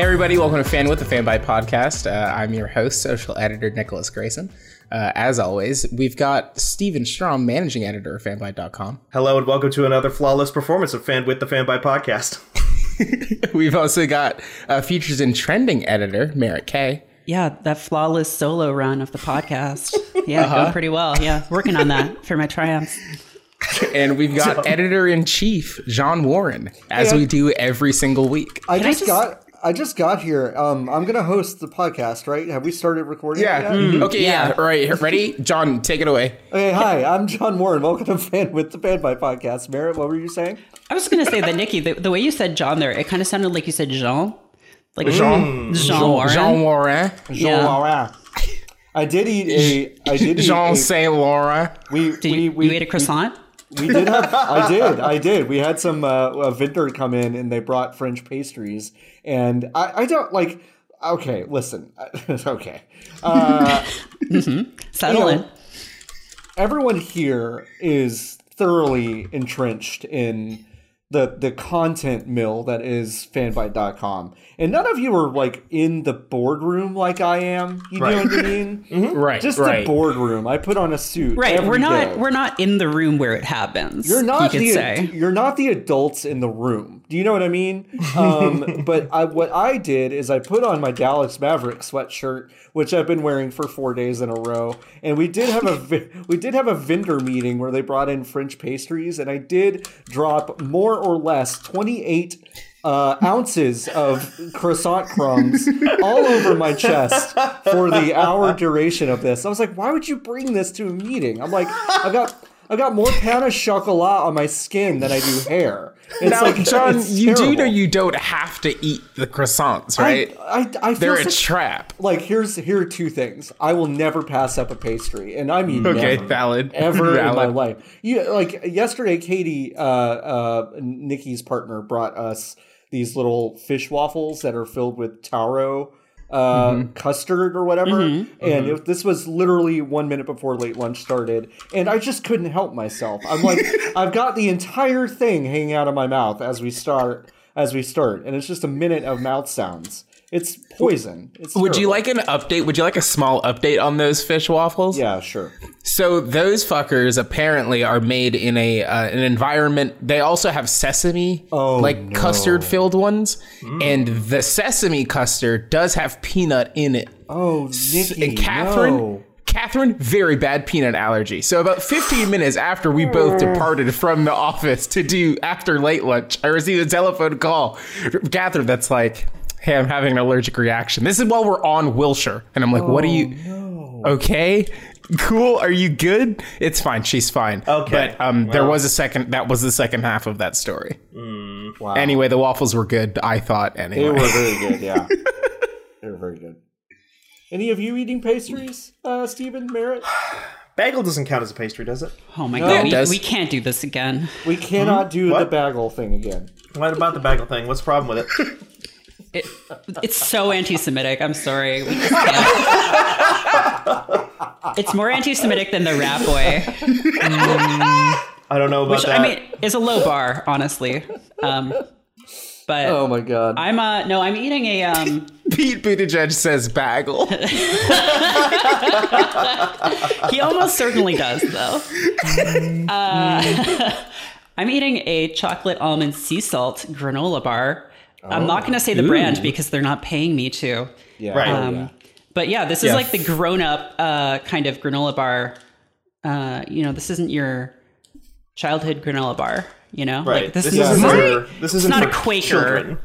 Hey, everybody, welcome to Fan with the Fanbyte podcast. Uh, I'm your host, social editor Nicholas Grayson. Uh, as always, we've got Steven Strom, managing editor of fanbyte.com. Hello and welcome to another flawless performance of Fan with the Fanbyte podcast. We've also got uh, features and trending editor Merritt K. Yeah, that flawless solo run of the podcast. Yeah, uh-huh. going pretty well. Yeah, working on that for my triumphs. And we've got editor in chief John Warren, as we do every single week. I just, I just, got I just got here. Um, I'm gonna host the podcast, right? Have we started recording? Yeah. Mm-hmm. Okay. Yeah. yeah. All right. Ready, John? Take it away. Okay. Hi, I'm John Warren. Welcome to Fan with the Fanbyte Podcast. Merritt, what were you saying? I was gonna say that Nikki, the, the way you said John there, it kind of sounded like you said Jean, like Jean, Jean, Jean Warren. Jean Warren. Jean yeah. Warren. I did eat a. I did eat Jean Saint Laurent. We did we, we, you ate a croissant. We, we did have. I did. I did. We had some uh, a vendor come in and they brought French pastries, and I, I don't like. Okay, listen. okay. Uh, mm-hmm. Settle you know, in. Everyone here is thoroughly entrenched in the the content mill that is fanbyte.com and none of you are like in the boardroom like i am you right. know what i mean mm-hmm. right just right. the boardroom i put on a suit right we're not day. we're not in the room where it happens you're not you the say. you're not the adults in the room do you know what i mean um, but I, what i did is i put on my dallas maverick sweatshirt which I've been wearing for four days in a row. And we did have a we did have a vendor meeting where they brought in French pastries, and I did drop more or less twenty eight uh, ounces of croissant crumbs all over my chest for the hour duration of this. I was like, why would you bring this to a meeting? I'm like, I've got I got more pain au chocolat on my skin than I do hair. It's now, like, John, you do know you don't have to eat the croissants, right? I, I, I They're a trap. Like here's here are two things. I will never pass up a pastry, and I mean okay, never, valid, ever valid. in my life. You like yesterday, Katie, uh, uh, Nikki's partner, brought us these little fish waffles that are filled with taro uh, mm-hmm. custard or whatever. Mm-hmm. And mm-hmm. It, this was literally one minute before late lunch started, and I just couldn't help myself. I'm like, I've got the entire thing hanging out of my mouth as we start, as we start, and it's just a minute of mouth sounds. It's poison. It's Would you like an update? Would you like a small update on those fish waffles? Yeah, sure. So those fuckers apparently are made in a uh, an environment. They also have sesame, oh, like no. custard filled ones, mm. and the sesame custard does have peanut in it. Oh, Nikki, and Catherine. No. Catherine, very bad peanut allergy. So about 15 minutes after we both departed from the office to do after late lunch, I received a telephone call. Catherine, that's like, hey, I'm having an allergic reaction. This is while we're on Wilshire. And I'm like, oh, what are you? No. Okay. Cool. Are you good? It's fine. She's fine. Okay. But um, well. there was a second. That was the second half of that story. Mm, wow. Anyway, the waffles were good. I thought. Anyway, they were very good. Yeah, they were very good. Any of you eating pastries, uh, Steven Merritt? Bagel doesn't count as a pastry, does it? Oh my no, god, we, we, can't do this again. We cannot mm-hmm. do what? the bagel thing again. What about the bagel thing? What's the problem with it? It, it's so anti-Semitic. I'm sorry. it's more anti-Semitic than the rat boy. Mm, I don't know about which, that. I mean, is a low bar, honestly. Um, but oh my god, I'm uh no, I'm eating a um. Pete Buttigieg says bagel. he almost certainly does, though. Uh, I'm eating a chocolate almond sea salt granola bar I'm not going to say the Ooh. brand because they're not paying me to. Yeah. Right. Um, yeah. But yeah, this is like the grown up uh, kind of granola bar. Uh, you know, this isn't your childhood granola bar. You know, right. like this, this is isn't my, this isn't not a Quaker. Children.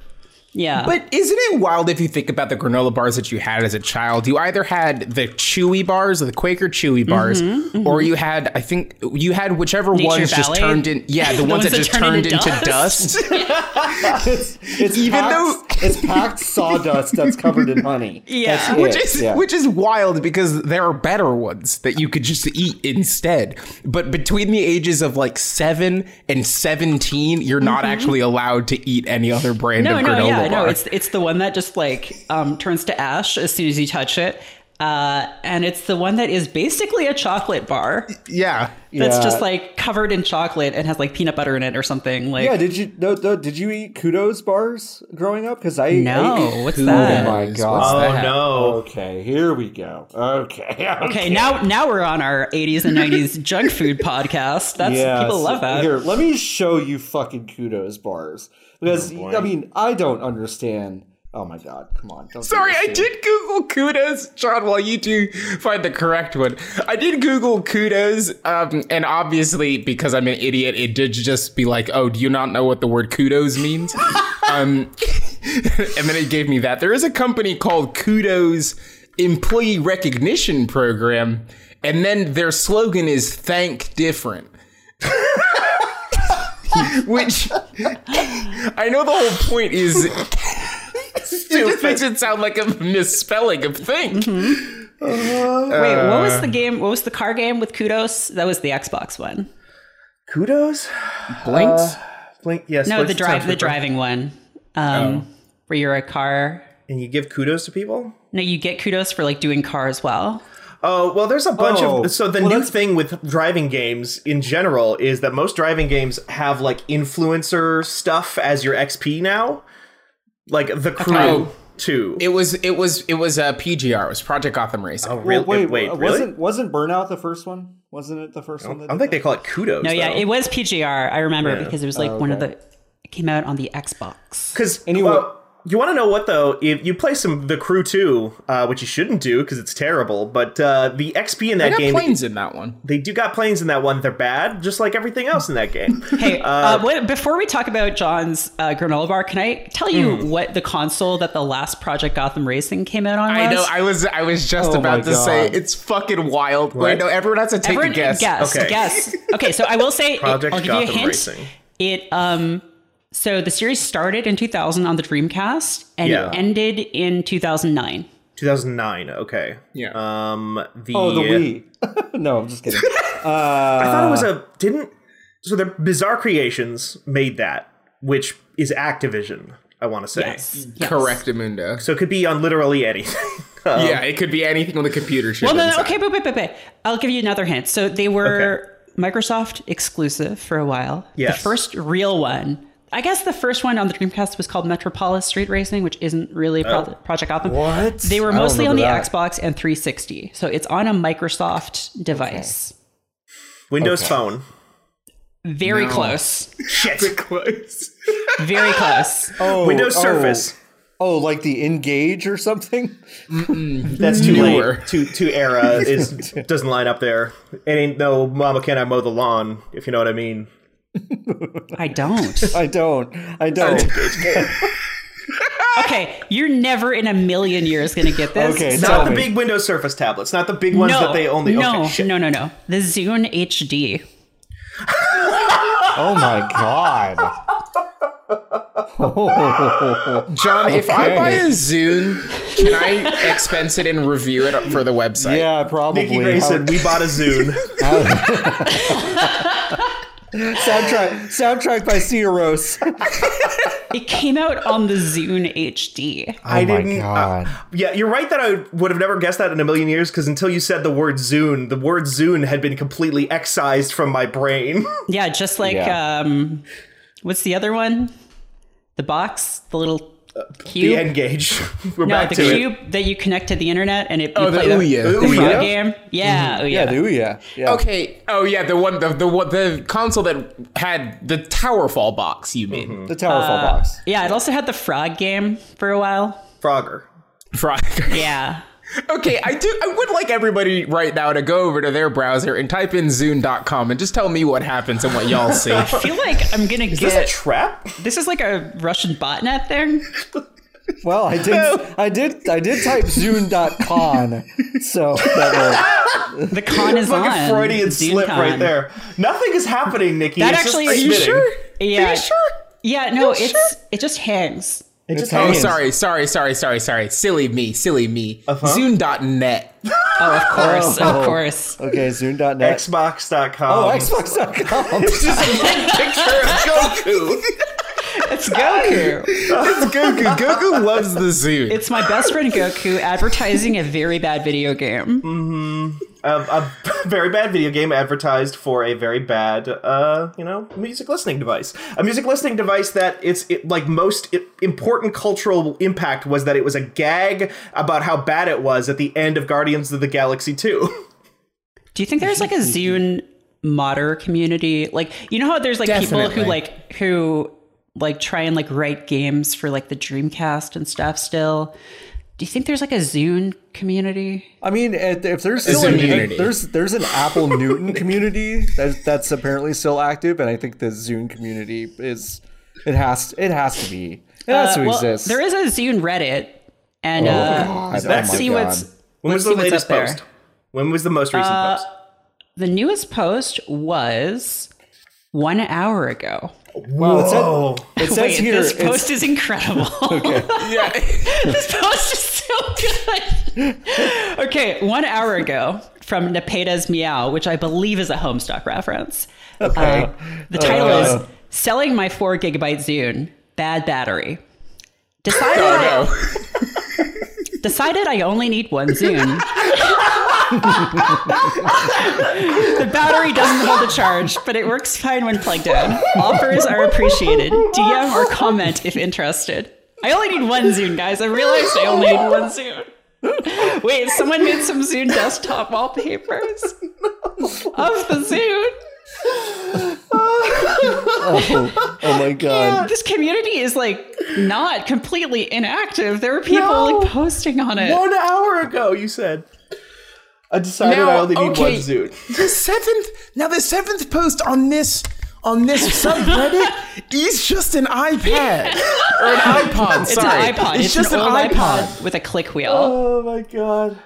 Yeah. But isn't it wild if you think about the granola bars that you had as a child? You either had the chewy bars, the Quaker chewy bars, mm-hmm, mm-hmm. or you had, I think, you had whichever Nature ones Valley? just turned in, yeah, the, The ones, ones that that just turn turned into into dust. it's, it's Even packed, though- it's packed sawdust that's covered in honey. Yeah. That's which it. is yeah. which is wild because there are better ones that you could just eat instead. But between the ages of like seven and seventeen, you're not actually allowed to eat any other brand Mm-hmm. no, of no, granola yeah, bar. no. It's it's the one that just like um, turns to ash as soon as you touch it. uh, and it's the one that is basically a chocolate bar Yeah. that's Yeah. just like covered in chocolate and has like peanut butter in it or something. Like, Yeah, did you no, no, did you eat kudos bars growing up? Because I no, ate- what's Kudos. that? Oh my god. Oh that? no. Okay, here we go. Okay. Okay, now now we're on our 80s and 90s junk food podcast. That's Yeah, people so- love that. Here, let me show you fucking kudos bars because Oh. I mean I don't understand. Oh my god, come on! Don't Sorry, I did Google kudos, John. While you do find the correct one, I did Google kudos, um, and obviously because I'm an idiot, it did just be like, "Oh, do you not know what the word kudos means?" um, and then it gave me that. There is a company called Kudos Employee Recognition Program, and then their slogan is "Thank Different." Which I know the whole point is it just makes it sound like a misspelling of thing. Mm-hmm. Wait, what was uh, the game? What was the car game with Kudos? That was the Xbox one. Kudos? Blinx? Uh, Blink. Yes. No, the drive, the driving one, um, oh. where you're a car. And you give kudos to people? No, you get kudos for like doing cars well. Oh, well, there's a bunch Oh, of. So the well, new that's- thing with driving games in general is that most driving games have like influencer stuff as your XP now. Like the crew Okay. too. It was it was it was uh, a PGR. It was Project Gotham Racing. oh, really? wait, wait, wait, really? wasn't wasn't Burnout the first one? Wasn't it the first one? I don't did think they call it kudos. No, yeah, it was PGR. I remember Yeah. because it was like Oh, one of the. It came out on the Xbox. Because Anyway- well, you want to know what though? If you play some the crew too, uh, which you shouldn't do because it's terrible. But uh, the XP in I that got game, planes in that one. they do got planes in that one. They're bad, just like everything else in that game. Hey, uh, what, before we talk about John's uh, granola bar, can I tell you Hmm. what the console that the last Project Gotham Racing came out on was? I know. I was I was just Oh about my to say it's fucking wild. Wait, What? no, everyone has to take Everyone a guess. guess. Okay. Guess. Okay, so I will say, it, Project I'll give you a Gotham hint. Racing. It um, so the series started in 2000 on the Dreamcast and Yeah. it ended in 2009. 2009. Okay. Yeah. Um. The Oh, the Wii. no, I'm just kidding. I thought it was a didn't. So the Bizarre Creations made that, which is Activision. I want to say. Yes. yes. Correct, Amundo. So it could be on literally anything. Um, yeah, it could be anything on the computer chip. Well, no, no, okay, but, but, but, but I'll give you another hint. So they were Microsoft exclusive for a while. Yes. The first real one, I guess the first one on the Dreamcast was called Metropolis Street Racing, which isn't really oh. Pro- Project Gotham. What? They were mostly on the that. Xbox and 360. So it's on a Microsoft device. Windows Okay. Phone. Very No. close. Shit. Close. Very close. Oh, Windows oh, Surface. Oh, like the N-Gage or something? That's too Newer. late. Too too era. It doesn't line up there. It ain't no Mama Can I mow the lawn? If you know what I mean. I don't. I don't. Oh, I don't. Okay, you're never in a million years going to get this. Okay, So- Not the me. big Windows Surface tablets. Not the big ones no, that they only. no, okay, no, no, no. The Zune HD. Oh my god. John, if I buy a Zune, can I expense it and review it for the website? Yeah, probably. Nikki Grayson, we bought a Zune. Soundtrack soundtrack by Cieros. It came out on the Zune HD. I oh my didn't. god. Yeah, you're right that I would have never guessed that in a million years because until you said the word Zune, the word Zune had been completely excised from my brain. Yeah, just like Yeah. um, what's the other one? The box, the little the cube. N-Gage. We're no, back the to cube that you connect to the internet and it. Oh, you the play Ouya. The, The mm-hmm. the Ouya? game. Yeah, Ouya. Yeah, do ya? Yeah. Okay. Oh yeah, the one the the one- the console that had the Towerfall box. You mean mm-hmm. The Towerfall uh, box. Yeah, it also had the frog game for a while. Frogger. Frogger. Yeah. Okay, I do. I would like everybody right now to go over to their browser and type in Zune.com and just tell me what happens and what y'all see. I feel like I'm gonna Is this a get. trap? This is like a Russian botnet thing. Well, I did I did I did type Zune.con. So that The con is on. Fucking Freudian Zune slip con. right there. Nothing is happening, Nikki. That It's actually- just Are you sure? Yeah. Are you sure? Yeah, no, You it's sure? it just hangs. It just Oh, sorry, sorry, sorry, sorry, sorry. Silly me, silly me. Uh-huh. Zune.net. Oh, of course, Oh. of course. Okay, Zune.net. Xbox.com. oh, Xbox.com. It's just a big picture of Goku. It's it's Goku. It's Goku. Goku loves the Zune. It's my best friend Goku advertising a very bad video game. A, a very bad video game advertised for a very bad, uh, you know, music listening device. A music listening device that its it, like most important cultural impact was that it was a gag about how bad it was at the end of Guardians of the Galaxy 2. Do you think there's like a Zune modder community? Like, you know how there's like people who like who like try and like write games for like the Dreamcast and stuff still. Do you think there's like a Zune community? I mean, if if there's still a an, community. there's there's an Apple Newton community that, that's apparently still active, and I think the Zune community is it has it has to be it has Uh, to well, exist. there is a Zune Reddit, and uh, God, let's oh see God. what's When let's was see the what's latest up there. post? When was the most recent Uh, post? The newest post was one hour ago. Wow, it, said, it says Wait, here this post is incredible. yeah. this post is so good. okay, one hour ago from Nepeta's Meow, which I believe is a Homestuck reference. okay. Uh, the title Uh. is Selling My 4 Gigabyte Zune, Bad Battery. Decided, Oh I, decided I only need one Zune. the battery doesn't hold a charge, but it works fine when plugged in. Offers are appreciated. DM or comment if interested. I only need one Zune, guys. I realized I only need one Zune. Wait, someone made some Zune desktop wallpapers of the Zune. oh, oh my god. This community is like not completely inactive. There are people like posting on it. one hour ago, you said. I decided I only need one Zoot. The seventh now the seventh post on this on this subreddit is just an iPad or an iPod. It's sorry, an iPod. It's, just an, old iPod. with a click wheel. Oh my god.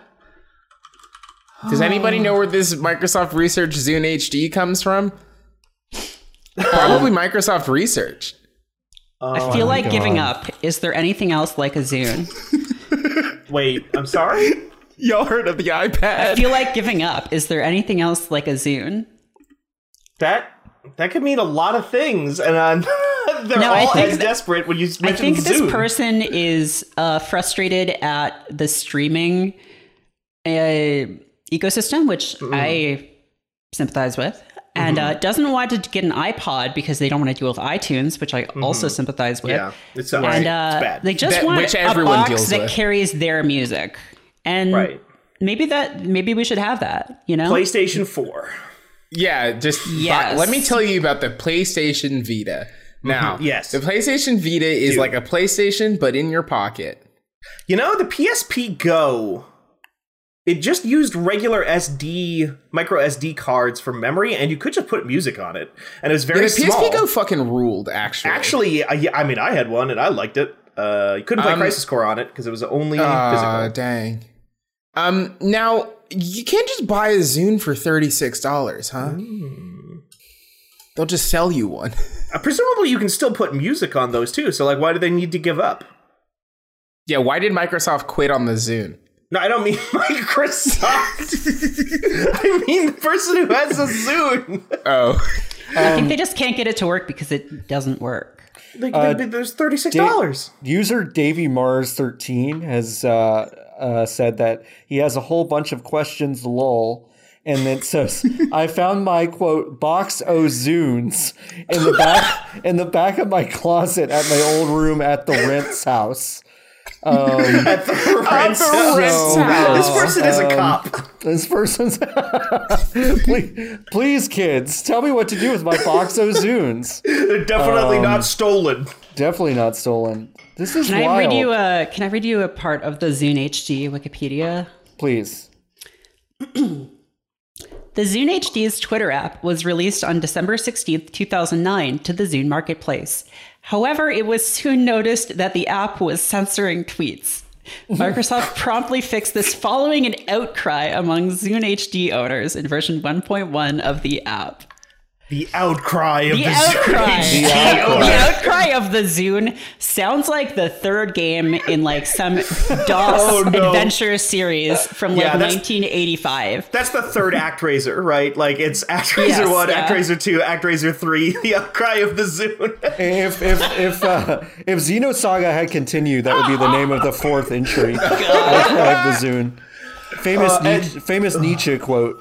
Does anybody know where this Microsoft Research Zune HD comes from? Probably Microsoft Research. Oh I feel like giving up. Is there anything else like a Zune? Wait, I'm sorry? Y'all heard of the iPad? I feel like giving up. Is there anything else like a Zune? That that could mean a lot of things, and uh, they're No, I all think as that- desperate when you mention I think this person is uh, frustrated at the streaming uh, ecosystem, which Mm-hmm. I sympathize with, and uh, doesn't want to get an iPod because they don't want to deal with iTunes, which I also sympathize with. Mm-hmm. yeah, it's, And it's uh, bad. they just That- want which a everyone box that with. carries their music, and Right. maybe that maybe we should have that. You know, PlayStation 4. Yeah, just bu- Yes. let me tell you about the PlayStation Vita. Now, Yes. the PlayStation Vita is Dude. like a PlayStation but in your pocket. You know, the PSP Go, it just used regular SD, micro SD cards for memory, and you could just put music on it. And it was very the PSP small. Go fucking ruled. Actually, Actually, I, I mean, I had one and I liked it. Uh, you couldn't play Um, Crisis Core on it because it was only Ah, physical. dang. Um, now you can't just buy a Zune for thirty six dollars, huh? They'll just sell you one. Uh, presumably, you can still put music on those too. So, like, why do they need to give up? yeah, why did Microsoft quit on the Zune? No, I don't mean Microsoft. I mean the person who has a Zune. Oh, I think they just can't get it to work because it doesn't work. Like, Uh, there's thirty six dollars. User Davy Mars thirteen has uh, uh, said that he has a whole bunch of questions. Lol. And then it says, "I found my quote box o zunes in the back in the back of my closet at my old room at the Rent's house." At the Rent's Rent's house. house. This person is a Um, cop. This person's please, please, kids, tell me what to do with my box o zunes. They're definitely um, not stolen. Definitely not stolen. This is Can wild. I read you a Can I read you a part of the Zune HD Wikipedia? please. The Zune HD's Twitter app was released on December 16th, 2009 to the Zune marketplace. However, it was soon noticed that the app was censoring tweets. Microsoft promptly fixed this following an outcry among Zune HD owners in version 1.1 of the app. The outcry of The the, outcry. Zune. The outcry. outcry of the Zune sounds like the third game in like some DOS Oh, no. adventure series from like Yeah, that's- 1985. That's the third ActRaiser, right? Like it's ActRaiser Yes, one, yeah. ActRaiser two, ActRaiser three. The outcry of the Zune. If if if uh, if Xenosaga had continued, that would be the name of the fourth entry of the Zune. Famous Uh, and- Nietzsche, famous Nietzsche quote.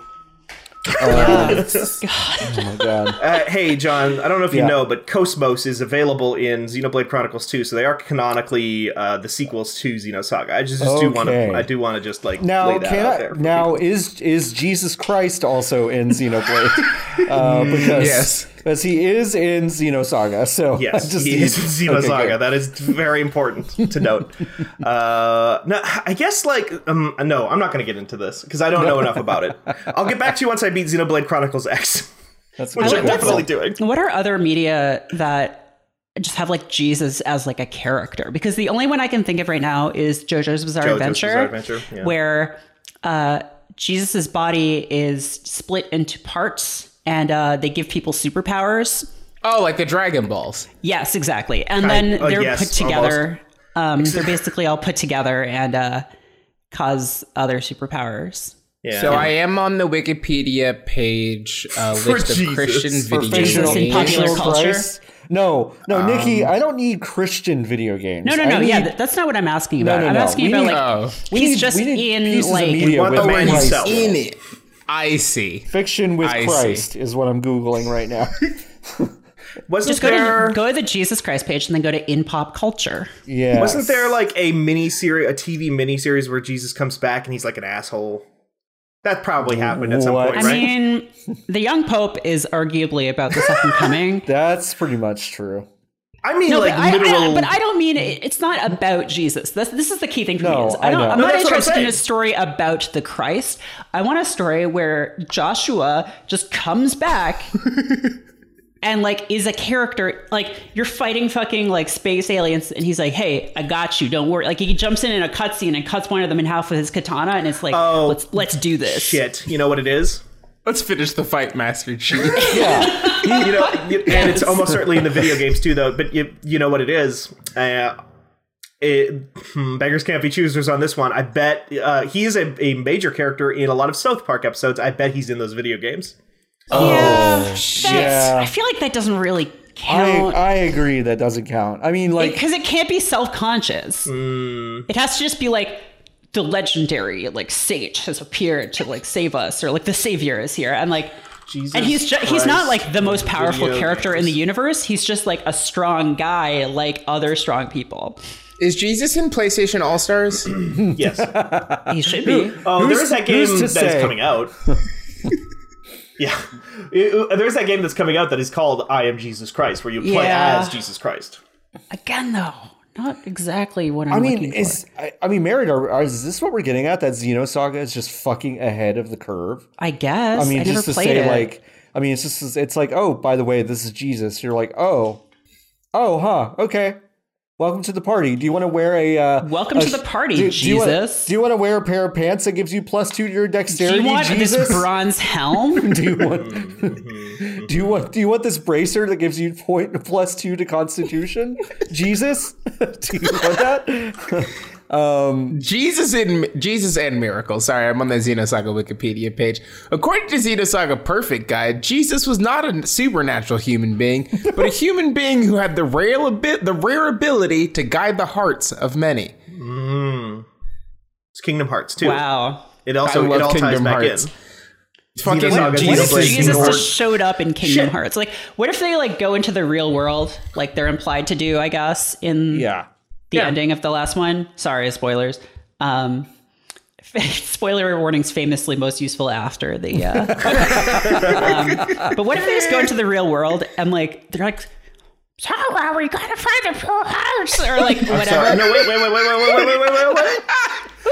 Uh, oh my god! Uh, hey, John, I don't know if you Yeah. know, but KOS-MOS is available in Xenoblade Chronicles 2, so they are canonically uh, the sequels to Xenosaga. I just, just do want to, I do want to just like Now, lay that out I, there. now is is Jesus Christ also in Xenoblade? uh, because Yes. Because he is in Xenosaga. So Yes, just he need- is in okay, Xenosaga. good. that is very important to note. uh, no, I guess like um, no, I'm not going to get into this because I don't know enough about it. I'll get back to you once I beat Xenoblade Chronicles X, That's which I'm wonderful. definitely doing. What are other media that just have like Jesus as like a character? Because the only one I can think of right now is JoJo's Bizarre JoJo's Adventure, Bizarre Adventure, yeah. where uh, Jesus's body is split into parts and uh, they give people superpowers. Oh, like the Dragon Balls. Yes, exactly. And then uh, they're yes, put together. Um, they're basically all put together and uh, cause other superpowers. Yeah. So I am on the Wikipedia page uh, For list of Jesus. Christian For video fictional, in popular games. culture? Christ? No, no, Nikki, I don't need Christian video games. No, no, no. need, yeah, that's not what I'm asking about. no, I'm no. asking We about need- like Oh, we he's need- just we need in pieces of like media want with the man himself. in it. I see. Fiction with I see. Christ is what I'm googling right now. wasn't just go there to go to the Jesus Christ page and then go to in pop culture. Yeah, wasn't there like a mini series, a TV mini series where Jesus comes back and he's like an asshole? That probably happened at some What? point, I right? mean, the young pope is arguably about the second coming. That's pretty much true. I mean, No, like but, I, literal. I, but I don't mean it, it's not about Jesus. This, this is the key thing for No, me. Is I I don't, know. I'm No, not interested in a story about the Christ. I want a story where Joshua just comes back and like is a character. Like you're fighting fucking like space aliens, and he's like, "Hey, I got you. Don't worry." Like he jumps in in a cutscene and cuts one of them in half with his katana, and it's like, Oh, "Let's let's do this." shit. You know what it is? Let's finish the fight, Master Chief. Yeah, you know, you- and it's almost certainly in the video games too, though. But you, you know what it is. Uh, it, hmm, beggars can't be choosers on this one. I bet uh, he is a, a major character in a lot of South Park episodes. I bet he's in those video games. yeah, that's- yeah. I feel like that doesn't really count. I agree that doesn't count. I mean, like, because it can't be self-conscious. Hmm. It has to just be like the legendary like sage has appeared to like save us, or like the savior is here, and like. Jesus And he's ju- he's not like the most powerful Video character in the universe. He's just like a strong guy, like other strong people. Is Jesus in PlayStation All Stars? Yes. He should be. Oh, Who's- there is that game that is say? coming out. yeah, It- uh, there's that game that's coming out that is called I Am Jesus Christ, where you play Yeah. as Jesus Christ. Again, though, not exactly what I'm I mean, is. I, I mean, Merritt, are, are, is this what we're getting at? That Xenosaga is just fucking ahead of the curve. I guess. I mean, never just to say, it. like, I mean, it's just, it's like, oh, by the way, this is Jesus. You're like, oh, oh, huh, okay. Welcome to the party. Do you want to wear a? Uh, Welcome a to the party, do, do you Jesus. Do you want to wear a pair of pants that gives you plus two to your dexterity? do you want Jesus? this bronze helm? do you want? do you want? Do you want this bracer that gives you point plus two to Constitution? Jesus, do you want that? Um, Jesus in Jesus and miracles. Sorry, I'm on the Xenosaga Wikipedia page. According to Xenosaga Perfect Guide, Jesus was not a supernatural human being, but a human being who had the rare abi- the rare ability to guide the hearts of many. Mm-hmm. It's Kingdom Hearts too. wow. It also it love all ties Kingdom back in. Fucking Xenosaga What Jesus if Jesus just showed up in Kingdom Shit. Hearts? Like, what if they like go into the real world, like they're implied to do? I guess in Yeah. The ending of the last one. Sorry, spoilers. Um, spoiler warnings famously most useful after the. Uh, um, but what if they just go into the real world and like they're like, "So are we gonna find the pure hearts?" Or like Sorry. whatever. No, wait, wait, wait, wait, wait, wait, wait, wait, wait, wait.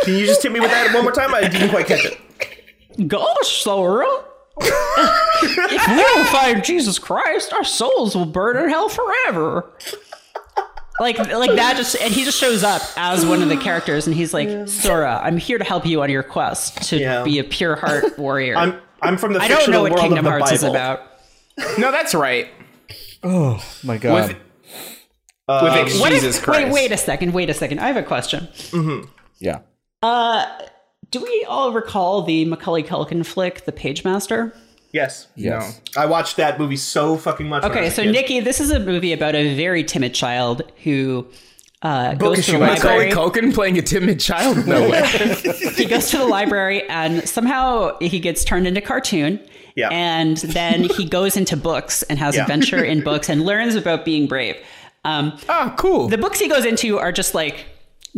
Can you just hit me with that one more time? I didn't quite catch it. Gosh, Sora. if we don't find Jesus Christ, our souls will burn in hell forever. Like, like that just, and he just shows up as one of the characters, and he's like, Sora, I'm here to help you on your quest to Yeah. be a pure heart warrior. I'm I'm from the I don't fictional know what world Kingdom of the Hearts is Bible. about. No, that's right. Oh my god. With, with ex- What if- Jesus Christ. Wait, wait a second. Wait a second. I have a question. yeah. Uh do we all recall the Macaulay Culkin flick, The Pagemaster? Yes. Yes. I watched that movie so fucking much. Okay, so. Nikki, this is a movie about a very timid child who uh, goes to the Macaulay library. Culkin playing a timid child? No way. he goes to the library and somehow he gets turned into cartoon. Yeah. And then he goes into books and has Yeah. adventure in books and learns about being brave. Um, oh, cool. the books he goes into are just like,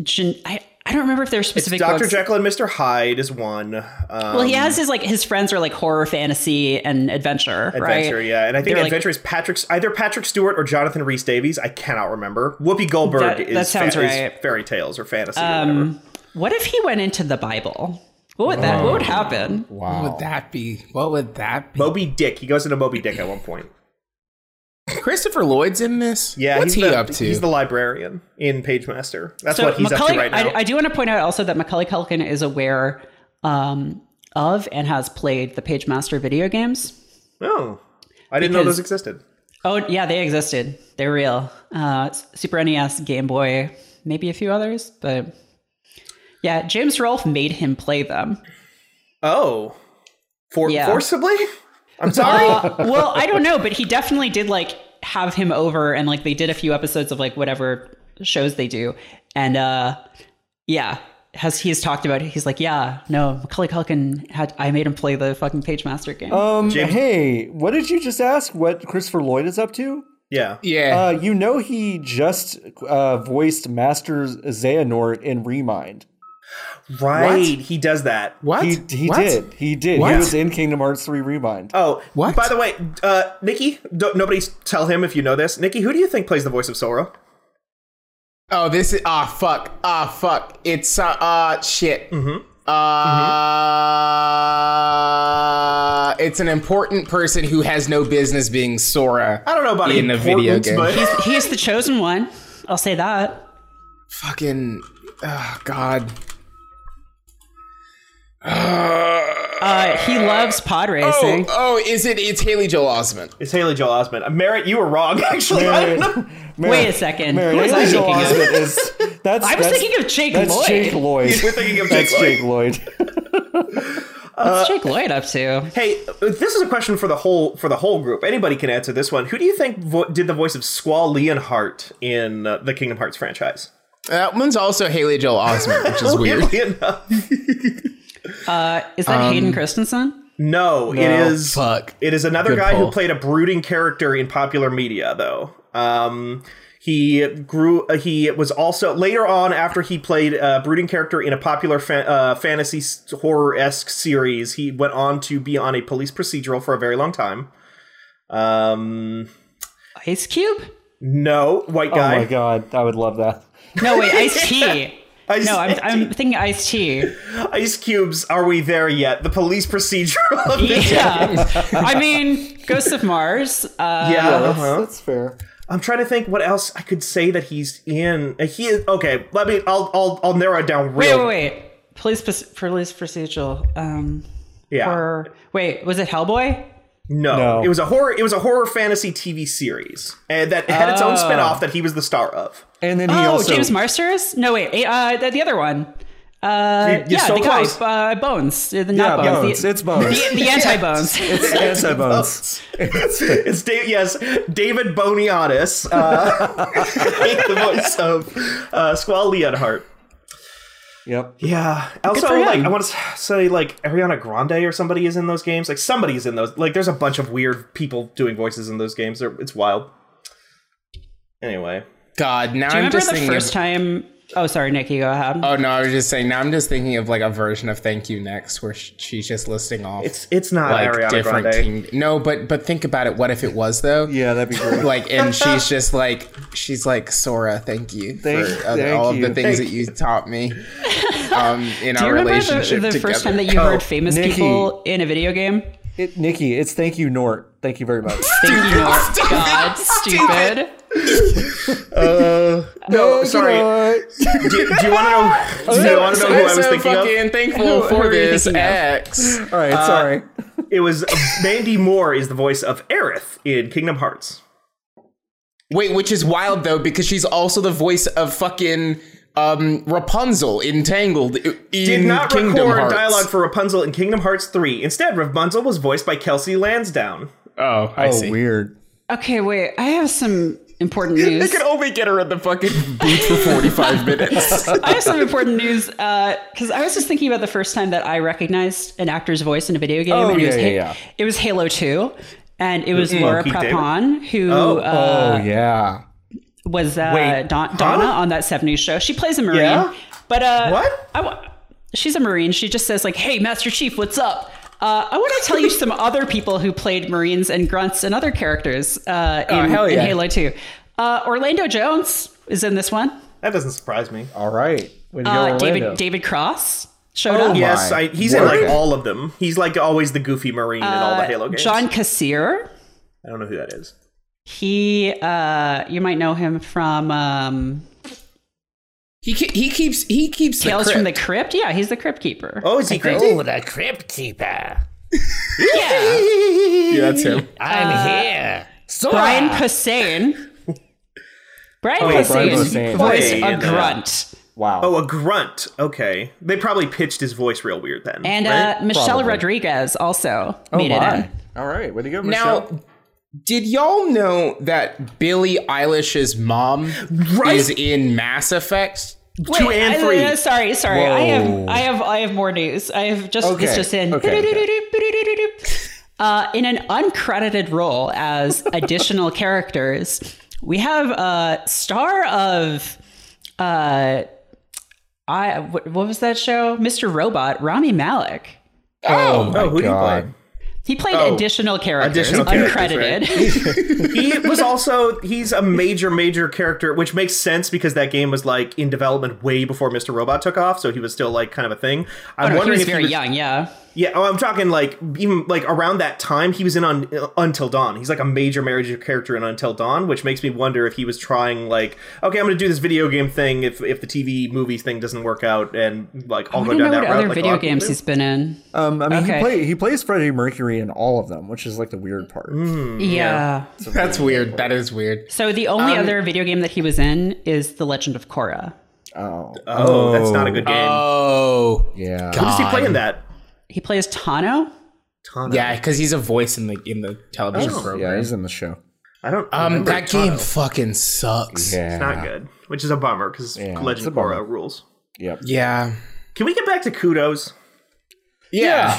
gen- I, I don't remember if there's specific Dr. books. Jekyll and Mr. Hyde is one. Um, well, he has his like his friends are like horror, fantasy, and adventure. Adventure, right? yeah, and I think They're, like- Adventure is Patrick, either Patrick Stewart or Jonathan Rhys Davies. I cannot remember. Whoopi Goldberg That- is, sounds is right. fairy tales or fantasy or whatever. Um, what if he went into the Bible? What would that? What would happen? What would that be? What would that be? Moby Dick. He goes into Moby Dick at one point. Christopher Lloyd's in this? Yeah, What's he's he the, up to? He's the librarian in Pagemaster. That's So what he's Macaulay, up to right now. I, I do want to point out also that Macaulay Culkin is aware um, of and has played the Pagemaster video games. oh, I didn't know those existed. Oh yeah, they existed. They're real. Uh, Super NES, Game Boy, maybe a few others, but yeah, James Rolfe made him play them. Oh, for Yeah. forcibly? I'm sorry. Uh, well, I don't know, but he definitely did like have him over, and like they did a few episodes of like whatever shows they do, and uh, yeah, has he's talked about it. He's like, yeah, no, Macaulay Culkin had I made him play the fucking Pagemaster game. Um. James- Hey, what did you just ask? What Christopher Lloyd is up to? yeah. yeah. Uh, you know he just uh, voiced Master Xehanort in Re Mind. Right. He does that. what? He he What? did. He did. What? He was in Kingdom Hearts 3 Re Mind. Oh, What? By the way, uh, Nikki, don't, nobody tell him if you know this. Nikki, who do you think plays the voice of Sora? Oh, this is ah fuck ah fuck. It's uh, uh shit. Mm-hmm. Uh, it's an important person who has no business being Sora. I don't know about in a video game. but he's, he's the chosen one. I'll say that. Fucking oh god. Uh, he loves pod Oh, racing. oh, is it? It's Haley Joel Osment. it's Haley Joel Osment. Uh, Merritt, you were wrong. Actually, I don't. Wait a second. Mary, Who was I Joel thinking of? Is that's. I was that's- thinking of Jake That's Lloyd. Jake Lloyd. We're thinking of That's Jake Jake Lloyd. Lloyd. What's Jake Lloyd up to? Hey, uh, this is a question for the whole for the whole group. Anybody can answer this one. Who do you think vo- did the voice of Squall Leonhart in uh, the Kingdom Hearts franchise? That one's also Haley Joel Osment, which is weird. Weirdly enough. Uh, is that Hayden Christensen? No, it is. Fuck. It is another Good guy pull. who played a brooding character in popular media, though. Um, he grew. Uh, he was also later on after he played a brooding character in a popular fa- uh, fantasy horror esque series. He went on to be on a police procedural for a very long time. Um, Ice Cube? no, white guy. Oh my god, I would love that. No, wait, Ice T. Ice- No, I'm, I'm thinking Ice T. Ice cubes. Are we there yet? The police procedural. Of this Yeah. I mean, Ghost of Mars. Uh, yeah, That's, uh-huh. that's fair. I'm trying to think what else I could say that he's in. Uh, He is okay. Let me. I'll. I'll. I'll narrow it down wait, real. wait, wait. Police, pros- police procedural. Um, Yeah. or wait, was it Hellboy? No, No. It was a horror. It was a horror fantasy TV series, and that had its own Oh. spin-off that he was the star of. And then he Oh, also James Marsters? No, wait, eh, uh, the, the other one. Uh, yeah, so the guy, uh, Bones. Uh, The, yeah, bones. Bones. The, it's bones. the, the anti-bones. it's anti-bones. It's Dave. Yes, David Boreanaz, uh, the voice of uh, Squall Leonhart. Yep. Yeah. Also, for him. like I want to say, like Ariana Grande or somebody is in those games. Like somebody's in those. Like there's a bunch of weird people doing voices in those games. They're, it's wild. Anyway, God, now Do you I'm remember just the thinking. first of, time? Oh, sorry, Nikki, go ahead. oh no, I was just saying. Now I'm just thinking of like a version of Thank You Next, where she's just listing off it's it's not like Ariana different Grande. king- No, but but think about it. What if it was though? Yeah, that'd be great. Like, and she's just like, she's like, Sora, thank you Thank- for uh, thank all you. of the things Thank that you taught me um, in Do you our remember relationship the, the first time that you Oh, heard famous Nikki. people in a video game? It, Nikki, it's thank you, Nort. Thank you very much. Thank you, Nort. God, stupid. No, sorry. Nort. do, do you want to know? Do you want to know who I was so thinking of? fucking thankful Who- who for this thinking of? X. All right, sorry. It was Mandy Moore is the voice of Aerith in Kingdom Hearts. Wait, which is wild though because she's also the voice of fucking um, Rapunzel in Tangled in Did not Kingdom record Hearts. dialogue for Rapunzel in Kingdom Hearts 3. Instead, Rapunzel was voiced by Kelsey Lansdowne. Oh, I Oh, see. weird. Okay, wait. I have some important news. They news. can only get her in the fucking booth for 45 minutes. I have some important news because I was just thinking about the first time that I recognized an actor's voice in a video game. Oh, and it was yeah, Ha- yeah, yeah. It was Halo 2. And it was Laura Keith David? Prepon who Oh. uh, oh yeah. was uh, Wait, Don- huh? Donna on that 70s show. She plays a Marine. Yeah? But uh, What? I she's a Marine. She just says, like, hey, Master Chief, what's up? Uh, I want to tell you some other people who played Marines and grunts and other characters uh, in, Oh, hell in. Halo 2. Uh, Orlando Jones is in this one. That doesn't surprise me. All right. Way Uh, David David Cross showed Oh, up. Yes, I, he's in like all of them. He's like always the goofy Marine in all the Halo games. Uh, John Kassir. I don't know who that is. He, uh, you might know him from um, he he keeps he keeps the Tales from the crypt. Crypt. Yeah, he's the Crypt Keeper. Oh, is he I think. crazy? the Crypt Keeper. Yeah. Yeah, that's him. I'm here. Sora. Brian Posehn. Brian Brian Posehn Posehn. voiced a uh, grunt. wow. Oh, a grunt. Okay. They probably pitched his voice real weird then. And right? uh, Michelle Probably. Rodriguez also oh made it in. All right. Way to go, Michelle. Now, did y'all know that Billie Eilish's mom Right. is in Mass Effect? Two and I- three. uh, sorry, sorry. I have, I have, I have more news. I have just, Okay, it's just in. okay, Uh, in an uncredited role as additional characters, we have a star of, uh, I what, what was that show? Mr. Robot, Rami Malek. oh, my oh, who do you God. play? He played Oh, additional characters, additional characters, uncredited. he was also he's a major major character which makes sense because that game was like in development way before mr robot took off so he was still like kind of a thing i'm Oh, no, he wondering was if very he was, young. Yeah. Yeah oh, i'm talking like even like around that time he was in on until dawn he's like a major major character in until dawn which makes me wonder if he was trying like okay i'm gonna do this video game thing if if the tv movie thing doesn't work out and like i'll I go down know that what route other like a video lot games he's been in. Um, I mean, Okay. he play he plays Freddie Mercury in all of them, which is like the weird part. yeah. That's weird. That is weird. So the only Um, other video game that he was in is The Legend of Korra. Oh, oh that's not a good game Oh, yeah. who does he play in that He plays Tahno. Tana. yeah, because he's a voice in the in the television Oh. program. Yeah, he's in the show. i don't um, that Tana. game fucking sucks. Yeah, It's not good, which is a bummer because Yeah, Legend a of bummer. Korra rules. Yep. Yeah, Can we get back to kudos? yeah.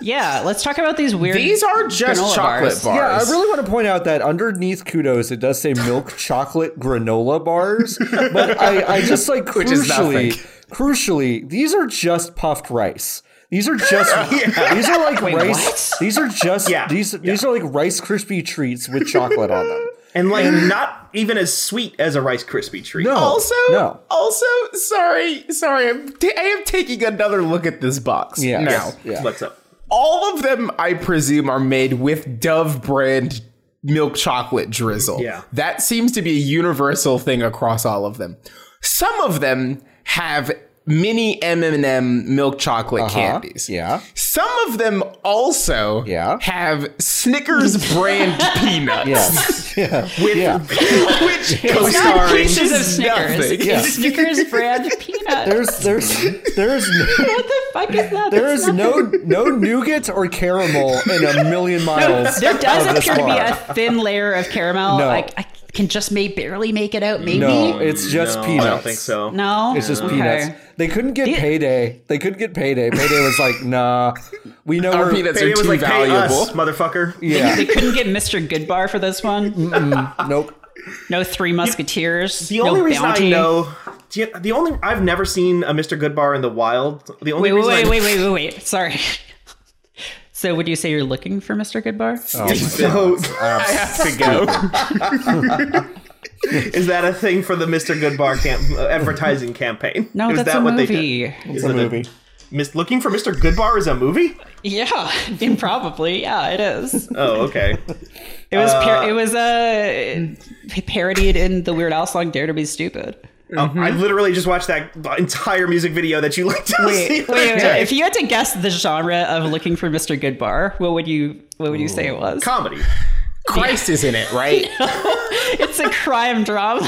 Yeah, let's talk about these weird. These are just chocolate bars. bars. Yeah, I really want to point out that underneath kudos it does say milk chocolate granola bars, but I, I just like Which is crucially, crucially, these are just puffed rice. These are just these are like rice. what? These are just Yeah, these these are like Rice Krispie treats with chocolate on them. And like not even as sweet as a Rice Krispie treat. No, Also, no. also, sorry, sorry. I'm ta- I am taking another look at this box Yeah. now. Yeah. What's up? All of them, I presume, are made with Dove brand milk chocolate drizzle. Yeah. that seems to be a universal thing across all of them. Some of them have mini M&M milk chocolate Uh-huh. candies. Yeah. Some of them also Yeah. have Snickers brand peanuts. Yes. Yeah. With Yeah. Which Co-starring. pieces of Snickers. Yeah. Snickers brand peanuts. There's there's there's no, what the fuck is that? there That's is not- no no nougat or caramel in a million miles. There does appear to be a thin layer of caramel. No. I, I can just may barely make it out. Maybe. No, it's just no, peanuts. I don't think so. No? It's just Okay. peanuts. They couldn't get The- payday. They couldn't get payday. Payday was like, nah, we know Our we're peanuts Payday are was too like, valuable. us, motherfucker. yeah, They couldn't get Mr. Goodbar for this one. nope. No Three Musketeers. The only no reason bounty. I know, the only I've never seen a Mr. Goodbar in the wild. The only Wait, wait, reason wait, I, wait, wait, wait, wait. Sorry. So, would you say you're looking for Mr. Goodbar? Oh So, I have to go. is that a thing for the Mr. Goodbar camp uh, advertising campaign? No, is that's that a what movie. They, It's is a it movie. Mis- looking for Mr. Goodbar is a movie? Yeah, improbably. Yeah, it is. Oh, okay. It was par- it was uh, parodied in the Weird Al song "Dare to Be Stupid." Um, I literally just watched that entire music video that you linked. to us Wait, wait, wait. If you had to guess the genre of looking for Mr. Goodbar, what would you what would you say it was? comedy. Christ is in it, right? It's a crime drama.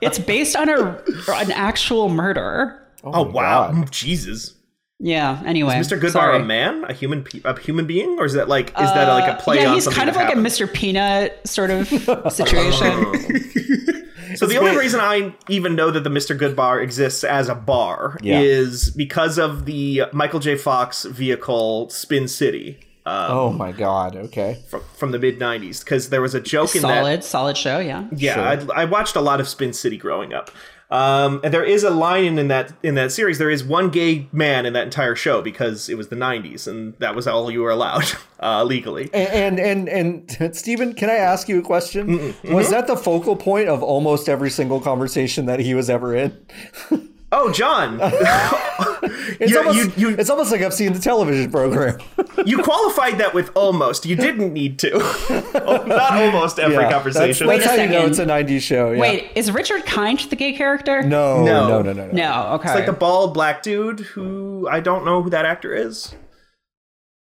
it's based on a an actual murder. Oh, wow, God. Mm, Jesus! Yeah. Anyway, Mr. Goodbar sorry. a man, a human, pe- a human being, or is that like is that like a play yeah, on he's something kind of like happened? a Mr. Peanut sort of situation. So the only reason I even know that the Mr. Good Bar exists as a bar Yeah. is because of the Michael J. Fox vehicle Spin City um, Oh my god. Okay. from, from the mid '90s. Because there was a joke in that. solid, solid show. Yeah. Yeah, I, I watched a lot of Spin City growing up. Um, and there is a line in that in that series. There is one gay man in that entire show because it was the '90s, and that was all you were allowed uh, legally. And and and, and Stephen, can I ask you a question? Was that the focal point of almost every single conversation that he was ever in? Oh, John, It's You- almost you- you- it's almost like I've seen the television program. you qualified that with almost. You didn't need to. Oh, Not almost every Yeah, conversation. That's, that's Wait a how you know second. it's a '90s show. Yeah. Wait, is Richard Kind the gay character? No, No. no, no, no, no. No. Okay. It's like the bald black dude who I don't know who that actor is.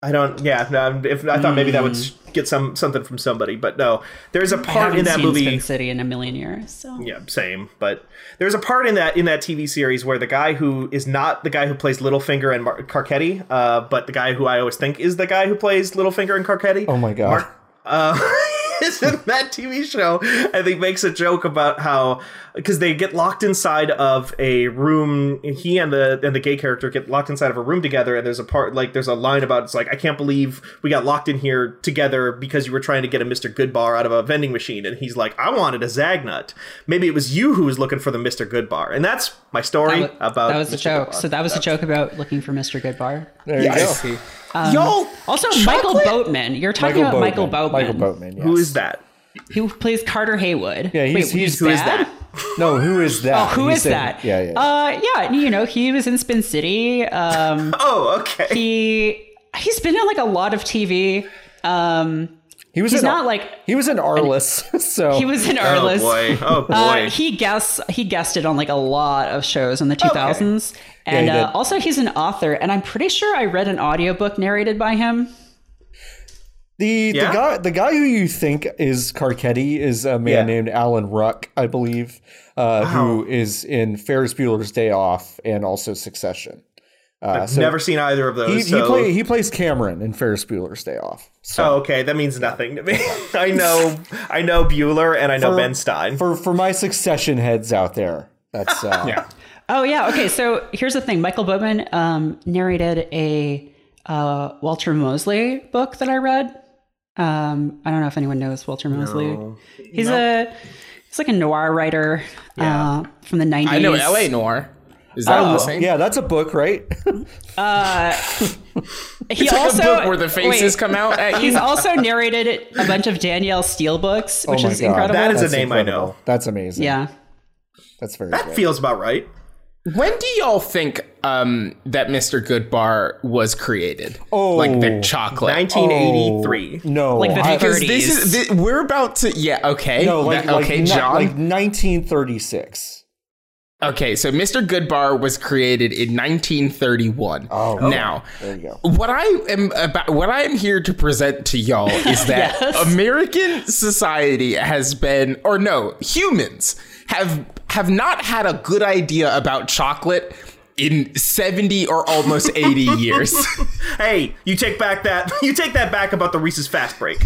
I don't. Yeah, no, if I thought maybe that would get some something from somebody, but no. There's a part haven't in that seen movie. Spin City in a million years. So. Yeah, same. But there's a part in that in that TV series where the guy who is not the guy who plays Littlefinger and Mar- Carcetti, uh, but the guy who I always think is the guy who plays Littlefinger and Carcetti. Oh my god. uh, is in that TV show, and he makes a joke about how because they get locked inside of a room. He and the and the gay character get locked inside of a room together, and there's a part like there's a line about it's like I can't believe we got locked in here together because you were trying to get a Mister Goodbar out of a vending machine, and he's like I wanted a Zagnut. Maybe it was you who was looking for the Mister Goodbar, and that's my story That was, about that was a joke. Goodbar. So that was a joke about looking for Mr. Goodbar. there Yes. you go. Yo, Also, Michael Boatman. You're talking Michael about Michael Boatman. Boatman. Michael Boatman. Yes. Who is that? Who plays Carter Heywood? Yeah, he's- Wait, he's- he's Who is bad? that? No, who is that? Oh, who He is said- that? Yeah, yeah. Uh, yeah, you know, he was in Spin City. Um, Oh, okay. he he's been in like a lot of TV. Um, he was he's in, not like he was in Arliss. So he was in Oh boy! Oh boy! Uh, he guests he guested on like a lot of shows in the 2000s and he uh, also he's an author and i'm pretty sure i read an audiobook narrated by him The Yeah? the guy the guy who you think is Carcetti is a man Yeah. named Alan Ruck, I believe, uh, who is in Ferris Bueller's Day Off and also Succession. Uh, so Never seen either of those. he, he, play, he plays Cameron in Ferris Bueller's Day Off. So Oh, okay. That means nothing to me. I know, I know Bueller and I know For- Ben Stein. for for my Succession heads out there, that's uh, yeah. Oh yeah okay so here's the thing michael boatman um, narrated a uh, walter mosley book that i read um, i don't know if anyone knows walter mosley he's a he's like a noir writer uh, from the 90s I know L.A. Noir. Is that Oh, the same? yeah, that's a book, right? he It's like also a book where the faces wait, come out at you. He's also narrated a bunch of Danielle Steel books, which Oh is God. incredible. That is a That's name I know. That's amazing. yeah. that's very That good. feels about right. When do y'all think um, that Mr. Goodbar was created? Oh. like the chocolate. 1983. no, Like the I- 30s. this is thi- we're about to yeah okay no, like, That- okay like, John like 1936. Okay so Mr. Goodbar was created in 1931. Oh, now There you go. what I am about what I am here to present to y'all is that Yes. American society has been or no humans have have not had a good idea about chocolate in 70 or almost 80 years. Hey, you take back that you take that back about the Reese's Fast Break.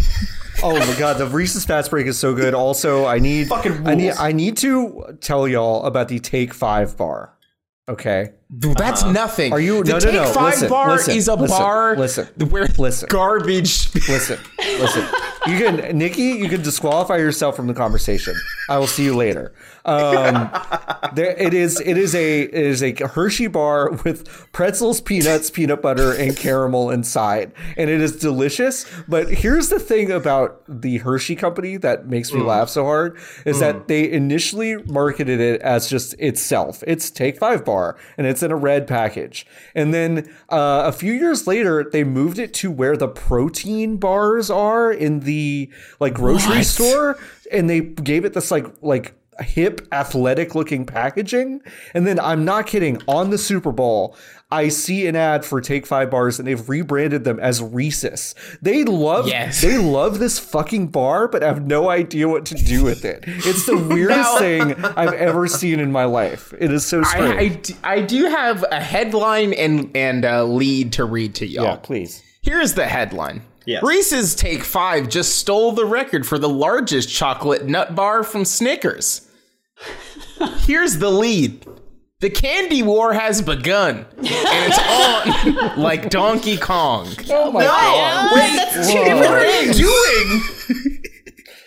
Oh my god, the Reese's Fast Break is so good. Also, I need Fucking I need. I need to tell y'all about the Take Five bar. Okay, That's uh-huh. nothing. Are you- the no, no, Take no, Five listen, bar listen, is a listen, bar listen, where listen. garbage. listen, listen. You can Nikki, you can disqualify yourself from the conversation. I will see you later. Um, there, it is it is a it is a Hershey bar with pretzels, peanuts, peanut butter, and caramel inside, and it is delicious. But here's the thing about the Hershey company that makes me mm. laugh so hard is that mm. they initially marketed it as just itself. It's Take Five bar, and it's in a red package. And then uh, a few years later, they moved it to where the protein bars are in the like grocery What? store, and they gave it this like like hip, athletic looking packaging. And then I'm not kidding, on the Super Bowl, I see an ad for Take Five bars and they've rebranded them as Reese's. They love Yes. they love this fucking bar, but have no idea what to do with it. It's the weirdest thing I've ever seen in my life. It is so I, strange. I do have a headline and and a lead to read to y'all. yeah, please. Here's the headline. Yes. Reese's Take Five just stole the record for the largest chocolate nut bar from Snickers. Here's the lead. The candy war has begun, and it's on like Donkey Kong. Oh my god. Wait, That's two different what are you things. doing?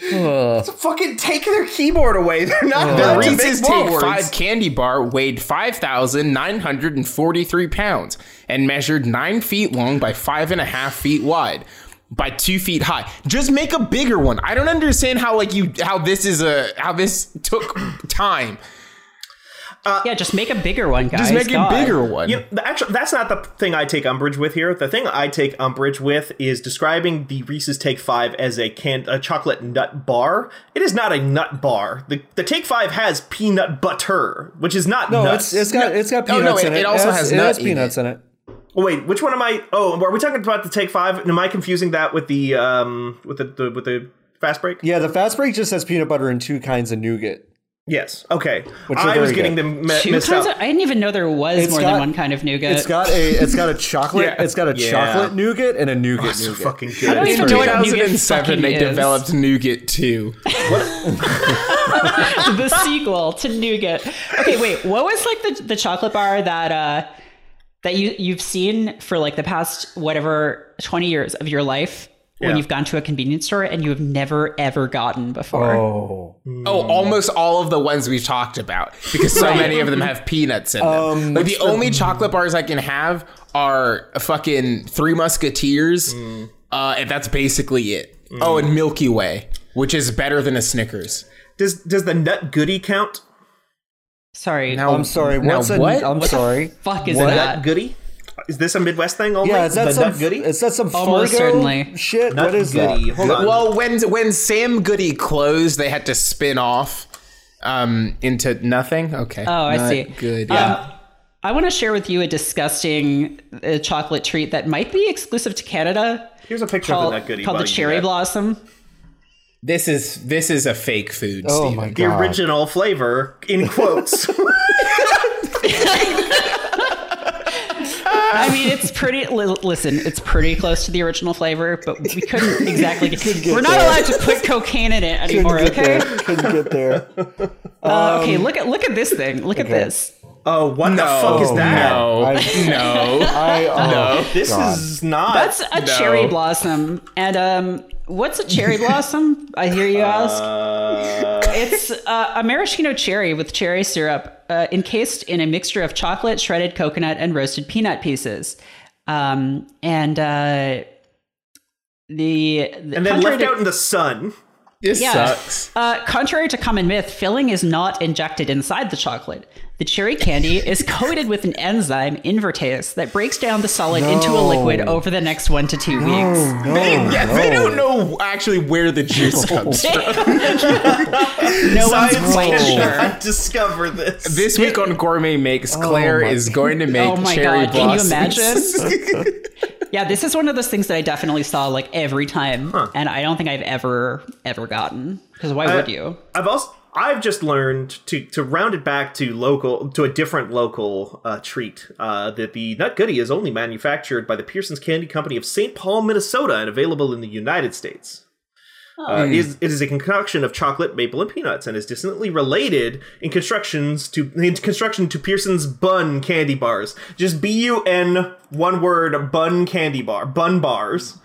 It's fucking take their keyboard away. They're not The allowed to Reese's make Take words. Five candy bar weighed 5,943 pounds and measured 9 feet long by 5.5 feet wide by 2 feet high. Just make a bigger one. I don't understand how like you how this is a how this took time. Yeah, just make a bigger one, guys. Just make God. a bigger one. You know, actually, that's not the thing I take umbrage with here. The thing I take umbrage with is describing the Reese's Take Five as a can a chocolate nut bar. It is not a nut bar. The the Take Five has peanut butter, which is not No, nuts. it's it's got it's got No, no, peanuts it- in it. it also has, has it nut has in peanuts it. in it. Oh, wait, which one am I? Oh, are we talking about the Take Five? Am I confusing that with the um with the, the with the fast break? Yeah, the fast break just has peanut butter and two kinds of nougat. Yes. Okay. Which I was getting good. them mi- Two mixed kinds up. of, I didn't even know there was It's more got- than one kind of nougat. It's got a it's got a chocolate Yeah. it's got a Yeah. chocolate nougat and a nougat so nougat. fucking I don't good. even In know what nougat 2007, they is. developed Nougat 2. the sequel to nougat. Okay, wait. What was like the the chocolate bar that uh that you you've seen for like the past whatever twenty years of your life when Yeah. you've gone to a convenience store and you have never ever gotten before? Oh. Oh, almost all of the ones we've talked about because so many of them have peanuts in them. Um, like the only chocolate bars I can have are fucking Three Musketeers, uh, and that's basically it. Oh, and Milky Way, which is better than a Snickers. Does does the nut goodie count? Sorry, Now, I'm sorry. now a, what? I'm sorry. fuck is what? that? Nut goodie? Is this a Midwest thing only? Yeah, is that the some nut goodie? is that some Almost Fargo certainly. shit? Nut what is goodie. that? Hold on. Well, when when Sam Goody closed, they had to spin off um, into nothing. Okay. Oh, I Not see. Good. Um, Yeah. I want to share with you a disgusting uh, chocolate treat that might be exclusive to Canada. Here's a picture Called, of the nut goodie. called the cherry blossom. this is this is a fake food. Oh Steven. my The original flavor, in quotes. I mean, it's pretty. Li- listen, it's pretty close to the original flavor, but we couldn't exactly. Get, get we're not there. allowed to put cocaine in it anymore. Couldn't Okay. there. Couldn't get there. Uh, okay. Look at look at this thing. Look at this. oh, what the fuck is that? No. I- no. I oh, This God. is not. That's a No. cherry blossom. And um, what's a cherry blossom? I hear you ask. Uh, It's uh, a maraschino cherry with cherry syrup uh, encased in a mixture of chocolate, shredded coconut, and roasted peanut pieces. Um, and uh, the, the and then left out in the sun. This Yeah. sucks. Uh, contrary to common myth, filling is not injected inside the chocolate. The cherry candy is coated with an enzyme, invertase, that breaks down the solid into a liquid over the next one to two weeks. Oh, no, yeah, they don't know actually where the juice comes from. No one's Science quite sure. discover this. This week on Gourmet Makes, Claire my- is going to make Oh my cherry God, can you blossoms. imagine? Yeah, this is one of those things that I definitely saw like every time, and I don't think I've ever ever gotten. Because why would you? I've also I've just learned to to round it back to local to a different local uh, treat uh, that the Nut Goodie is only manufactured by the Pearson's Candy Company of St. Paul, Minnesota, and available in the United States. Uh, it, is, it is a concoction of chocolate, maple, and peanuts, and is distantly related in constructions to in construction to Pearson's Bun candy bars. Just B U N one word Bun candy bar, Bun bars.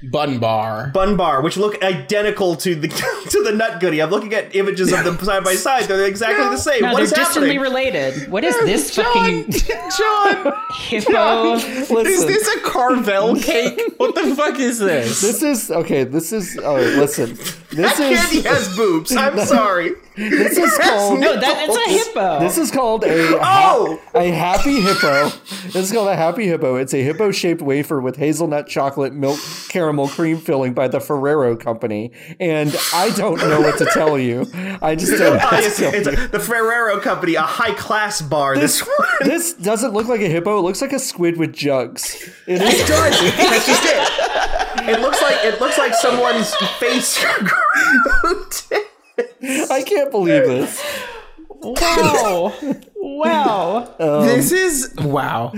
Bun bar. Bun bar, which look identical to the to the Nut goody. I'm looking at images of them side by side. They're exactly the same. No, what they're is distantly happening? related. What is this fucking John, hippo? is this a Carvel cake? What the fuck is this? This is okay. This is oh, listen. This Candy is has boobs. I'm sorry. this is called No, that, it's a hippo. This is called a Oh! ha- a happy hippo. This is called a happy hippo. It's a hippo shaped wafer with hazelnut chocolate milk caramel cream filling by the Ferrero Company. And I don't know what to tell you. I just don't. know what to it's, it's you. the Ferrero Company, a high class bar. This, This, one. this doesn't look like a hippo. It looks like a squid with jugs. It is. It does. That's just it. It looks like it looks like someone's face grew. I can't believe this. wow. wow. Um, this is wow.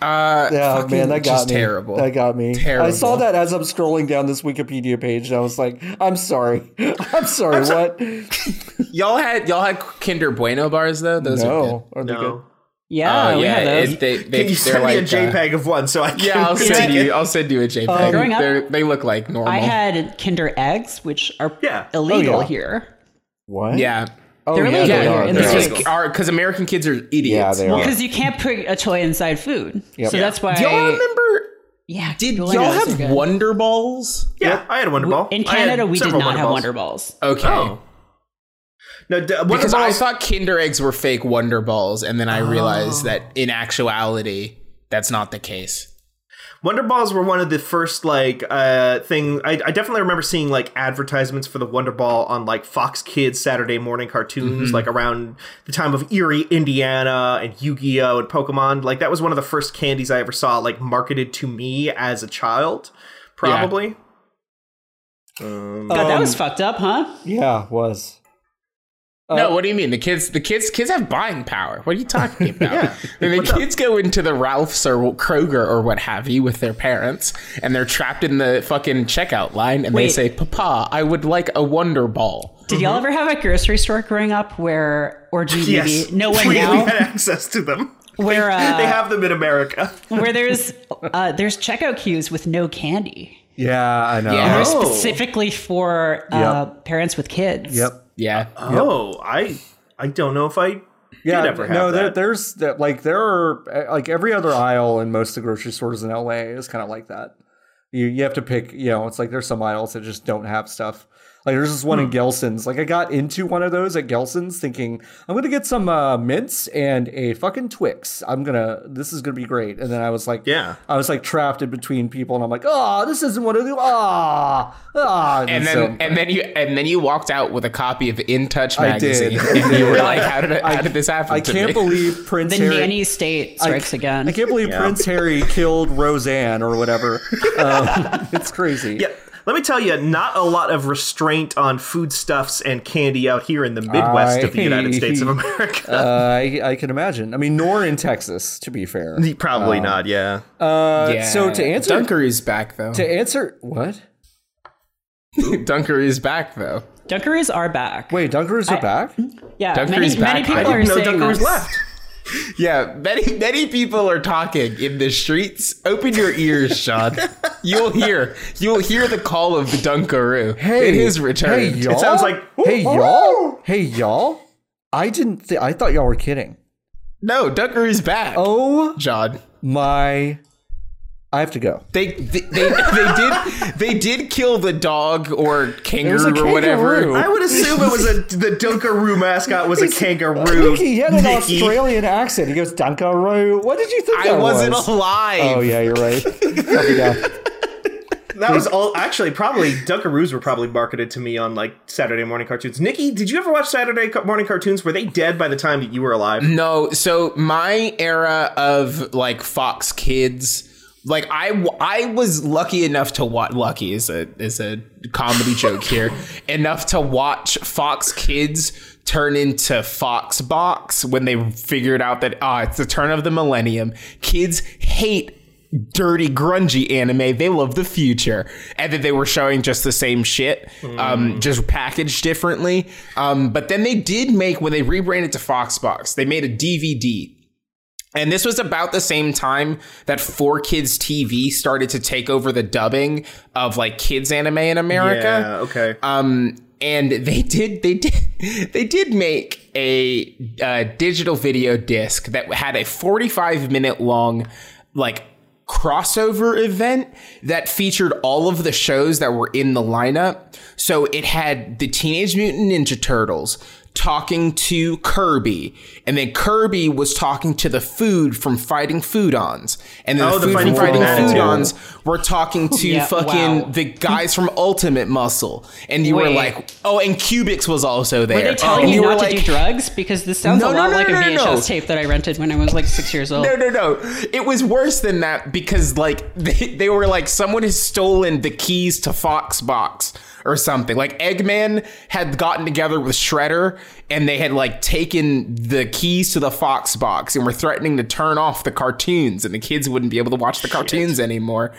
Uh, Yeah, fucking man, that got me. terrible. That got me. Terrible. I saw that as I'm scrolling down this Wikipedia page, and I was like, "I'm sorry, I'm sorry." what? y'all had y'all had Kinder Bueno bars though. Those are good. No, are they good? No. Yeah, Oh we yeah, it- they, they, Can you send like me a uh, JPEG of one so I can? yeah, I'll take send it? you. I'll send you a JPEG. Growing up- They're- they look like normal. I had Kinder eggs, which are Yeah. illegal Oh, yeah. here. What? yeah, Oh, They're yeah, illegal they here They're the illegal. States. because because American kids are idiots. Yeah, they are. Because you can't put a toy inside food. Yep. So that's why. Do y'all remember? Yeah. Did Dueling y'all have. Wonder Balls? Yeah, I had a Wonder Ball. In Canada, we did several not have Wonder Balls. Okay. Oh. No, d- Wonder Because I thought Kinder eggs were fake Wonder Balls, and then I realized oh. that in actuality, that's not the case. Wonder Balls were one of the first like uh thing. I, I definitely remember seeing like advertisements for the Wonder Ball on like Fox Kids Saturday morning cartoons, like around the time of Erie, Indiana, and Yu Gi Oh and Pokemon. Like that was one of the first candies I ever saw like marketed to me as a child, probably. Um, God, that was Um, fucked up, huh? Yeah, it was. no, what do you mean? The kids, the kids, kids have buying power. What are you talking about? And the kids go into the Ralph's or Kroger or what have you with their parents, and they're trapped in the fucking checkout line, and they say, "Papa, I would like a Wonder Ball." Did y'all ever have a grocery store growing up where, or do you yes, maybe no one we, we had access to them. where uh, They have them in America. where there's uh, there's checkout queues with no candy. Yeah, I know. Yeah. They're Oh. specifically for uh, parents with kids. Yep. Yeah, Oh, I I don't know if I Yeah, did ever have no, there, there's that like there are uh, like every other aisle in most of the grocery stores in LA is kind of like that. You you have to pick, you know, it's like there's some aisles that just don't have stuff. Like there's this Hmm. one in Gelson's. Like I got into one of those at Gelson's thinking I'm gonna get some uh, mints and a fucking Twix. I'm gonna this is gonna be great. And then I was like, Yeah. I was like trapped in between people, and I'm like, oh, this isn't what I do. Ah, ah. and then so- and then you and then you walked out with a copy of In Touch I did. magazine, and you were like, "How did it, how did this happen?" I to can't me? believe Prince The Harry. nanny state strikes again. I can't believe Prince Harry killed Roseanne or whatever. Um, it's crazy. Yeah. Let me tell you, not a lot of restraint on foodstuffs and candy out here in the Midwest of the United States of America. Uh, I, I can imagine. I mean, nor in Texas, to be fair. Probably not, yeah. Uh, Yeah. So to answer, Dunkaroos back though. to answer what? Dunkaroos back though. Dunkaroos are back. Wait, Dunkaroos are back. yeah, Dunkaroos many, back. many I people didn't are no saying Dunkaroos this. left. Yeah, many many people are talking in the streets. Open your ears, Sean. You'll hear you'll hear the call of the Dunkaroo. Hey, it is returned. Hey, y'all. sounds like- Hey, y'all. Hey, y'all. I didn't. Th- I thought y'all were kidding. no, Dunkaroo's back. Oh John. my! I have to go. They, they they they did they did kill the dog or kangaroo a or whatever. I would assume it was a the Dunkaroo mascot was a kangaroo. Nikki, he had an. Australian accent. He goes Dunkaroo. What did you think I that wasn't was? alive. Oh yeah, you're right. That was all. Actually, probably Dunkaroos were probably marketed to me on like Saturday morning cartoons. Nikki, did you ever watch Saturday morning cartoons? Were they dead by the time that you were alive? No, so my era of like Fox Kids, like I I was lucky enough to watch. Lucky is a is a comedy joke here. Enough to watch Fox Kids turn into Fox Box when they figured out that ah, it's the turn of the millennium. Kids hate dirty grungy anime they love the future and that they were showing just the same shit um just packaged differently um but then they did make when they rebranded to foxbox they made a dvd and this was about the same time that 4Kids TV started to take over the dubbing of like kids anime in America. Yeah. Okay. Um, and they did, they did, they did make a uh, digital video disc that had a 45 minute long, like crossover event that featured all of the shows that were in the lineup. So it had the Teenage Mutant Ninja Turtles talking to Kirby, and then Kirby was talking to the food from Fighting Foodons, and then Oh, the the food Fighting from Fighting Foodons. Foodons were talking to Yeah, fucking wow. the guys from Ultimate Muscle, and you were like, oh, and Cubix was also there. Were they telling and you, were not like, to do drugs? Because this sounds No, a lot no, like no, a VHS no. tape that I rented when I was like six years old. No, no, no. It was worse than that because like they, they were like someone has stolen the keys to Foxbox or something. Like Eggman had gotten together with Shredder and they had like taken the keys to the Fox box and were threatening to turn off the cartoons and the kids wouldn't be able to watch the cartoons anymore.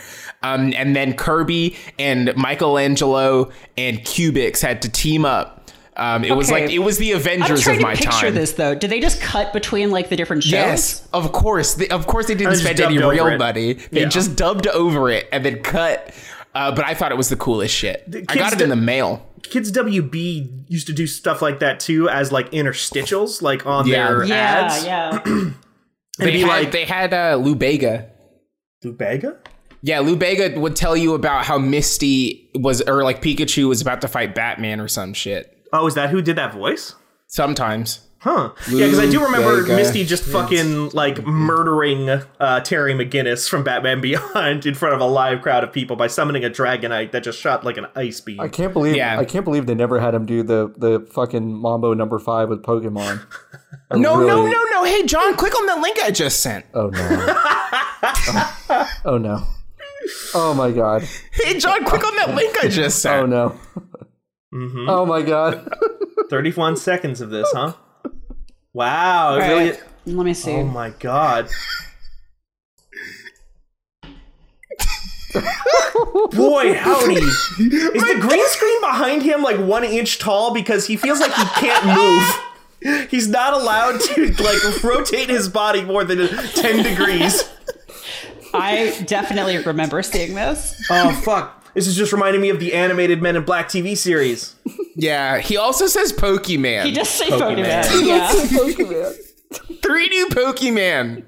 Um, and then Kirby and Michelangelo and Cubix had to team up. Um, it was like it was the I'm Avengers trying of to my picture time. this though. Did they just cut between like the different shows? Yes, of course. They, of course, they didn't spend any real money. They Yeah. just dubbed over it and then cut. Uh, but I thought it was the coolest shit. I got kids it in the mail. Kids WB used to do stuff like that too, as like interstitials, like on Yeah. their Yeah, ads. yeah. They had, like- they had uh, Lou Bega. Lou Bega? Yeah, Lou Bega would tell you about how Misty was, or like Pikachu was about to fight Batman or some shit. Oh, is that who did that voice? Sometimes. Huh. yeah, because I do remember Lou Bega. Misty just fucking like murdering uh, Terry McGinnis from Batman Beyond in front of a live crowd of people by summoning a Dragonite that just shot like an ice beam. I can't believe Yeah. I can't believe they never had him do the the fucking Mambo number five with Pokemon. I No, no, no, no. Hey, John, click on the link I just sent. Oh no. oh, oh, no. Oh my god. Hey, John, click on that link I just sent. Oh no. Mm-hmm. Oh my god. 31 seconds of this, huh? Wow. All really- right. Let me see. Oh my god. Boy, howdy. Is the green screen behind him like one inch tall because he feels like he can't move? He's not allowed to like rotate his body more than 10 degrees. I definitely remember seeing this. Oh fuck. This is just reminding me of the animated Men in Black TV series. Yeah, he also says Pokemon. He does say Pokemon. Pokemon. Yeah. Pokemon. Three new Pokemon.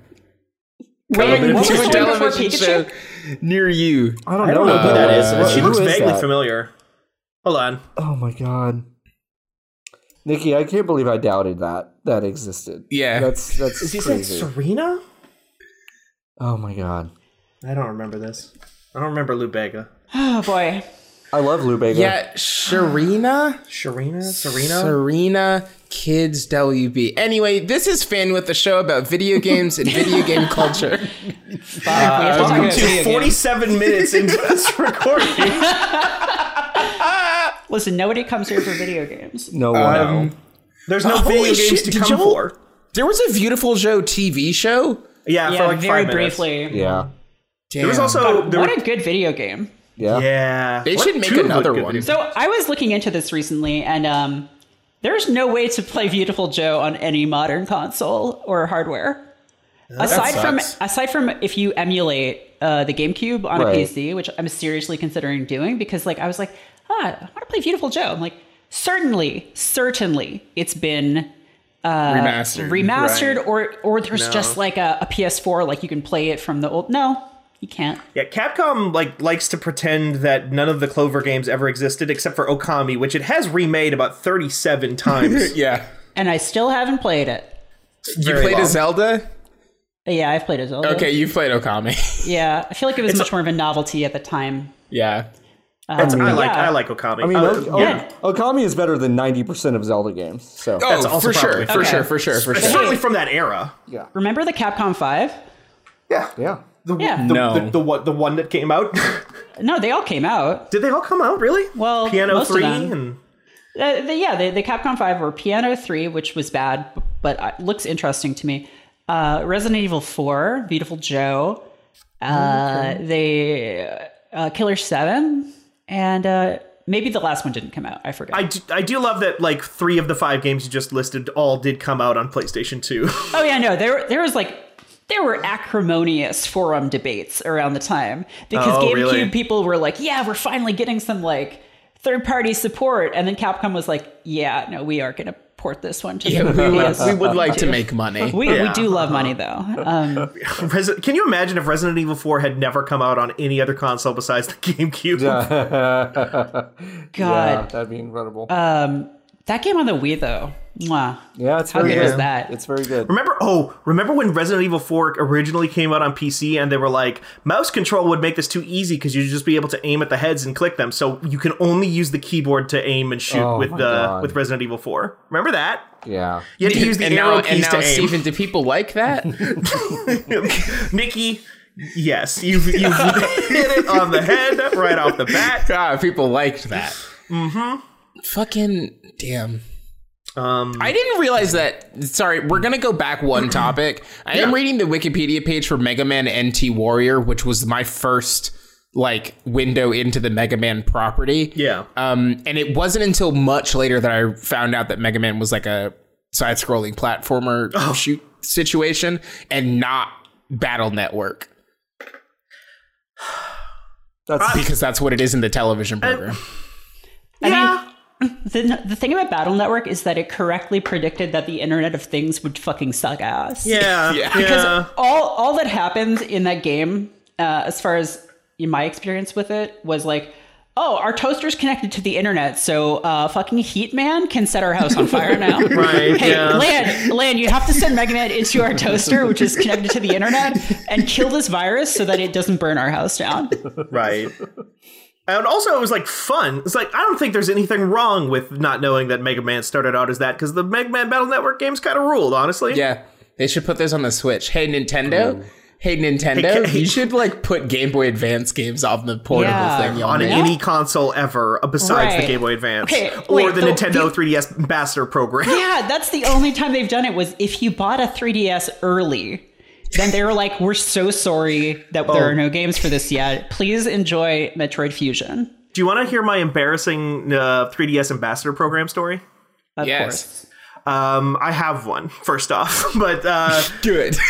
Wait, what was to a television Pikachu? show near you. I don't I know, don't know who that is. What- she who looks is vaguely that? familiar. Hold on. Oh my god. Nikki, I can't believe I doubted that that existed. Yeah. That's that's Is he saying. Serena? Oh my god. I don't remember this. I don't remember Lou Bega. Oh boy. I love Lou Bega. Yeah, Sharina? Sharina? Serena? Serena Kids WB. Anyway, this is Fanbyte, the show about video games and video game culture. Fuck, we have to Welcome to 47 minutes into this recording. Listen, nobody comes here for video games. No one. Um, There's no Holy video games shit, to did come y'all- for. There was a Viewtiful Joe TV show. Yeah, Yeah, for like very five briefly. yeah. Damn. There was also there What were- a good video game. Yeah. yeah. They What should make another one. So I was looking into this recently, and um, there's no way to play Viewtiful Joe on any modern console or hardware. aside from aside from if you emulate uh, the GameCube on Right. a PC, which I'm seriously considering doing, because like I was like, ah, I want to play Viewtiful Joe. I'm like, certainly, certainly, it's been remastered. remastered, Right. or or there's No. just like a, a PS4, like you can play it from the old. No, you can't. Yeah, Capcom like likes to pretend that none of the Clover games ever existed except for Okami, which it has remade about 37 times. Yeah. And I still haven't played it. You played long. a Zelda? Yeah, I've played a Zelda. Okay, you played Okami. Yeah, I feel like it was It's much a- more of a novelty at the time. yeah. That's, I like yeah. I like Okami. I mean, Uh, O- yeah. Okami is better than 90% of Zelda games. So, Oh, That's also for sure, probably- for Okay. sure, for sure, for sure. certainly from that era. yeah. Remember the Capcom 5? Yeah. Yeah. The, Yeah. the, No. the, the, one- the one that came out. No, they all came out. Did they all come out really? Well, Piano most of 3 them. and Uh, the, yeah, the, the Capcom 5 were P.N.03, which was bad, but uh, looks interesting to me. Uh, Resident Evil 4, Viewtiful Joe, uh, they uh, Killer 7, and uh, maybe the last one didn't come out. I forgot. I do, I do love that like 3 of the 5 games you just listed all did come out on PlayStation 2. Oh yeah, no, there there was like there were acrimonious forum debates around the time because Oh, GameCube really? people were like, "Yeah, we're finally getting some like third party support," and then Capcom was like, "Yeah, no, we are going to port this one to Yeah, the we, would, PS. we would like to make money. We, Yeah. we do love money though. Um, Resi- Can you imagine if Resident Evil 4 had never come out on any other console besides the GameCube? God, Yeah, that'd be incredible. um, that game on the Wii though. Mwah. yeah, it's how very good good. was that? It's very good. Remember? Oh, remember when Resident Evil 4 originally came out on PC and they were like, mouse control would make this too easy because you'd just be able to aim at the heads and click them. So you can only use the keyboard to aim and shoot Oh with the God. with Resident Evil 4. Remember that? Yeah. You had to use the and arrow now, keys and now to aim. Steven, do people like that? Nikki, yes, you've, you've hit it on the head right off the bat. God, people liked that. Mm-hmm. Fucking damn. Um, I didn't realize that. Sorry, we're gonna go back one topic. I am reading the Wikipedia page for Mega Man NT Warrior, which was my first like window into the Mega Man property. yeah. Um, and it wasn't until much later that I found out that Mega Man was like a side-scrolling platformer Oh. shoot situation and not Battle Network That's because that's what it is in the television program. yeah. The, the thing about Battle Network is that it correctly predicted that the Internet of Things would fucking suck ass. yeah. Yeah. Yeah. Because all all that happened in that game, uh, as far as in my experience with it, was like, oh, our toaster's connected to the internet, so uh, fucking Heat Man can set our house on fire now. Right, Hey, yeah. Lan, Lan, you have to send Mega Man into our toaster, which is connected to the internet, and kill this virus so that it doesn't burn our house down. Right. And also, it was like fun. It's like I don't think there's anything wrong with not knowing that Mega Man started out as that because the Mega Man Battle Network games kind of ruled, honestly. Yeah, they should put those on the Switch. Hey Nintendo, hey Nintendo, Hey, you should like put Game Boy Advance games off the portable Yeah. thing. y'all On make. any console ever, uh, besides the Game Boy Advance Okay, or the the- Nintendo 3DS Ambassador program. Yeah, that's the only time they've done it was if you bought a 3DS early. Then they were like, "We're so sorry that there Oh. are no games for this yet. Please enjoy Metroid Fusion." Do you want to hear my embarrassing uh, 3DS Ambassador program story? Of Yes. course. Um, I have one. First off, but uh, Good.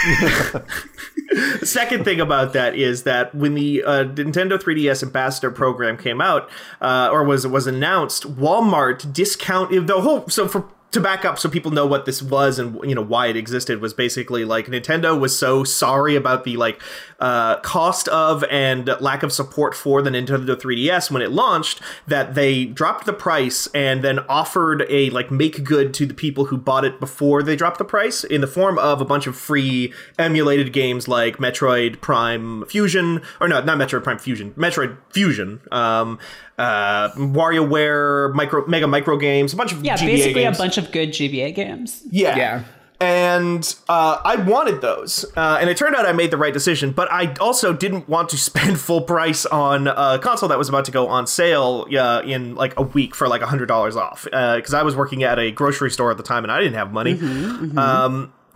The second thing about that is that when the uh, Nintendo 3DS Ambassador program came out, uh, or was was announced, Walmart discounted the whole. So for to back up, so people know what this was and you know why it existed, was basically like Nintendo was so sorry about the like uh, cost of and lack of support for the Nintendo 3DS when it launched that they dropped the price and then offered a like make good to the people who bought it before they dropped the price in the form of a bunch of free emulated games like Metroid Prime Fusion or no, not Metroid Prime Fusion, Metroid Fusion, um, uh, WarioWare, micro Mega Micro games, a bunch of Yeah, GBA basically games. a bunch of good GBA games. Yeah. Yeah. And uh, I wanted those, uh, and it turned out I made the right decision. But I also didn't want to spend full price on a console that was about to go on sale uh, in like a week for like hundred dollars off. Because I was working at a grocery store at the time, and I didn't have money. Um,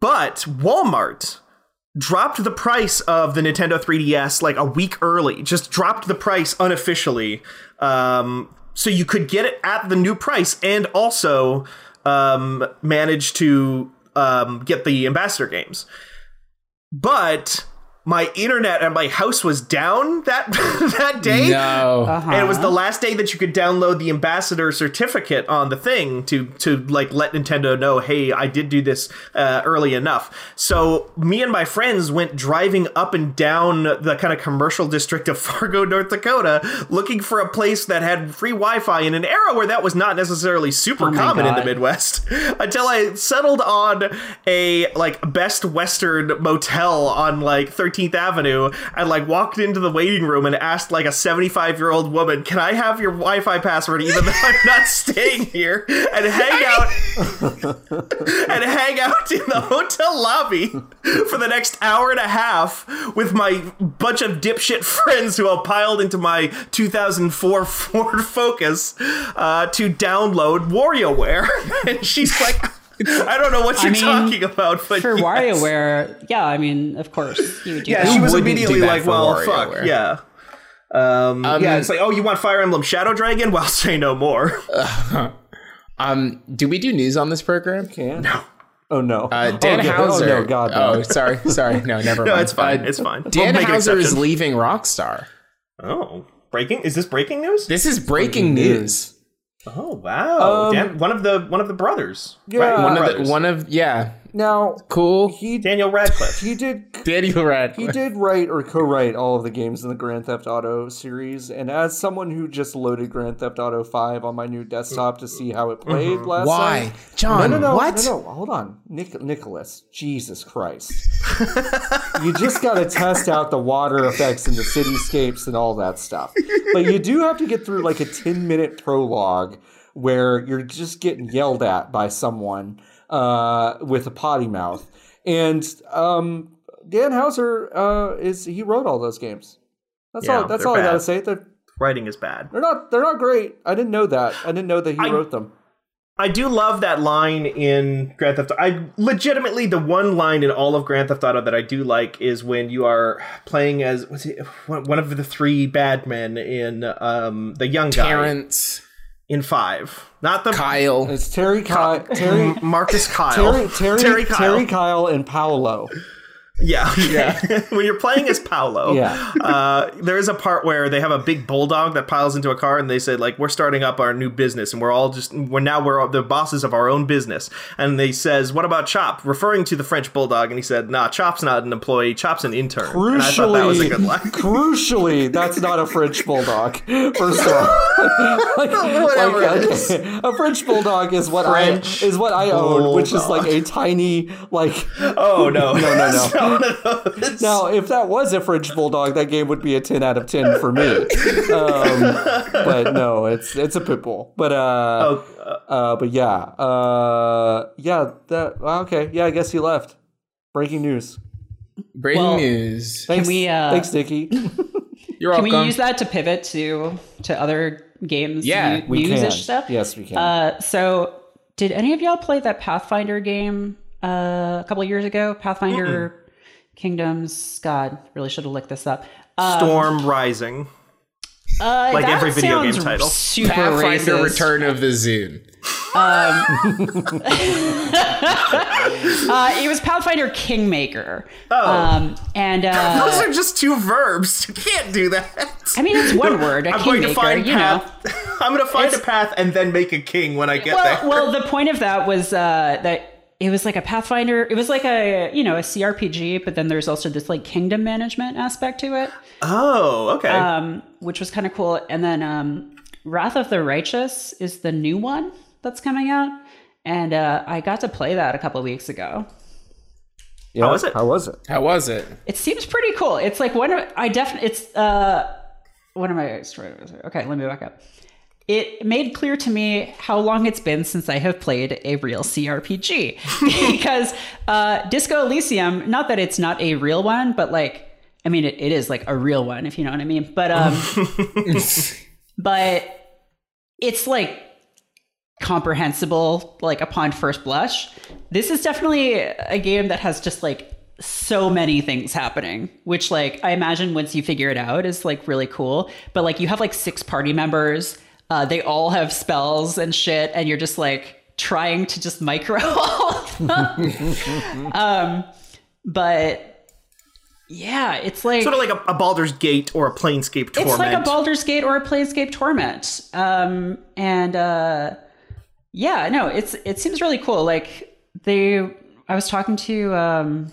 but Walmart dropped the price of the Nintendo 3DS like a week early. Just dropped the price unofficially, um, so you could get it at the new price, and also um, manage to um, get the ambassador games. But my internet at my house was down that that day. No. And it was the last day that you could download the ambassador certificate on the thing to to like let Nintendo know, hey, I did do this uh, early enough. So me and my friends went driving up and down the kind of commercial district of Fargo, North Dakota, looking for a place that had free Wi-Fi in an era where that was not necessarily super my common in the Midwest. Until I settled on a like Best Western motel on like 13th Avenue and like walked into the waiting room and asked like a 75 year old woman, "Can I have your Wi-Fi password even though I'm not staying here?" and hang out and hang out in the hotel lobby for the next hour and a half with my bunch of dipshit friends who have piled into my 2004 Ford Focus uh, to download WarioWare. and she's like, I don't know what you're mean, talking about, but For yes. WarioWare, yeah, I mean, of course, you would do Yeah, that. she was immediately like, well, WarioWare? fuck, yeah. Um, yeah, it's like, oh, you want Fire Emblem Shadow Dragon? Well, say no more. Um, do we do news on this program? Can? No. Oh no. Uh, Dan oh. Houser. Oh no, God. No. Oh, sorry, sorry. No, never No, mind. it's fine. Uh, it's fine. Dan We'll Houser is leaving Rockstar. Oh, breaking? Is this breaking news? This is breaking, news. Oh wow! Um, one of the one of the brothers. Yeah. right? One of brothers. the, one of yeah, Now cool. he Daniel Radcliffe. he did Daniel Radcliffe. he did write or co-write all of the games in the Grand Theft Auto series, and as someone who just loaded Grand Theft Auto Five on my new desktop to see how it mm-hmm. played mm-hmm. last Why, night, John? no, no, no, what? no, no. Hold on, Nic- Nicholas. Jesus Christ! you just got to test out the water effects and the cityscapes and all that stuff. But you do have to get through like a ten-minute prologue where you're just getting yelled at by someone uh, with a potty mouth, and um, Dan Houser uh, is he wrote all those games. That's Yeah, all. That's they're all I gotta say. They're, Writing is bad. they're not. They're not great. I didn't know that. I didn't know that he I- wrote them. I do love that line in Grand Theft. Auto. I legitimately the one line in all of Grand Theft Auto that I do like is when you are playing as what's it, one one of the three bad men in um the young guy Terrence, in five, not the Kyle. It's Terry. Ky- Terry. Marcus Kyle, Terry, Terry, Terry Kyle. Terry Kyle and Paolo. Yeah, yeah. when you're playing as Paolo, Yeah. uh, there is a part where they have a big bulldog that piles into a car, and they say like, "We're starting up our new business, and we're all just we're now we're the bosses of our own business." And they says, "What about Chop?" Referring to the French bulldog, and he said, "Nah, Chop's not an employee. Chop's an intern." and I thought that was a Crucially, good line. crucially, that's not a French bulldog. First of all, like, Whatever like, okay, a French bulldog is what French I is what I own, which is like a tiny like. Oh no, No, no, no. It's not one of those. Now, if that was a French bulldog, that game would be a ten out of ten for me. Um, but no, it's it's a pit bull. But uh, Oh, uh, but yeah, uh, yeah. That okay. Yeah, I guess he left. Breaking news. Breaking Well, news. Thanks, we, uh, thanks, Dickie. You're Can we use that to pivot to to other games? Yeah, new- We can. stuff. Yes, we can. Uh, so, did any of y'all play that Pathfinder game uh, a couple of years ago? Pathfinder Kingdoms. God, really should have looked this up. Uh, Storm Rising. uh, Like every video game title. Super Pathfinder racist. Return of the Zune. Uh, it was Pathfinder Kingmaker. Oh. Um, and uh, Those are just two verbs. You can't do that. I mean, it's one word. A I'm going to find you know. path. I'm going to find a path and then make a king when I get well, there. well, the point of that was uh, that it was like a Pathfinder. It was like a you know a CRPG, but then there's also this like kingdom management aspect to it, oh, okay. um, which was kind of cool. And then um, Wrath of the Righteous is the new one that's coming out, and uh, I got to play that a couple of weeks ago. Yeah, How was it? How was it? How was it? It seems pretty cool. It's like one of I definitely it's uh what am I okay, let me back up. It made clear to me how long it's been since I have played a real CRPG. because uh Disco Elysium, not that it's not a real one, but like I mean it, it is like a real one, if you know what I mean. But um but it's like comprehensible like upon first blush this is definitely a game that has just like so many things happening which like i imagine once you figure it out is like really cool but like you have like six party members uh, they all have spells and shit and you're just like trying to just micro all of them um but yeah it's like sort of like a, a Baldur's Gate or a Planescape Torment. it's like a Baldur's Gate or a Planescape Torment. Um, and uh, yeah, no, it's it seems really cool. Like they, I was talking to um,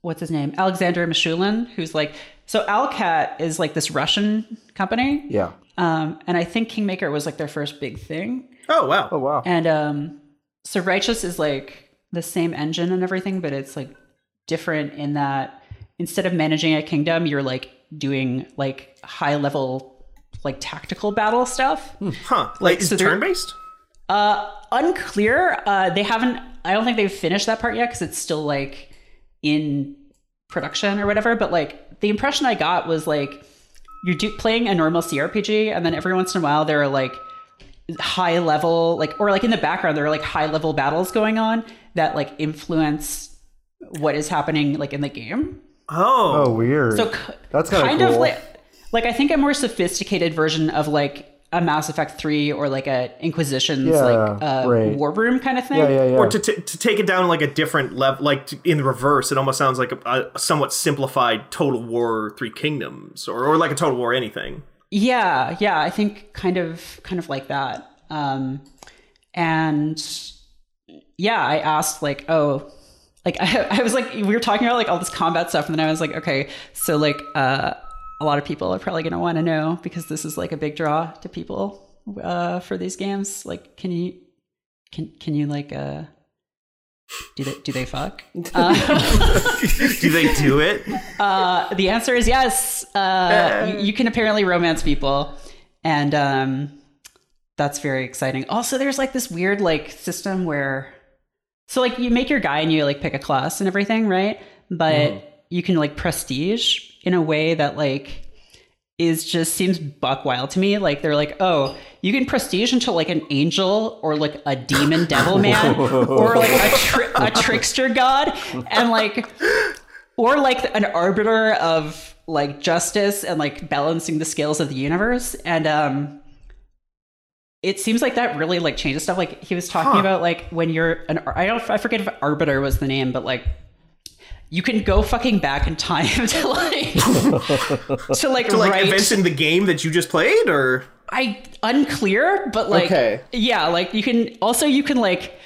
what's his name, Alexander Mishulin, who's like, so Owlcat is like this Russian company, Yeah. Um, and I think Kingmaker was like their first big thing. oh wow. Oh wow. And um, so Righteous is like the same engine and everything, but it's like different in that instead of managing a kingdom, you're like doing like high level, like tactical battle stuff. Huh. Like, is so turn based? Uh, unclear. Uh, they haven't. I don't think they've finished that part yet because it's still like in production or whatever. But like the impression I got was like you're do- playing a normal CRPG, and then every once in a while there are like high level, like or like in the background there are like high level battles going on that like influence what is happening like in the game. Oh. Oh weird. So k- That's kinda kind of cool. like like I think a more sophisticated version of like a Mass Effect 3 or like a Inquisition's Yeah, like uh, right. war room kind of thing. yeah, yeah, yeah. Or to, t- to take it down like a different level, like to, in reverse, it almost sounds like a, a somewhat simplified Total War Three Kingdoms, or, or like a Total War anything. Yeah, yeah, I think kind of kind of like that. Um, and yeah, I asked like, oh, like I, I was like, we were talking about like all this combat stuff, and then I was like, okay, so like uh, a lot of people are probably gonna want to know because this is like a big draw to people uh, for these games. Like, can you can can you like uh do they do they fuck? Uh, Do they do it? uh, the answer is yes. Uh, you, you can apparently romance people, and um, that's very exciting. Also, there's like this weird like system where, so like you make your guy and you like pick a class and everything, right? But you can like prestige in a way that like is just seems buck wild to me. Like they're like, oh, you can prestige until like an angel or like a demon devil man or like a, tri- a trickster god, and like or like an arbiter of like justice and like balancing the scales of the universe and um it seems like that really like changes stuff like he was talking Huh. about like when you're an i don't i forget if arbiter was the name but like you can go fucking back in time to like to like To like write events in the game that you just played, or I unclear, but like Okay. yeah, like you can also you can like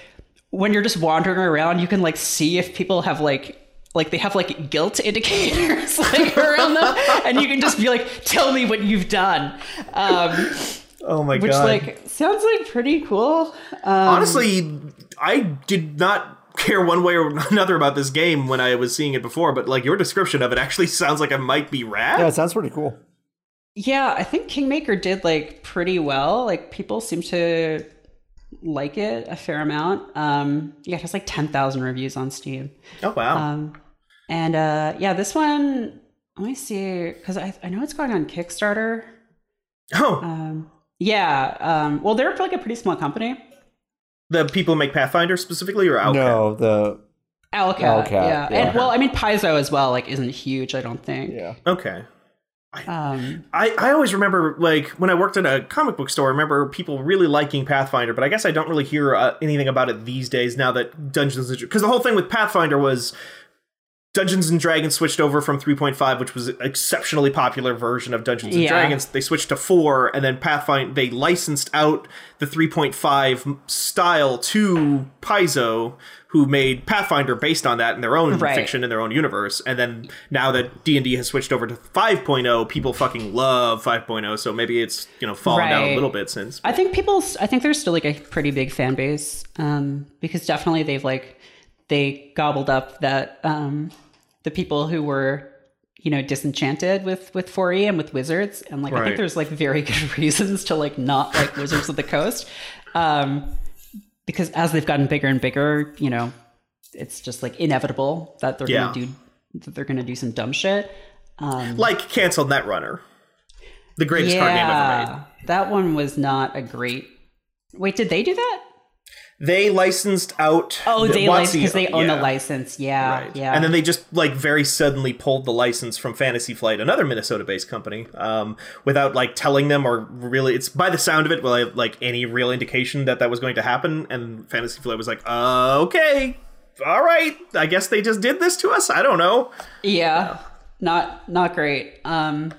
when you're just wandering around, you can like see if people have like like they have like guilt indicators like around them, and you can just be like, "Tell me what you've done," um, oh my which god! Which like sounds like pretty cool. Um, Honestly, I did not care one way or another about this game when I was seeing it before, but like your description of it actually sounds like it might be rad. Yeah, it sounds pretty cool. yeah, I think Kingmaker did like pretty well. Like people seem to like it a fair amount. Um, yeah, it has like ten thousand reviews on Steam. Oh wow! Um, and uh, yeah, this one, let me see, because I, I know it's going on Kickstarter. oh, Um, yeah, um, well, they're like a pretty small company. The people who make Pathfinder specifically, or Outcast? No, the Owlcat, Owlcat, yeah. yeah. And well, I mean, Paizo as well, like, isn't huge, I don't think. yeah. Okay. Um, I, I always remember like when I worked in a comic book store. I remember people really liking Pathfinder, but I guess I don't really hear uh, anything about it these days. Now that Dungeons because the whole thing with Pathfinder was Dungeons and Dragons switched over from 3.5, which was an exceptionally popular version of Dungeons and Yeah. Dragons. They switched to 4, and then Pathfinder, they licensed out the 3.5 style to Paizo, who made Pathfinder based on that in their own Right. fiction, in their own universe. And then now that D&D has switched over to 5.0, people fucking love 5.0, so maybe it's, you know, fallen down a little bit since. I think people, I think there's still like a pretty big fan base um, because definitely they've like, they gobbled up that um, the people who were you know disenchanted with with 4e and with wizards and like i think there's like very good reasons to like not like wizards of the coast um because as they've gotten bigger and bigger you know it's just like inevitable that they're Yeah. gonna do that they're gonna do some dumb shit um Like canceled Netrunner. The greatest card game ever made. that one was not a great wait did they do that They licensed out. oh the- they because they own yeah. the license yeah Right. yeah And then they just like very suddenly pulled the license from Fantasy Flight, another Minnesota-based company, um, without like telling them or really. It's by the sound of it, well, I like any real indication that that was going to happen. And Fantasy Flight was like, uh, "Okay, all right, I guess they just did this to us. I don't know." Yeah, not not great. Um,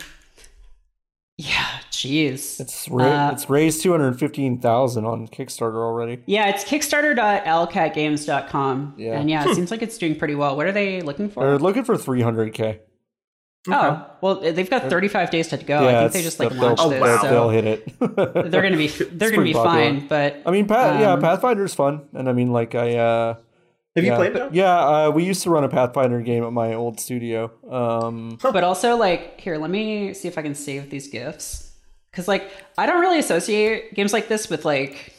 yeah, jeez. It's ra- Uh, it's raised two hundred fifteen thousand on Kickstarter already. yeah, it's Kickstarter.owlcatgames.com. Yeah. and yeah, it seems like it's doing pretty well. What are they looking for? They're looking for three hundred k. Oh, well, they've got 35 days to go. Yeah, I think they just like they'll- launched Oh, this, wow. so They'll hit it. they're gonna be they're gonna be popular. fine. But I mean, Path, yeah, Um, Pathfinder's fun, and I mean, like I. uh Have you played it? Yeah, uh, we used to run a Pathfinder game at my old studio. Um, but also like here, let me see if I can save these gifs. because like I don't really associate games like this with like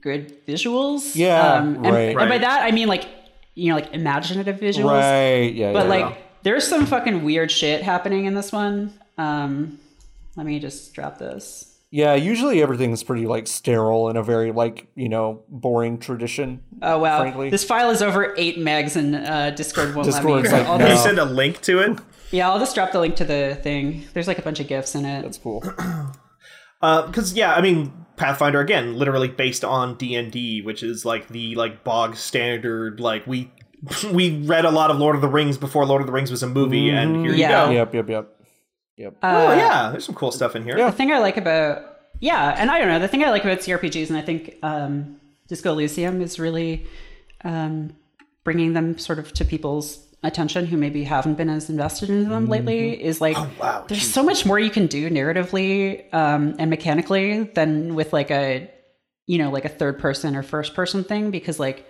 good visuals. Yeah, um, and, right. and by that I mean like you know like imaginative visuals. right? Yeah, But yeah. like, there's some fucking weird shit happening in this one. Um, let me just drop this. Yeah. Usually everything's pretty like sterile in a very like you know boring tradition. Oh wow, Frankly. this file is over eight megs, and uh, Discord won't let me. like, I'll Can you send a link to it? yeah, I'll just drop the link to the thing. There's like a bunch of gifs in it. That's cool. because yeah, I mean Pathfinder again, literally based on D and D, which is like the like bog standard. Like we we read a lot of Lord of the Rings before Lord of the Rings was a movie, and here Yeah. you go. Yep, yep, yep, yep. Oh Uh, yeah, there's some cool stuff in here. Yeah. The thing I like about yeah, and I don't know. The thing I like about CRPGs, and I think um, Disco Elysium is really um, bringing them sort of to people's attention who maybe haven't been as invested in them lately, is like wow, there's so much more you can do narratively um, and mechanically than with like a you know like a third person or first person thing because like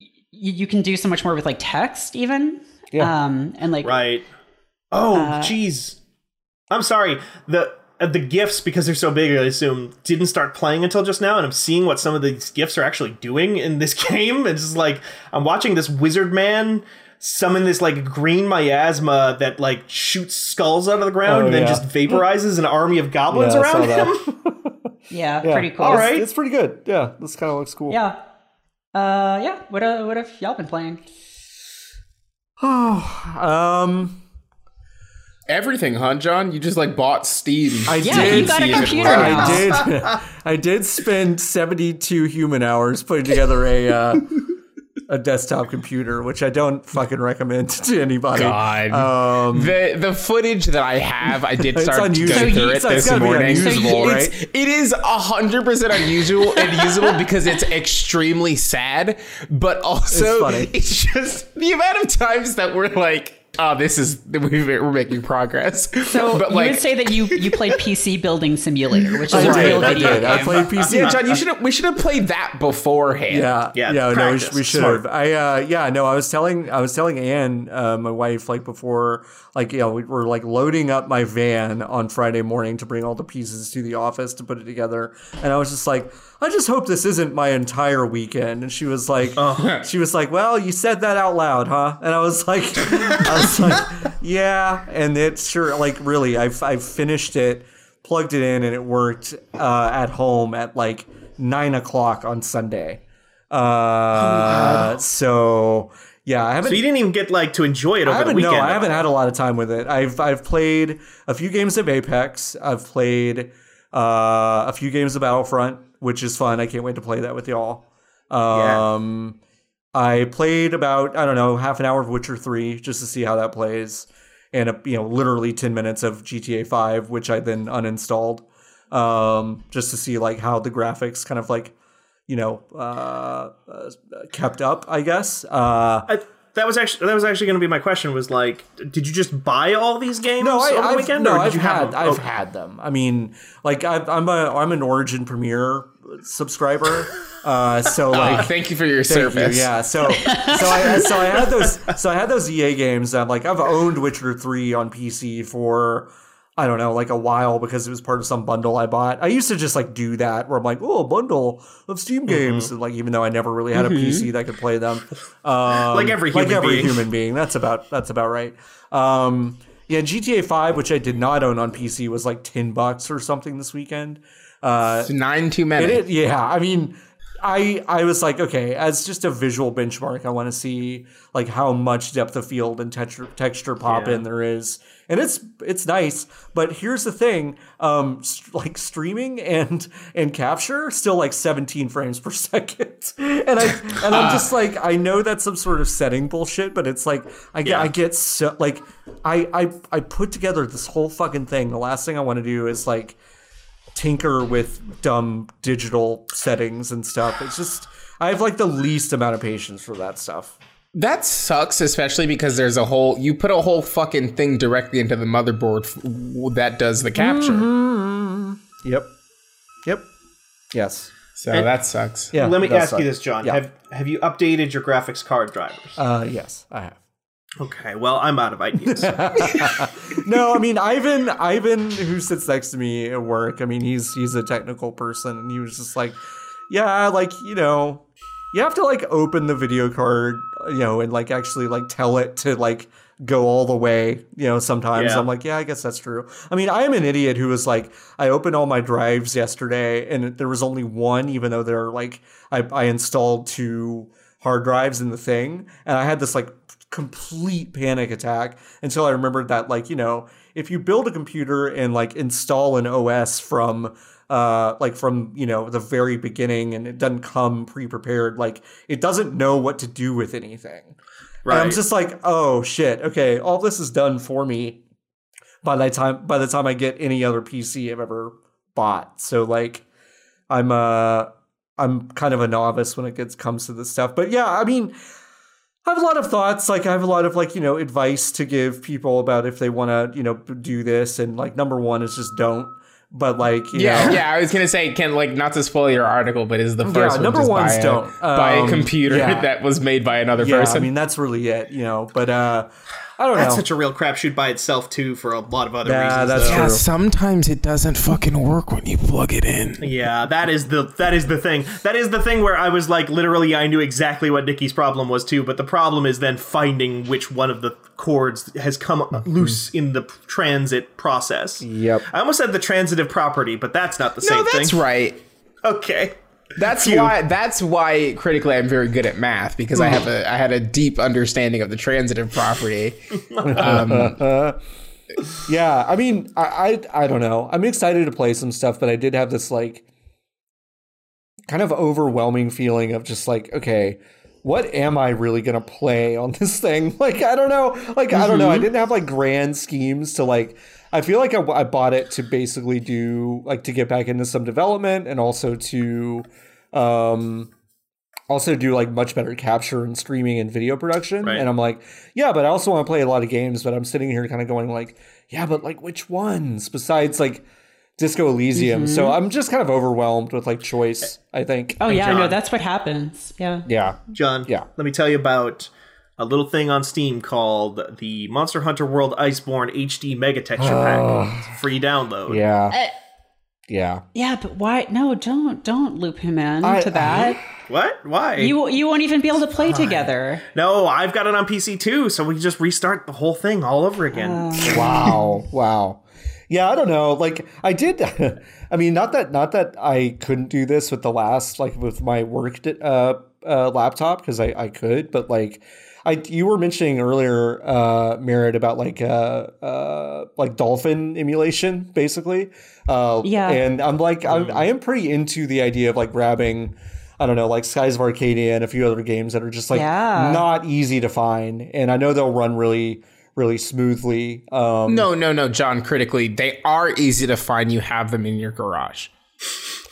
y- you can do so much more with like text even Yeah. um and like Right. Oh, Uh, jeez. I'm sorry. The uh, the gifs because they're so big, I assume, didn't start playing until just now, and I'm seeing what some of these gifs are actually doing in this game. It's just like I'm watching this wizard man summon this like green miasma that like shoots skulls out of the ground Oh, and then yeah. just vaporizes an army of goblins Yeah, around him. yeah, Yeah. pretty cool All It's- right. It's, pretty good. Yeah, this kind of looks cool. yeah uh yeah what uh, what have y'all been playing Oh, Um, Everything, huh, John? You just like bought Steam. I Yeah, did. you got a see if it computer now. I did. I did spend seventy-two human hours putting together a uh, a desktop computer, which I don't fucking recommend to anybody. God. Um, the the footage that I have, I did It's start to unusable. go So through you- it it's this gotta be morning. unusable, It's- right? It is hundred percent unusual and usable because it's extremely sad, but also It's funny. it's just the amount of times that we're like, oh, this is we're making progress. so but you would say that you you played pc building simulator which is I a did. real I video did. I played PC. yeah, John, you should have. We should have played that beforehand. Yeah, Yeah, yeah. No, we, we should have. I, uh, yeah, no. I was telling, I was telling Anne, uh, my wife, like before, like you know, we were like loading up my van on Friday morning to bring all the pieces to the office to put it together, and I was just like, I just hope this isn't my entire weekend. And she was like, oh. she was like, well, you said that out loud, huh? And I was like, I was like, yeah. And it sure, like, really, I've I've finished it, plugged it in, and it worked uh, at home at like nine o'clock on Sunday. Uh, so yeah, I haven't. so you didn't even get like to enjoy it I over the haven't. weekend. No, I haven't had a lot of time with it. I've I've played a few games of Apex. I've played uh, a few games of Battlefront, which is fun. I can't wait to play that with y'all. Um, I played about I don't know half an hour of Witcher Three just to see how that plays, and a, you know literally ten minutes of GTA Five, which I then uninstalled, um, just to see like how the graphics kind of like you know uh, uh, kept up. I guess. Uh, I, that was actually that was actually going to be my question. Was like, did you just buy all these games No, I, over the I've, weekend, no, or did I've you have had them? I've had them. I mean, like I've, I'm a I'm an Origin Premier subscriber, uh, so Uh, like. thank you for your Thank you, service. Yeah, so so I so I had those so I had those EA games that like I've owned Witcher three on PC for I don't know like a while because it was part of some bundle I bought. I used to just like do that where I'm like oh a bundle of Steam games and like even though I never really had a PC that could play them, um, Like every like human every being. human being. That's about that's about right. Um, yeah, GTA five, which I did not own on PC, was like ten bucks or something this weekend. Uh, Nine too many. is- yeah, I mean, I I was like, okay, as just a visual benchmark, I want to see like how much depth of field and texture texture pop Yeah. in there is, and it's it's nice. But here's the thing, um, st- like streaming and and capture still like 17 frames per second, and I and I'm just like, I know that's some sort of setting bullshit, but it's like I get Yeah. I get so like I I I put together this whole fucking thing. The last thing I want to do is like tinker with dumb digital settings and stuff. It's just I have like the least amount of patience for that stuff. That sucks, especially because there's a whole you put a whole fucking thing directly into the motherboard f- that does the capture. Yep. Yep. Yes. So that sucks. Yeah. Let me that ask you this, John. Yeah. Have have you updated your graphics card drivers? Uh, yes, I have. Okay, well, I'm out of ideas. no, I mean Ivan. Ivan, who sits next to me at work. I mean, he's he's a technical person, and he was just like, "Yeah, like you know, you have to like open the video card, you know, and like actually like tell it to like go all the way. You know, sometimes Yeah. I'm like, yeah, I guess that's true. I mean, I am an idiot who was like, I opened all my drives yesterday, and there was only one, even though they're like, I, I installed two hard drives in the thing, and I had this like complete panic attack until I remembered that like you know if you build a computer and like install an OS from uh like from you know the very beginning and it doesn't come pre-prepared like it doesn't know what to do with anything and I'm just like oh shit okay all this is done for me by the time by the time I get any other PC I've ever bought. So like I'm uh I'm kind of a novice when it gets comes to this stuff. But yeah, I mean I have a lot of thoughts. Like I have a lot of like, you know, advice to give people about if they want to, you know, do this and like number 1 is just don't. But like, you Yeah, know, yeah. I was gonna say, Ken, like, not to spoil your article, but is the first Yeah, one number ones by don't. buy a Um, computer yeah. that was made by another yeah, person? I mean that's really it, you know. But uh I don't That's know. such a real crapshoot by itself too, for a lot of other reasons. Yeah, reasons. that's though. true. sometimes it doesn't fucking work when you plug it in. Yeah, that is the that is the thing. That is the thing where I was like, literally, I knew exactly what Nikki's problem was too. But the problem is then finding which one of the cords has come loose in the transit process. Yep. I almost said the transitive property, but that's not the No, same that's thing. right. Okay. That's why. That's why critically I'm very good at math because I have a I had a deep understanding of the transitive property. Um, yeah, I mean, I, I I don't know. I'm excited to play some stuff, but I did have this like kind of overwhelming feeling of just like, okay, what am I really gonna play on this thing? Like, I don't know. Like, I don't know. I mm-hmm. didn't have like grand schemes to like. I feel like I, I bought it to basically do like to get back into some development and also to um also do like much better capture and streaming and video production. Right. And I'm like, yeah, but I also want to play a lot of games. But I'm sitting here kind of going like, yeah, but like which ones besides like Disco Elysium? So I'm just kind of overwhelmed with like choice. I think. Oh yeah, no, John. that's what happens. Yeah. yeah. John, Yeah. let me tell you about a little thing on Steam called the Monster Hunter World Iceborne HD Mega Texture Pack. It's a free download. Yeah. Yeah. Yeah, but why? No, don't don't loop him in I- to that. What? Why? you you won't even be able to play together. no, I've got it on PC too, so we can just restart the whole thing all over again. wow wow yeah i don't know like i did i mean not that not that i couldn't do this with the last like with my work uh, uh laptop because i i could but like I, you were mentioning earlier, uh, Merritt, about like uh, uh, like dolphin emulation, basically. Uh, Yeah. and I'm like, I'm, I am pretty into the idea of like grabbing, I don't know, like Skies of Arcadia and a few other games that are just like Yeah. not easy to find, and I know they'll run really, really smoothly. Um, No, no, no, John. Critically, they are easy to find. You have them in your garage.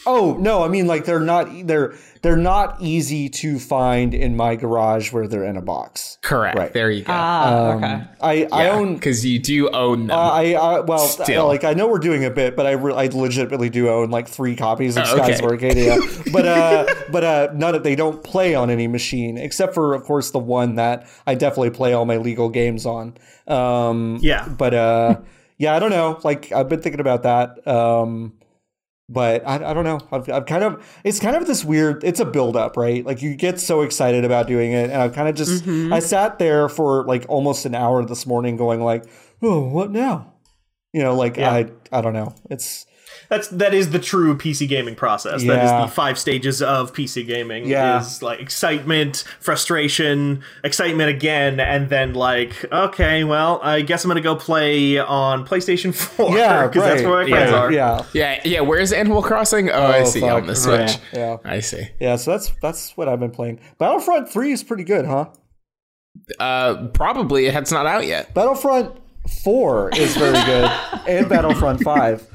Oh no, I mean like they're not they're they're not easy to find in my garage where they're in a box. Correct. Right. There you go. Ah, okay. I I own because you do own them. Uh, I, I well, Still. like I know we're doing a bit, but I, re- I legitimately do own like three copies of Oh, Skies okay. of Arcadia. but uh, but uh, none of they don't play on any machine except for, of course, the one that I definitely play all my legal games on. Um, Yeah. but uh, yeah, I don't know. Like I've been thinking about that. Um, but I, I don't know. I've, I've kind of it's kind of this weird. It's a build up, right? Like you get so excited about doing it, and I've kind of just mm-hmm. I sat there for like almost an hour this morning, going like, oh, what now? You know, like I I don't know. It's That's that is the true PC gaming process. That Yeah. is the five stages of PC gaming. Yeah. Is like excitement, frustration, excitement again, and then like, okay, well, I guess I'm gonna go play on PlayStation 4. yeah, because that's where my friends yeah, are. yeah, yeah, yeah. Where's Animal Crossing? Oh, I Oh, see fuck. on the Switch. yeah, yeah. I see. Yeah, so that's that's what I've been playing. Battlefront Three is pretty good, huh? Uh, probably it's not out yet. Battlefront Four is very good, and Battlefront Five.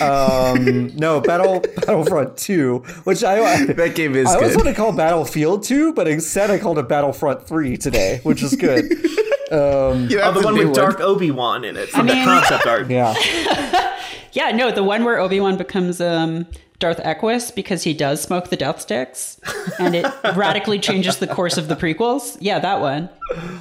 Um, no, Battle Battlefront Two, which I That game is I always good. want to call Battlefield 2, but instead I called it Battlefront 3 today, which is good. um, Yeah, Oh, the that's a one with Dark Obi Wan in it from mean- the concept art. yeah. Yeah, no, the one where Obi Wan becomes um, Darth Equus because he does smoke the death sticks, and it radically changes the course of the prequels. Yeah, that one.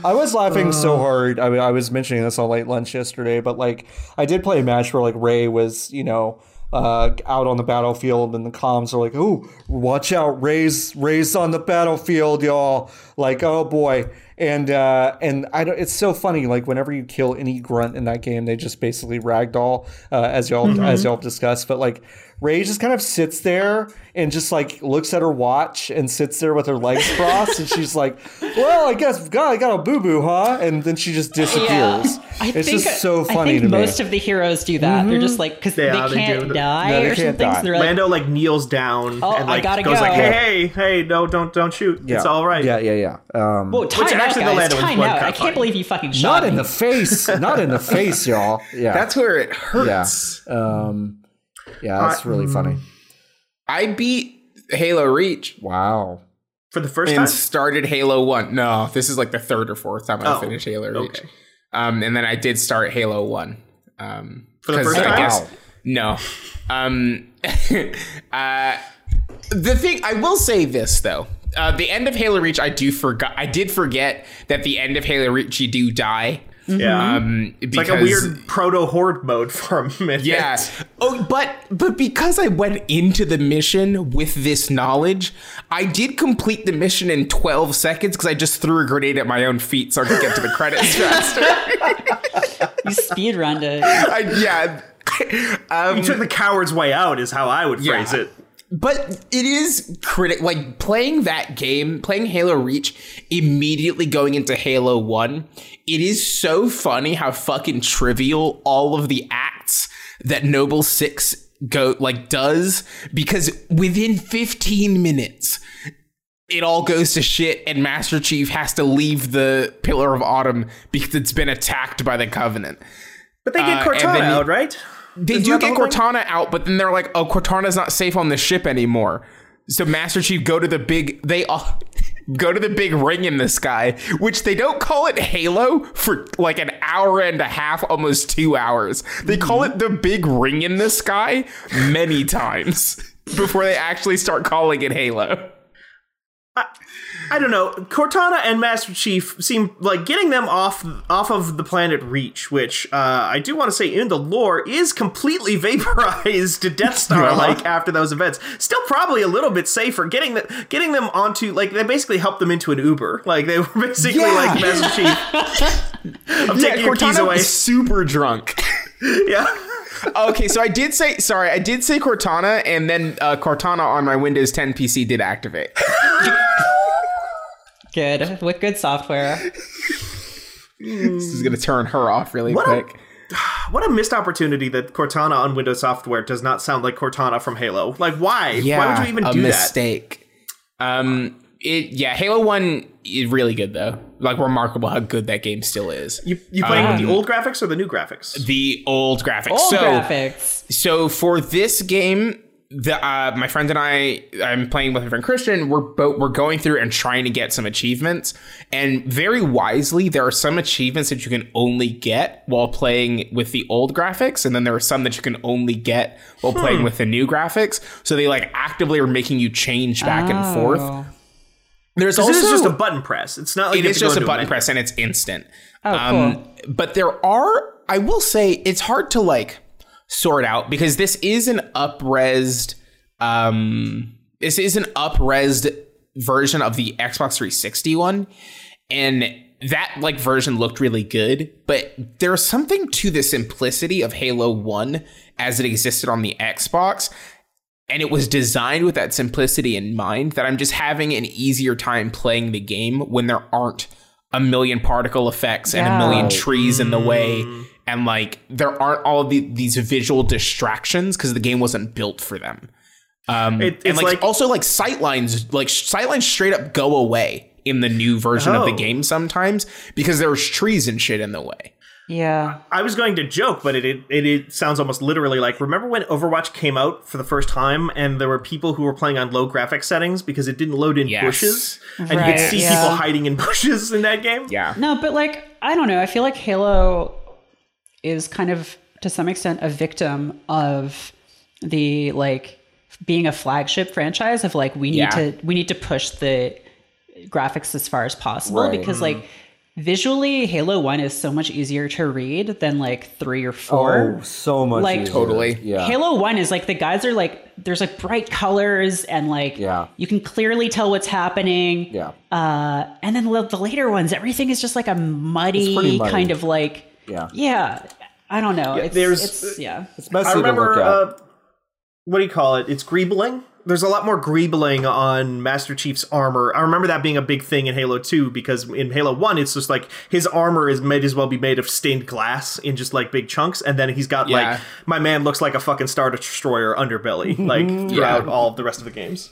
I was laughing so hard. I, mean, I was mentioning this on late lunch yesterday, but like I did play a match where like Rey was, you know, uh, out on the battlefield, and the comms are like, "Oh, watch out, Rey's Rey's on the battlefield, y'all!" Like, oh boy, and uh, and I don't. It's so funny. Like whenever you kill any grunt in that game, they just basically ragdoll, uh, as y'all as y'all discussed. But like Rey just kind of sits there and just like looks at her watch and sits there with her legs crossed, and she's like, "Well, I guess God, I got a boo boo, huh?" And then she just disappears. I it's think, just so funny I think to most me. of the heroes do that. They're just like because Yeah, they they can't do. die No, they or can't something. die. So like, Lando like kneels down Oh, and I like gotta goes go. like, hey, hey, hey, no, don't, don't shoot. It's all right. Yeah, yeah, yeah. Um, "Whoa, time Which out, the guys! Lando Time one out! I can't believe you fucking shot not in the face, not in the face, y'all. Yeah, That's where it yeah. hurts. Um, Yeah, that's really funny. I beat Halo Reach Wow. For the first and time? started Halo One. No, this is like the third or fourth time I Oh, finished Halo Reach. okay. Um, and then I did start Halo One. Um, For the first I time? guess no. Um, uh, the thing I will say this though. Uh, the end of Halo Reach, I do forgot. I did forget that the end of Halo Reach, you do die. Yeah. Um, it's like a weird proto horde mode for a minute. Yeah. Oh, but but because I went into the mission with this knowledge, I did complete the mission in 12 seconds because I just threw a grenade at my own feet so I could get to the credits faster. You speed run it. I, yeah. Um, You took the coward's way out, is how I would phrase Yeah. it. But it is critic like playing that game, playing Halo Reach, immediately going into Halo 1. It is so funny how fucking trivial all of the acts that Noble 6 go like does because within 15 minutes it all goes to shit and Master Chief has to leave the Pillar of Autumn because it's been attacked by the Covenant. But they get Uh, Cortana you- out, right? They Isn't do the get whole thing? Cortana out, but then they're like, "Oh, Cortana's not safe on the ship anymore." So Master Chief go to the big they all go to the big ring in the sky, which they don't call it Halo for like an hour and a half, almost 2 hours. They call mm-hmm. it the big ring in the sky many times before they actually start calling it Halo. I don't know. Cortana and Master Chief seem like getting them off off of the planet Reach, which uh, I do want to say in the lore is completely vaporized to Death Star like after those events. Still probably a little bit safer. Getting the, getting them onto like they basically helped them into an Uber. Like they were basically Yeah. like Master Chief. I'm taking your keys Cortana away. was super drunk. yeah. okay, so I did say sorry, I did say Cortana, and then uh, Cortana on my Windows 10 PC did activate. Good. With good software. this is gonna turn her off really What a- quick. What a missed opportunity that Cortana on Windows software does not sound like Cortana from Halo. Like why? why would you even a do that? mistake. Um, it yeah, Halo One is really good though. Like remarkable how good that game still is. You you playing with Um, the old graphics or the new graphics? The old graphics. Old so graphics. so for this game, the uh, my friend and I, I'm playing with my friend Christian. We're both we're going through and trying to get some achievements, and very wisely, there are some achievements that you can only get while playing with the old graphics, and then there are some that you can only get while playing with the new graphics. So they like actively are making you change back and forth. Oh. There's This is just a button press. It's not like it you have is to go just a button menu. press and it's instant. Oh, Um, but there are, I will say, it's hard to like sort out because this is an upresed, um, this is an upresed version of the Xbox 360 one, and that like version looked really good. But there's something to the simplicity of Halo One as it existed on the Xbox and it was designed with that simplicity in mind that I'm just having an easier time playing the game when there aren't a million particle effects and a million trees in the way and like there aren't all the, these visual distractions because the game wasn't built for them. Um, It- and like, like- also like sightlines, like sightlines straight up go away in the new version of the Oh. game sometimes because there's trees and shit in the way. Yeah. I was going to joke, but it, it it it sounds almost literally like remember when Overwatch came out for the first time and there were people who were playing on low graphic settings because it didn't load in Yes. bushes and you could see yeah. people hiding in bushes in that game. Yeah. No, but like I don't know. I feel like Halo is kind of to some extent a victim of the like being a flagship franchise of like we need Yeah. to we need to push the graphics as far as possible Right. because like visually Halo 1 is so much easier to read than like 3 or 4. Oh, so much. Like- easier. Totally. Yeah. Halo 1 is like the guys are like there's like bright colors and like Yeah. you can clearly tell what's happening. yeah. Uh, and then the, the later ones, everything is just like a muddy, muddy. kind of like, Yeah. yeah. I don't know. it's, there's- it's, yeah. It's messy I to remember look at. uh, what do you call it? It's greebling. There's a lot more greebling on Master Chief's armor. I remember that being a big thing in Halo 2 because in Halo 1 it's just like his armor is might as well be made of stained glass in just like big chunks and then he's got Yeah. like my man looks like a fucking star destroyer underbelly like throughout all of the rest of the games.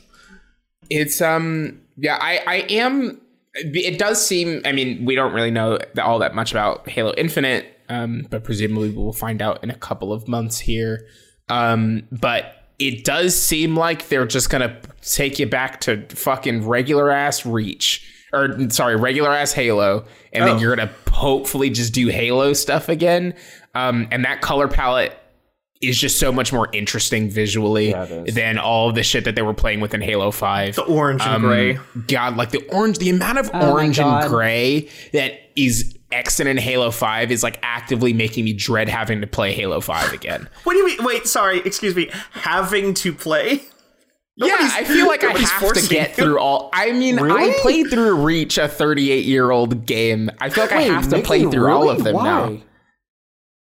It's um yeah, I I am it does seem I mean, we don't really know all that much about Halo Infinite, um, but presumably we'll find out in a couple of months here. Um, but it does seem like they're just gonna take you back to fucking regular ass Reach, or sorry, regular ass Halo, and Oh. then you're gonna hopefully just do Halo stuff again. Um, and that color palette is just so much more interesting visually Yeah, than all of the shit that they were playing with in Halo Five. The orange and Um, gray. God, like the orange, the amount of Oh orange and gray that is extant in Halo 5 is like actively making me dread having to play Halo 5 again. What do you mean? Wait, sorry, excuse me. Having to play? yeah, I feel like I nobody's have to get you. through all. I mean, Really? I played through Reach, a 38 year old game. I feel like I have to Mickey, play through all of them Why? now.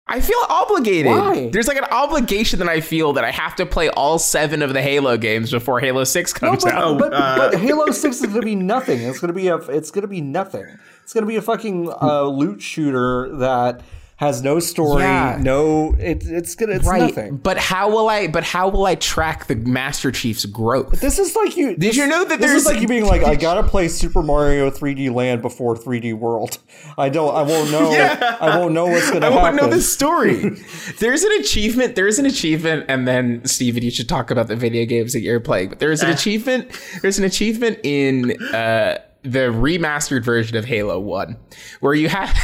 I feel obligated. Why? There's like an obligation that I feel that I have to play all seven of the Halo games before Halo 6 No, comes but, out. but, uh, but Halo Six is gonna be nothing. It's gonna be a. It's gonna be nothing. It's gonna be a fucking uh, loot shooter that has no story. Yeah. No, it, it's gonna. It's right. nothing. But how will I but how will I track the Master Chief's growth? This is like you. Did you know that this there's- is like you being like, I gotta play Super Mario 3D Land before 3D World. I don't. I won't know. I won't know what's gonna happen. I happen. want to know the story. there's an achievement. There's an achievement, and then Steven, you should talk about the video games that you're playing. But there's an achievement. There's an achievement in uh, the remastered version of Halo One, where you have.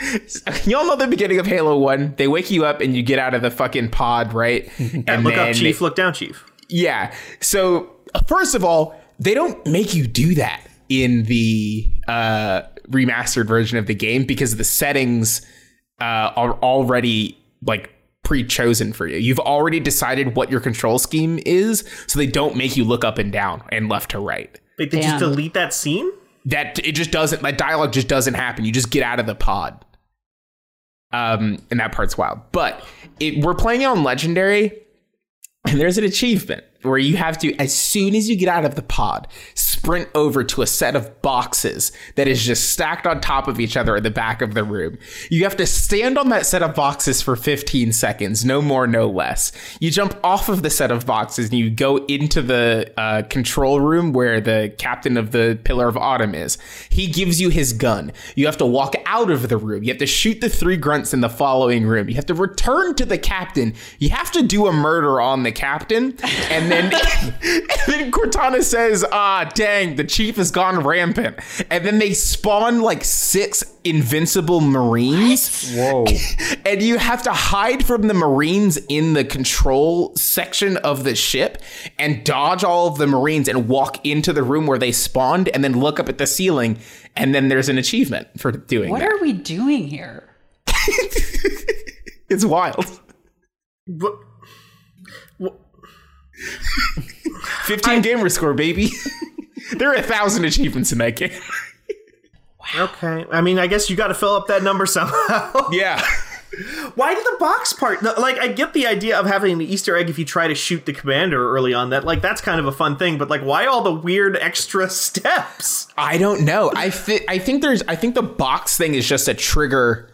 Y'all know the beginning of Halo One. They wake you up and you get out of the fucking pod, right? And Look then up, Chief. Look down, Chief. yeah. So first of all, they don't make you do that in the uh, remastered version of the game because the settings uh, are already like pre-chosen for you. You've already decided what your control scheme is, so they don't make you look up and down and left to right. Wait, they just delete that scene? That it just doesn't. That dialogue just doesn't happen. You just get out of the pod. Um, and that part's wild. But it, we're playing on legendary, and there's an achievement where you have to, as soon as you get out of the pod, sprint over to a set of boxes that is just stacked on top of each other in the back of the room. You have to stand on that set of boxes for 15 seconds, no more, no less. You jump off of the set of boxes and you go into the uh, control room where the captain of the Pillar of Autumn is. He gives you his gun. You have to walk out of the room. You have to shoot the three grunts in the following room. You have to return to the captain. You have to do a murder on the captain. And then, and then Cortana says, ah, dang, the chief has gone rampant. And then they spawn like six invincible marines Whoa. and you have to hide from the marines in the control section of the ship and dodge all of the marines and walk into the room where they spawned and then look up at the ceiling and then there's an achievement for doing it. What that. are we doing here? it's wild What? 15 gamer score baby there are a thousand achievements in that game Okay. I mean, I guess you got to fill up that number somehow. yeah Why did the box part? Like, I get the idea of having an Easter egg if you try to shoot the commander early on. That like that's kind of a fun thing. But like, why all the weird extra steps? I don't know. I thi- I think there's I think the box thing is just a trigger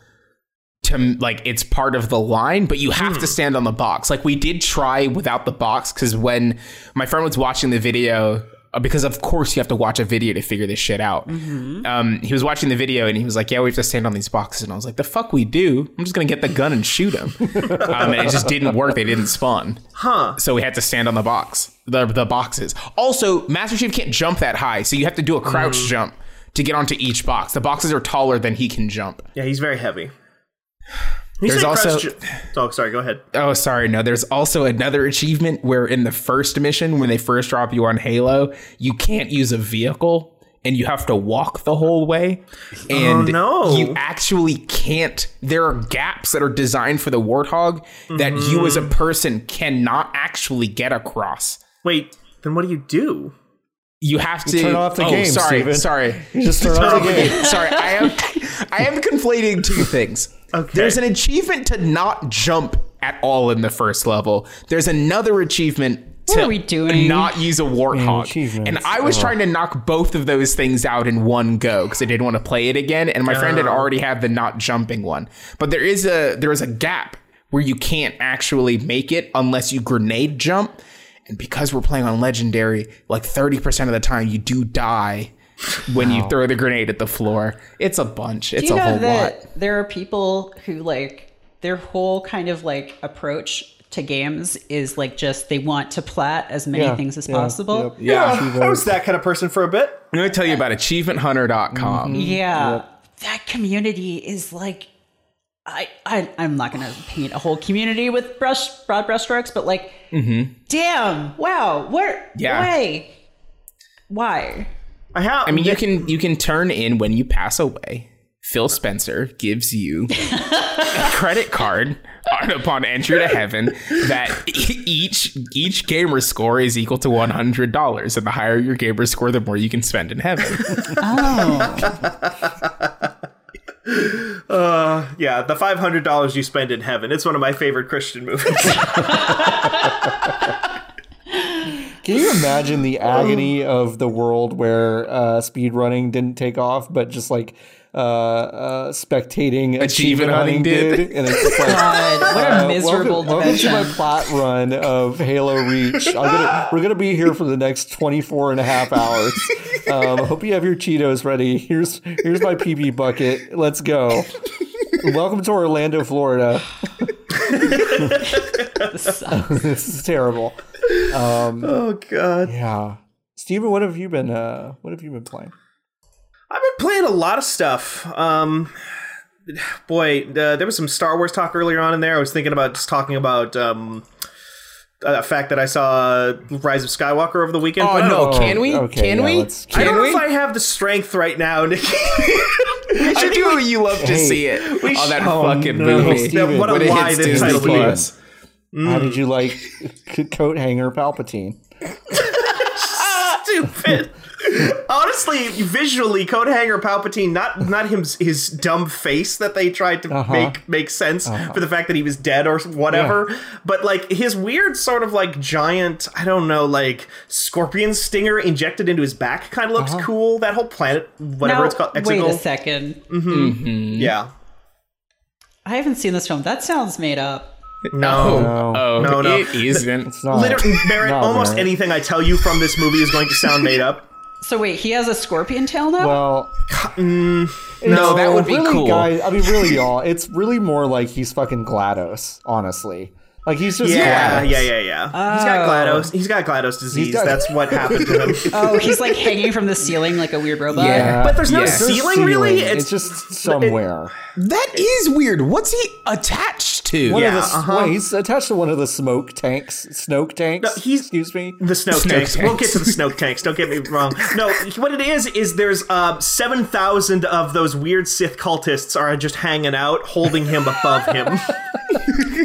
to like it's part of the line, but you have to stand on the box. Like we did try without the box because when my friend was watching the video, uh, because of course you have to watch a video to figure this shit out. Um, he was watching the video and he was like, "Yeah, we have to stand on these boxes," and I was like, "The fuck we do? I'm just gonna get the gun and shoot them." um, and it just didn't work. They didn't spawn. Huh? So we had to stand on the box, the the boxes. Also, Master Chief can't jump that high, so you have to do a crouch jump to get onto each box. The boxes are taller than he can jump. Yeah, he's very heavy. You There's also- oh, sorry. Go ahead. Oh, sorry, no. There's also another achievement where in the first mission, when they first drop you on Halo, you can't use a vehicle and you have to walk the whole way. Oh, and no. you actually can't. There are gaps that are designed for the Warthog that you as a mm-hmm. person cannot actually get across. Wait. Then what do you do? You have to turn off the oh, game, Sorry, Steven. sorry. Just turn off the game. sorry, I am I am conflating two things. Okay. There's an achievement to not jump at all in the first level. There's another achievement What to are we doing? not use a warthog. achievements. And I was Oh. trying to knock both of those things out in one go because I didn't want to play it again. And my friend had already had the not jumping one. But there is a there is a gap where you can't actually make it unless you grenade jump. And because we're playing on legendary, like 30% of the time you do die when you throw the grenade at the floor. It's a bunch. It's Do you a know whole that lot. there are people who like their whole kind of like approach to games is like just they want to plat as many Yeah, things as yeah, possible. yep. Yeah. I was that kind of person for a bit. Let me tell you about achievementhunter.com. Yeah. That community is like I, I I'm not gonna paint a whole community with brush broad brushstrokes, but like mm-hmm. damn, wow, where Yeah. why? Why? I have. I mean, you can you can turn in when you pass away. Phil Spencer gives you a credit card on, upon entry to heaven that each each gamer score is equal to one hundred dollars, and the higher your gamer score, the more you can spend in heaven. Oh. yeah, the five hundred dollars you spend in heaven. It's one of my favorite Christian movies. Can you imagine the agony of the world where uh, speedrunning didn't take off, but just like uh, uh, spectating achievement hunting did? And it's like, God, what a uh, miserable welcome, welcome to my plot run of Halo Reach. I'm gonna, we're going to be here for the next 24 and a half hours. Um, I hope you have your Cheetos ready. Here's here's my PB bucket. Let's go. Welcome to Orlando, Florida. this is terrible. Um, oh God. Yeah. Steven, what have you been uh what have you been playing? I've been playing a lot of stuff. Um, boy, uh, there was some Star Wars talk earlier on in there. I was thinking about just talking about um, a fact that I saw Rise of Skywalker over the weekend. Oh but I don't- no! Oh, Can we? okay, can yeah, we? let's- I don't Can know if I have the strength right now, Nick. I do. You love to Hey, see it on that oh, fucking no, movie. Steven. What a when it lie hits the Disney title Plus. How did you like coat hanger Palpatine? Stupid. Honestly, visually, coat hanger Palpatine, not not him his dumb face that they tried to Uh-huh. make make sense uh-huh. for the fact that he was dead or whatever, but like his weird sort of like giant, I don't know, like scorpion stinger injected into his back kind of looks uh-huh. cool. That whole planet, whatever Now, it's called, wait a Exegol. second. Mm-hmm. Mm-hmm. Yeah. I haven't seen this film. That sounds made up. No. Oh, no, Oh, No, no. it isn't. it's not. Literally, Merritt, Not almost Merritt. anything I tell you from this movie is going to sound made up. So wait, he has a scorpion tail now? Well, mm, mm. No, No, that would be really, cool. Guys, I mean, really, y'all. It's really more like he's fucking GLaDOS. Honestly, like he's just Yeah, GLaDOS. yeah, yeah, yeah. He's got oh. GLaDOS. He's got GLaDOS disease. got- That's what happened to him. oh, he's like hanging from the ceiling like a weird robot. Yeah. But there's no Yeah. There's ceiling, really. It's, It's, just somewhere. That is weird. What's he attached to? One Yeah, of the, uh-huh. wait, he's attached to one of the smoke tanks. Snoke tanks. he's- excuse me. the snow Snoke tanks. We'll get to the snow tanks. Don't get me wrong. No, what it is is there's uh, seven thousand of those weird Sith cultists are just hanging out, holding him above him.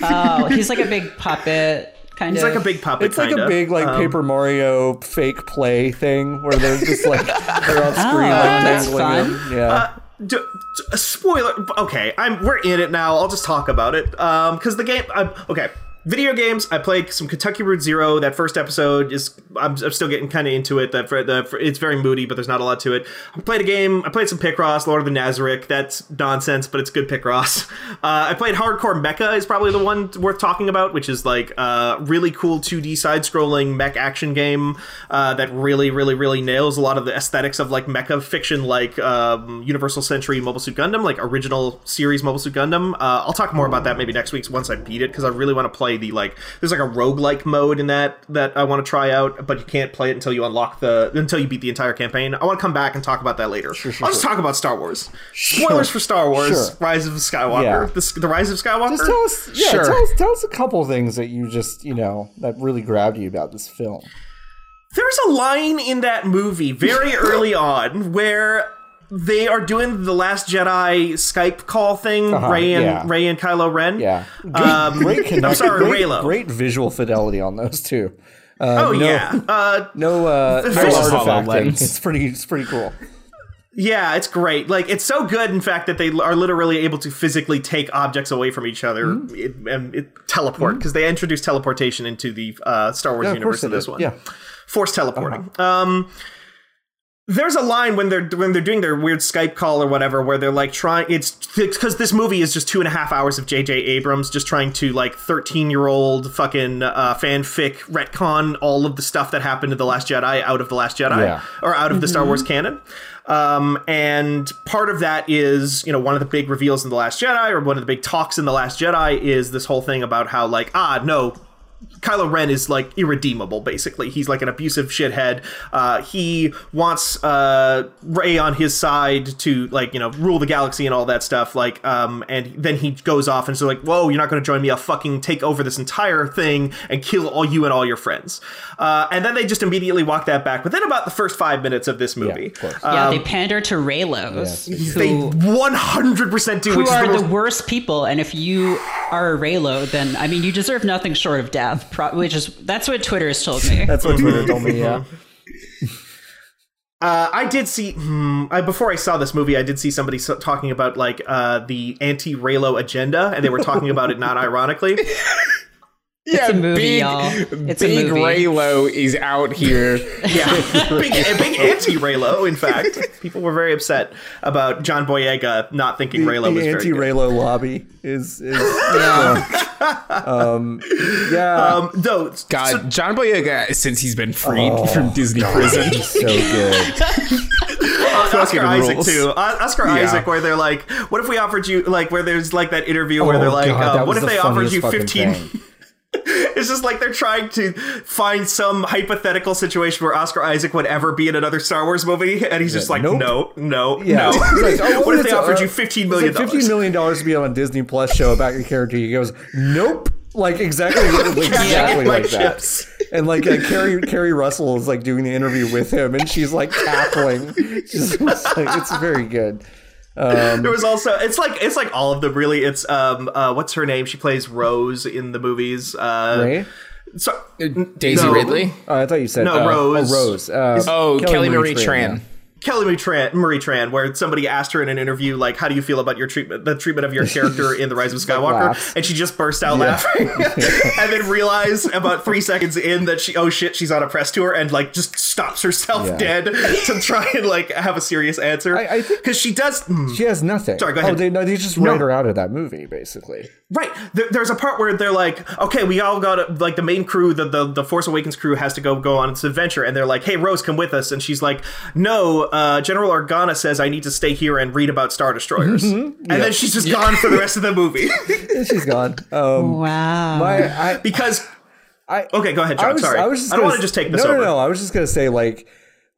Oh, he's like a big puppet kind He's of. like a big puppet. It's like kinda. a big like Um, Paper Mario fake play thing where they're just like they're on screen Oh, like that's fun. him. Yeah. D- spoiler. Okay, I'm we're in it now. I'll just talk about it. Um, because the game. I'm, okay, video games. I played some Kentucky Route Zero. That first episode is. I'm, I'm still getting kind of into it. That for the for, it's very moody, but there's not a lot to it. I played a game. I played some Picross, Lord of the Nazarick. That's nonsense, but it's good Picross. Uh, I played Hardcore Mecha. Is probably the one worth talking about, which is like a really cool 2D side-scrolling mech action game uh, that really, really, really nails a lot of the aesthetics of like mecha fiction, like um, Universal Century Mobile Suit Gundam, like original series Mobile Suit Gundam. Uh, I'll talk more about that maybe next week once I beat it because I really want to play the like. There's like a roguelike mode in that that I want to try out, but you can't play it until you unlock the until you beat the entire campaign. I want to come back and talk about that later. I'll just talk about Star Wars. Spoilers for Star Wars: Sure. Rise of Skywalker. Yeah. The, the Rise of Skywalker. Just tell us, yeah, Sure. tell us, tell us a couple things that you just, you know, that really grabbed you about this film. There's a line in that movie very early on where they are doing the Last Jedi Skype call thing, Uh-huh, Rey and yeah. Rey and Kylo Ren. Yeah, great, Um, great connection. I'm sorry, great, Reylo. great visual fidelity on those two. Uh, Oh no, yeah, uh, no, uh, no Visual artifacting. It's pretty, it's pretty cool. yeah, it's great. Like it's so good, in fact, that they are literally able to physically take objects away from each other Mm-hmm. it, and it, teleport because they introduced teleportation into the uh, Star Wars Yeah, universe in this one. Yeah, force teleporting. Um, there's a line when they're when they're doing their weird Skype call or whatever where they're like trying it's because this movie is just two and a half hours of J.J. Abrams just trying to like 13 year old fucking uh, fanfic retcon all of the stuff that happened to the Last Jedi out of the Last Jedi Yeah. or out of the Star Wars canon. Um, and part of that is, you know, one of the big reveals in The Last Jedi, or one of the big talks in The Last Jedi, is this whole thing about how, like, ah, no, Kylo Ren is like irredeemable. Basically, he's like an abusive shithead. Uh, he wants uh, Rey on his side to like you know rule the galaxy and all that stuff. Like, um, and then he goes off and so like, whoa, you're not going to join me. I'll fucking take over this entire thing and kill all you and all your friends. Uh, and then they just immediately walk that back within about the first five minutes of this movie. of course. Yeah, they pander to Reylos, They who, 100% do. who which are the the worst people. And if you are a Reylo, then I mean, you deserve nothing short of death. Pro- which is that's what Twitter has told me. That's what Twitter told me. Yeah. Uh, I did see hmm, I, before I saw this movie. I did see somebody so, talking about like uh, the anti-Reylo agenda, and they were talking about it not ironically. yeah, a movie, big, y'all. It's a big movie. Reylo is out here. Yeah, big, a big anti-Reylo. In fact, people were very upset about John Boyega not thinking Reylo the was very anti good. Reylo lobby is is Yeah. um yeah Um, though, God, John Boyega, since he's been freed from Disney prison, so good. Uh, Oscar Isaac rules. too. Oscar Yeah. Isaac, where they're like, "What if we offered you like where there's like that interview where Oh, they're like, God, uh, what if the they offered you fucking 15 thing. It's just like they're trying to find some hypothetical situation where Oscar Isaac would ever be in another Star Wars movie, and he's just like, nope. no, no, Yeah. no. Like, oh, what if they offered uh, you fifteen million like dollars? fifteen million dollars to be on a Disney Plus show about your character. He goes, nope. Like exactly, like, exactly like that. And like uh, Carrie Keri Russell is like doing the interview with him, and she's like cackling. She's like, it's very good. There was also it's like it's like all of them really. It's um uh what's her name? She plays Rose in the movies. Uh, Rey? So, Daisy No. Ridley. Oh, I thought you said No, uh, Rose. Oh, Rose. Uh, Oh, Kelly, Marie Tran. yeah. Kelly Marie Tran, Marie Tran, where somebody asked her in an interview, like, "How do you feel about your treatment, the treatment of your character in The Rise of Skywalker?" And she just burst out laughing, and then realized about three seconds in that she, oh shit, she's on a press tour, and like just stops herself Yeah. dead to try and like have a serious answer. I- I think- because she does. hmm. She has nothing. Sorry, go ahead. Oh, they, no, they just write her out of that movie, basically. Right. There, there's a part where they're like, okay, we all got to, like the main crew, the, the the Force Awakens crew has to go go on its adventure, and they're like, hey, Rose, come with us, and she's like, no, uh, General Organa says I need to stay here and read about star destroyers, and then she's just gone for the rest of the movie she's gone. Um, Wow. my, I, because. I, Okay, go ahead, John. I was, Sorry, I was just I don't gonna want to just take this no, over. No, no, I was just gonna say like,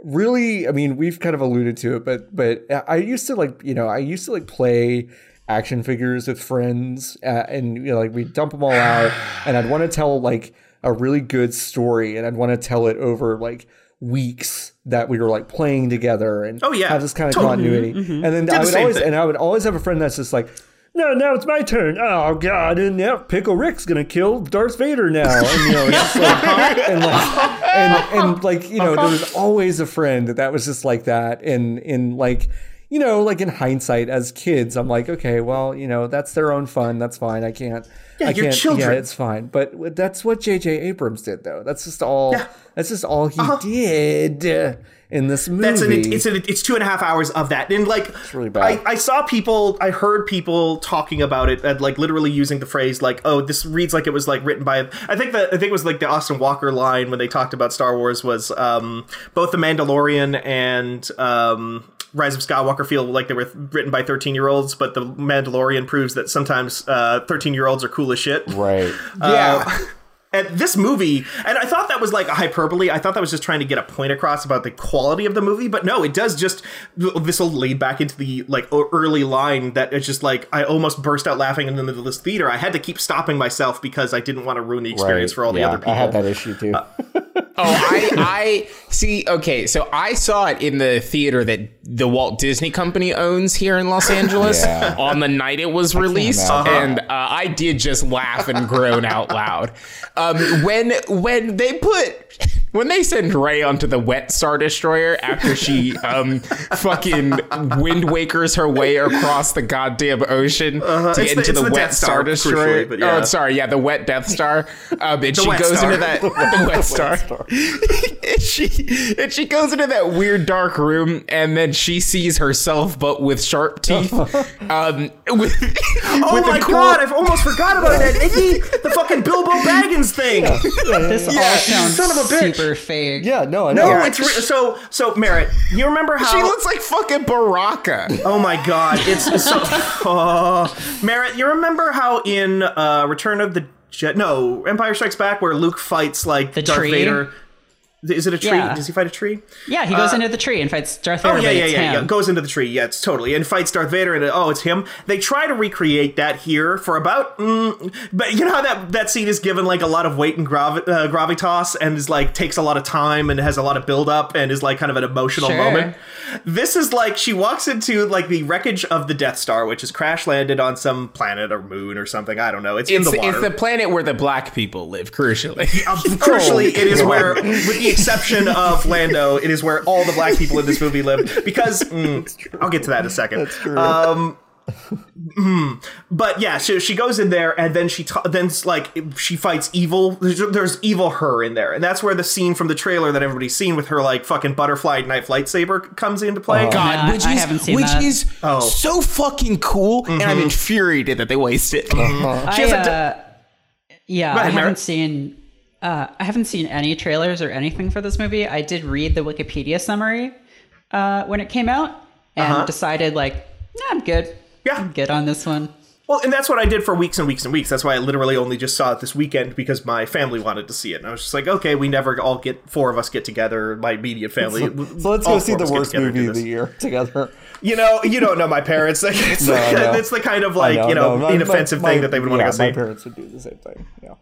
really. I mean, we've kind of alluded to it, but but I used to like you know I used to like play action figures with friends, uh, and you know like we would dump them all out, and I'd want to tell like a really good story, and I'd want to tell it over like weeks that we were like playing together and Oh, yeah. have this kind of Totally. continuity mm-hmm. and then the I would same always thing. and I would always have a friend that's just like no, now it's my turn. Oh God! And now Pickle Rick's gonna kill Darth Vader now. And you know, like, and like, and, and like you know, there was always a friend that that was just like that. And in like, you know, like in hindsight, as kids, I'm like, okay, well, you know, that's their own fun. That's fine. I can't. I you're can't. children. Yeah, it's fine. But that's what J.J. Abrams did, though. That's just all. Yeah. That's just all he did in this movie. That's an it's an, it's two and a half hours of that, and like it's really bad. I, I saw people, I heard people talking about it, and like literally using the phrase like, "Oh, this reads like it was like written by." I think that I think it was like the Austin Walker line when they talked about Star Wars was um, both the Mandalorian and um, Rise of Skywalker feel like they were written by thirteen year olds, but the Mandalorian proves that sometimes thirteen year olds are cool as shit. right. Uh, and this movie, and I thought that was like a hyperbole. I thought that was just trying to get a point across about the quality of the movie, but no, it does just. This will lead back into the like early line that it's just like I almost burst out laughing in the middle of this theater. I had to keep stopping myself because I didn't want to ruin the experience Right. for all the other people. I had that issue too. Oh, I, I see. Okay, so I saw it in the theater that the Walt Disney Company owns here in Los Angeles Yeah. on the night it was released, and uh, I did just laugh and groan out loud um, when when they put when they send Rey onto the wet Star Destroyer after she um fucking Wind Wakers her way across the goddamn ocean to Uh-huh. It's get the- into it's the, the wet Death Star, Star, Destroyer. crucially, but yeah. Oh, sorry, yeah, the wet Death Star. Um, and she goes Star. into that the wet Star. Star. and she and she goes into that weird dark room, and then she sees herself, but with sharp teeth. um, with, Oh with my cool- god, I've almost forgot about that, Iggy! The fucking Bilbo Baggins thing! This Yeah, all sounds son of a bitch. Super fake. Yeah, no, I No, know. it's re- so so Merritt. You remember how She looks like fucking Baraka. Oh my god, it's so. Oh. Merritt, you remember how in uh, Return of the Jet? No, Empire Strikes Back, where Luke fights like The Darth tree? Vader. Is it a tree? Yeah. Does he fight a tree? Yeah, he goes into the tree and fights Darth Vader. Oh yeah, but yeah, it's yeah, yeah. him. Goes into the tree. Yeah, it's totally and fights Darth Vader. And oh, it's him. They try to recreate that here for about. Mm, but you know how that that scene is given like a lot of weight and gravi- uh, gravitas and is like takes a lot of time and has a lot of build up and is like kind of an emotional Sure. moment. This is like she walks into like the wreckage of the Death Star, which is crash landed on some planet or moon or something. I don't know. It's, It's, in the water. it's the planet where the black people live, crucially. Uh, crucially, it is where, with the exception of Lando, it is where all the black people in this movie live. Because mm, I'll get to that in a second. That's true. Um, mm, but yeah, so she goes in there, and then she ta- then like she fights evil. There's, there's evil her in there, and that's where the scene from the trailer that everybody's seen with her like fucking butterfly knife lightsaber comes into play. God, Nah, which I is haven't seen which that. is Oh. so fucking cool, and I'm infuriated that they wasted. it. I, She has a d- uh, yeah, ahead, I haven't Merritt. seen. Uh, I haven't seen any trailers or anything for this movie. I did read the Wikipedia summary uh, when it came out and Uh-huh. decided like, nah, I'm good. Yeah. I'm good on this one. Well, and that's what I did for weeks and weeks and weeks. That's why I literally only just saw it this weekend because my family wanted to see it. And I was just like, okay, we never all get four of us get together, my immediate family. So let's go see the of us get worst together and do movie of the year together. You know, you don't know my parents. It's, No, like, no. it's the kind of I like you know, my- inoffensive my- thing that they would want to yeah, go My parents would do the same thing. Yeah.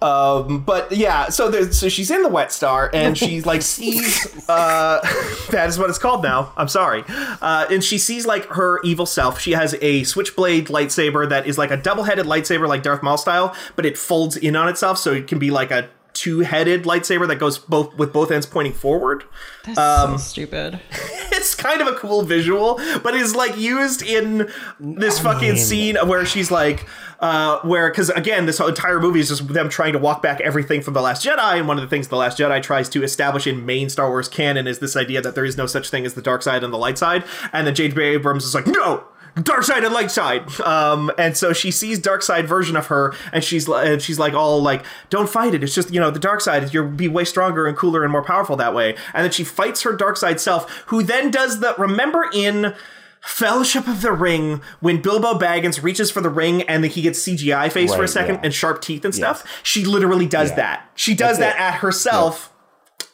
Um, but yeah, so there's, so she's in the wet star and she like sees uh that is what it's called now. I'm sorry. Uh and she sees like her evil self. She has a switchblade lightsaber that is like a double-headed lightsaber like Darth Maul style, but it folds in on itself so it can be like a two-headed lightsaber that goes both with both ends pointing forward. That's Um, so stupid. it's kind of a cool visual, but is like used in this fucking scene where she's like, uh, where because again, this entire movie is just them trying to walk back everything from the Last Jedi, and one of the things the Last Jedi tries to establish in main Star Wars canon is this idea that there is no such thing as the dark side and the light side, and then J.J. Abrams is like, no. Dark side and light side, um, and so she sees dark side version of her, and she's and she's like all like, "Don't fight it. It's just you know the dark side. You'll be way stronger and cooler and more powerful that way." And then she fights her dark side self, who then does the remember in Fellowship of the Ring when Bilbo Baggins reaches for the ring and then he gets CGI face for a second yeah. and sharp teeth and stuff. She literally does Yeah. that. She does That's that it. at herself,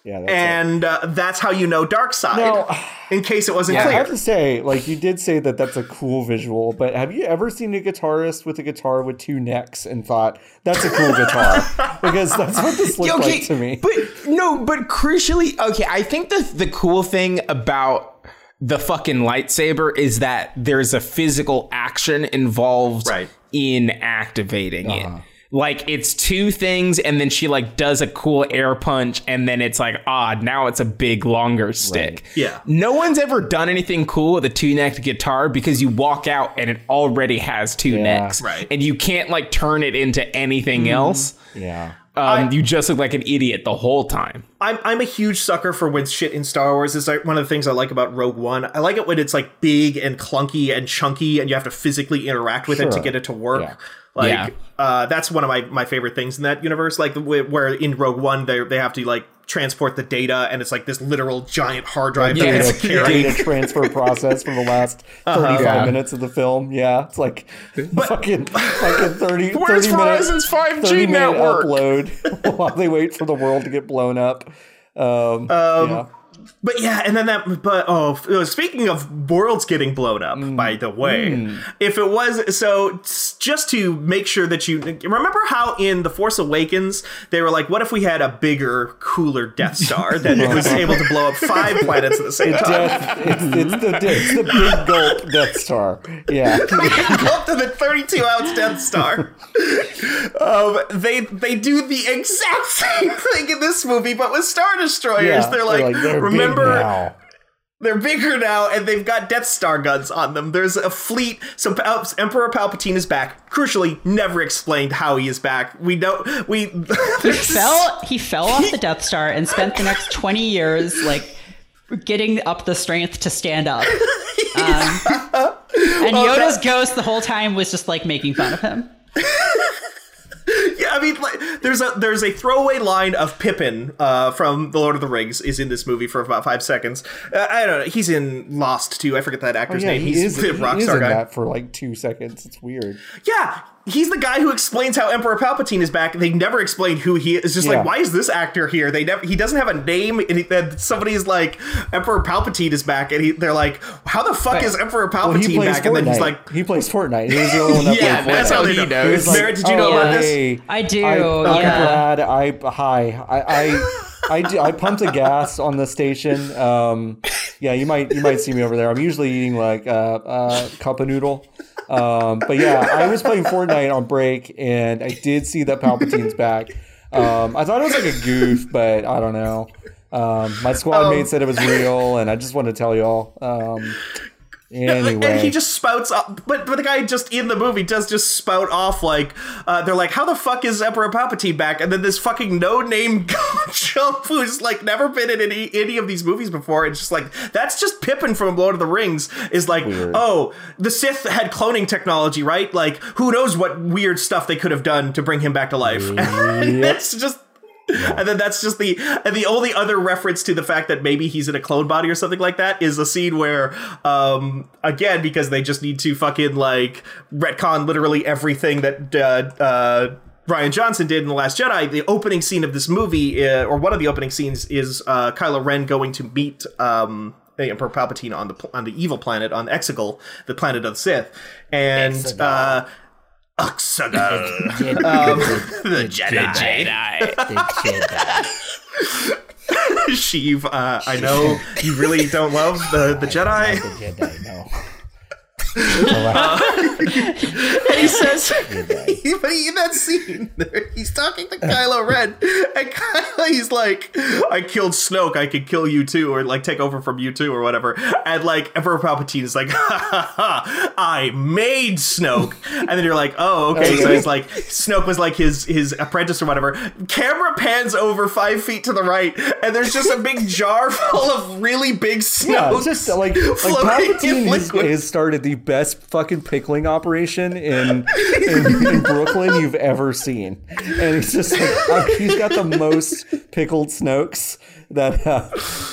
Yeah. That's and uh, that's how you know dark side. Now- in case it wasn't Yeah. I have to say, like you did say that that's a cool visual, but have you ever seen a guitarist with a guitar with two necks and thought that's a cool guitar? because that's what this looked like to me. But no, but crucially, okay, I think the the cool thing about the fucking lightsaber is that there's a physical action involved Right. in activating Uh-huh. it. Like it's two things, and then she like does a cool air punch, and then it's like, ah, now it's a big longer stick. Yeah. No one's ever done anything cool with a two necked guitar because you walk out and it already has two necks. Right. And you can't like turn it into anything else. yeah. Um, you just look like an idiot the whole time. I'm I'm a huge sucker for when shit in Star Wars is like one of the things I like about Rogue One. I like it when it's like big and clunky and chunky, and you have to physically interact with it to get it to work. Yeah. Like Yeah. uh, that's one of my, my favorite things in that universe. Like where in Rogue One they they have to like transport the data, and it's like this literal giant hard drive Yeah, that it's has data, data transfer process for the last 35 Yeah. minutes of the film. Yeah, it's like fucking fucking 30, 30 Where's minute, Verizon's 5G 30 network? upload while they wait for the world to get blown up. Um, yeah. But yeah, and then that. But oh, uh, speaking of worlds getting blown up, by the way, if it was so, s- just to make sure that you remember how in the Force Awakens they were like, "What if we had a bigger, cooler Death Star that was able to blow up five planets at the same time?" Death, it's, it's the it's the big gulp Death Star. Yeah. up to the 32 ounce Death Star. um, they they do the exact same thing in this movie, but with Star Destroyers. Yeah, they're like, they're big remember, now. They're bigger now, and they've got Death Star guns on them. There's a fleet. So Pal- Emperor Palpatine is back. Crucially, never explained how he is back. We don't. We He fell he fell off the Death Star and spent the next 20 years like getting up the strength to stand up. Um, and Yoda's ghost the whole time was just like making fun of him. Mean, like, there's a there's a throwaway line of Pippin uh, from The Lord of the Rings is in this movie for about five seconds. Uh, I don't know. He's in Lost too. I forget that actor's Yeah, name. he He's is, the he rock is star in guy. that for like two seconds. It's weird. Yeah, he's the guy who explains how Emperor Palpatine is back. They never explain who he is. It's just Yeah. like, why is this actor here? They never. He doesn't have a name. And he, then somebody's like, Emperor Palpatine is back, and he, they're like, how the fuck is Emperor Palpatine Well, he plays back? Fortnite. And then he's like, he plays Fortnite. He was the only one that yeah, played that's Fortnite. how they he know. knows. Like, Merritt, did you know "Oh, about this? I do, I, yeah. I'm glad. I hi. I I I, do, I pumped the gas on the station. Um, yeah, you might you might see me over there. I'm usually eating like uh, uh, cup of noodle. Um, but yeah, I was playing Fortnite on break, and I did see that Palpatine's back. Um, I thought it was like a goof, but I don't know. Um, my squad mate said it was real, and I just wanted to tell y'all. Anyway, And he just spouts up, but but the guy just in the movie does just spout off like uh, they're like, how the fuck is Emperor Palpatine back? And then this fucking no name chump who's like never been in any any of these movies before. It's just like that's just Pippin from Lord of the Rings is like, oh, the Sith had cloning technology, right? Like who knows what weird stuff they could have done to bring him back to life? and that's just. And then that's just the and the only other reference to the fact that maybe he's in a clone body or something like that is a scene where um again because they just need to fucking like retcon literally everything that uh, uh Rian Johnson did in The Last Jedi. The opening scene of this movie, uh, or one of the opening scenes, is uh, Kylo Ren going to meet um, Emperor Palpatine on the on the evil planet on Exegol, the planet of the Sith, and uh, Exegol, um, the Jedi. The Jedi. Sheev, uh, I know you really don't love the, the Jedi. The Jedi, no. And he says, he, but he, in that scene, he's talking to Kylo Ren, and Kylo, he's like, I killed Snoke, I could kill you too, or like take over from you too, or whatever. And like, Emperor Palpatine is like, ha ha ha, I made Snoke. And then you're like, oh, okay. So he's like, Snoke was like his, his apprentice or whatever. Camera pans over five feet to the right, and there's just a big jar full of really big Snoke. it's just like like floating in Palpatine has, liquid. has started the best fucking pickling operation in in, in Brooklyn you've ever seen, and it's just like uh, he's got the most pickled Snokes that uh,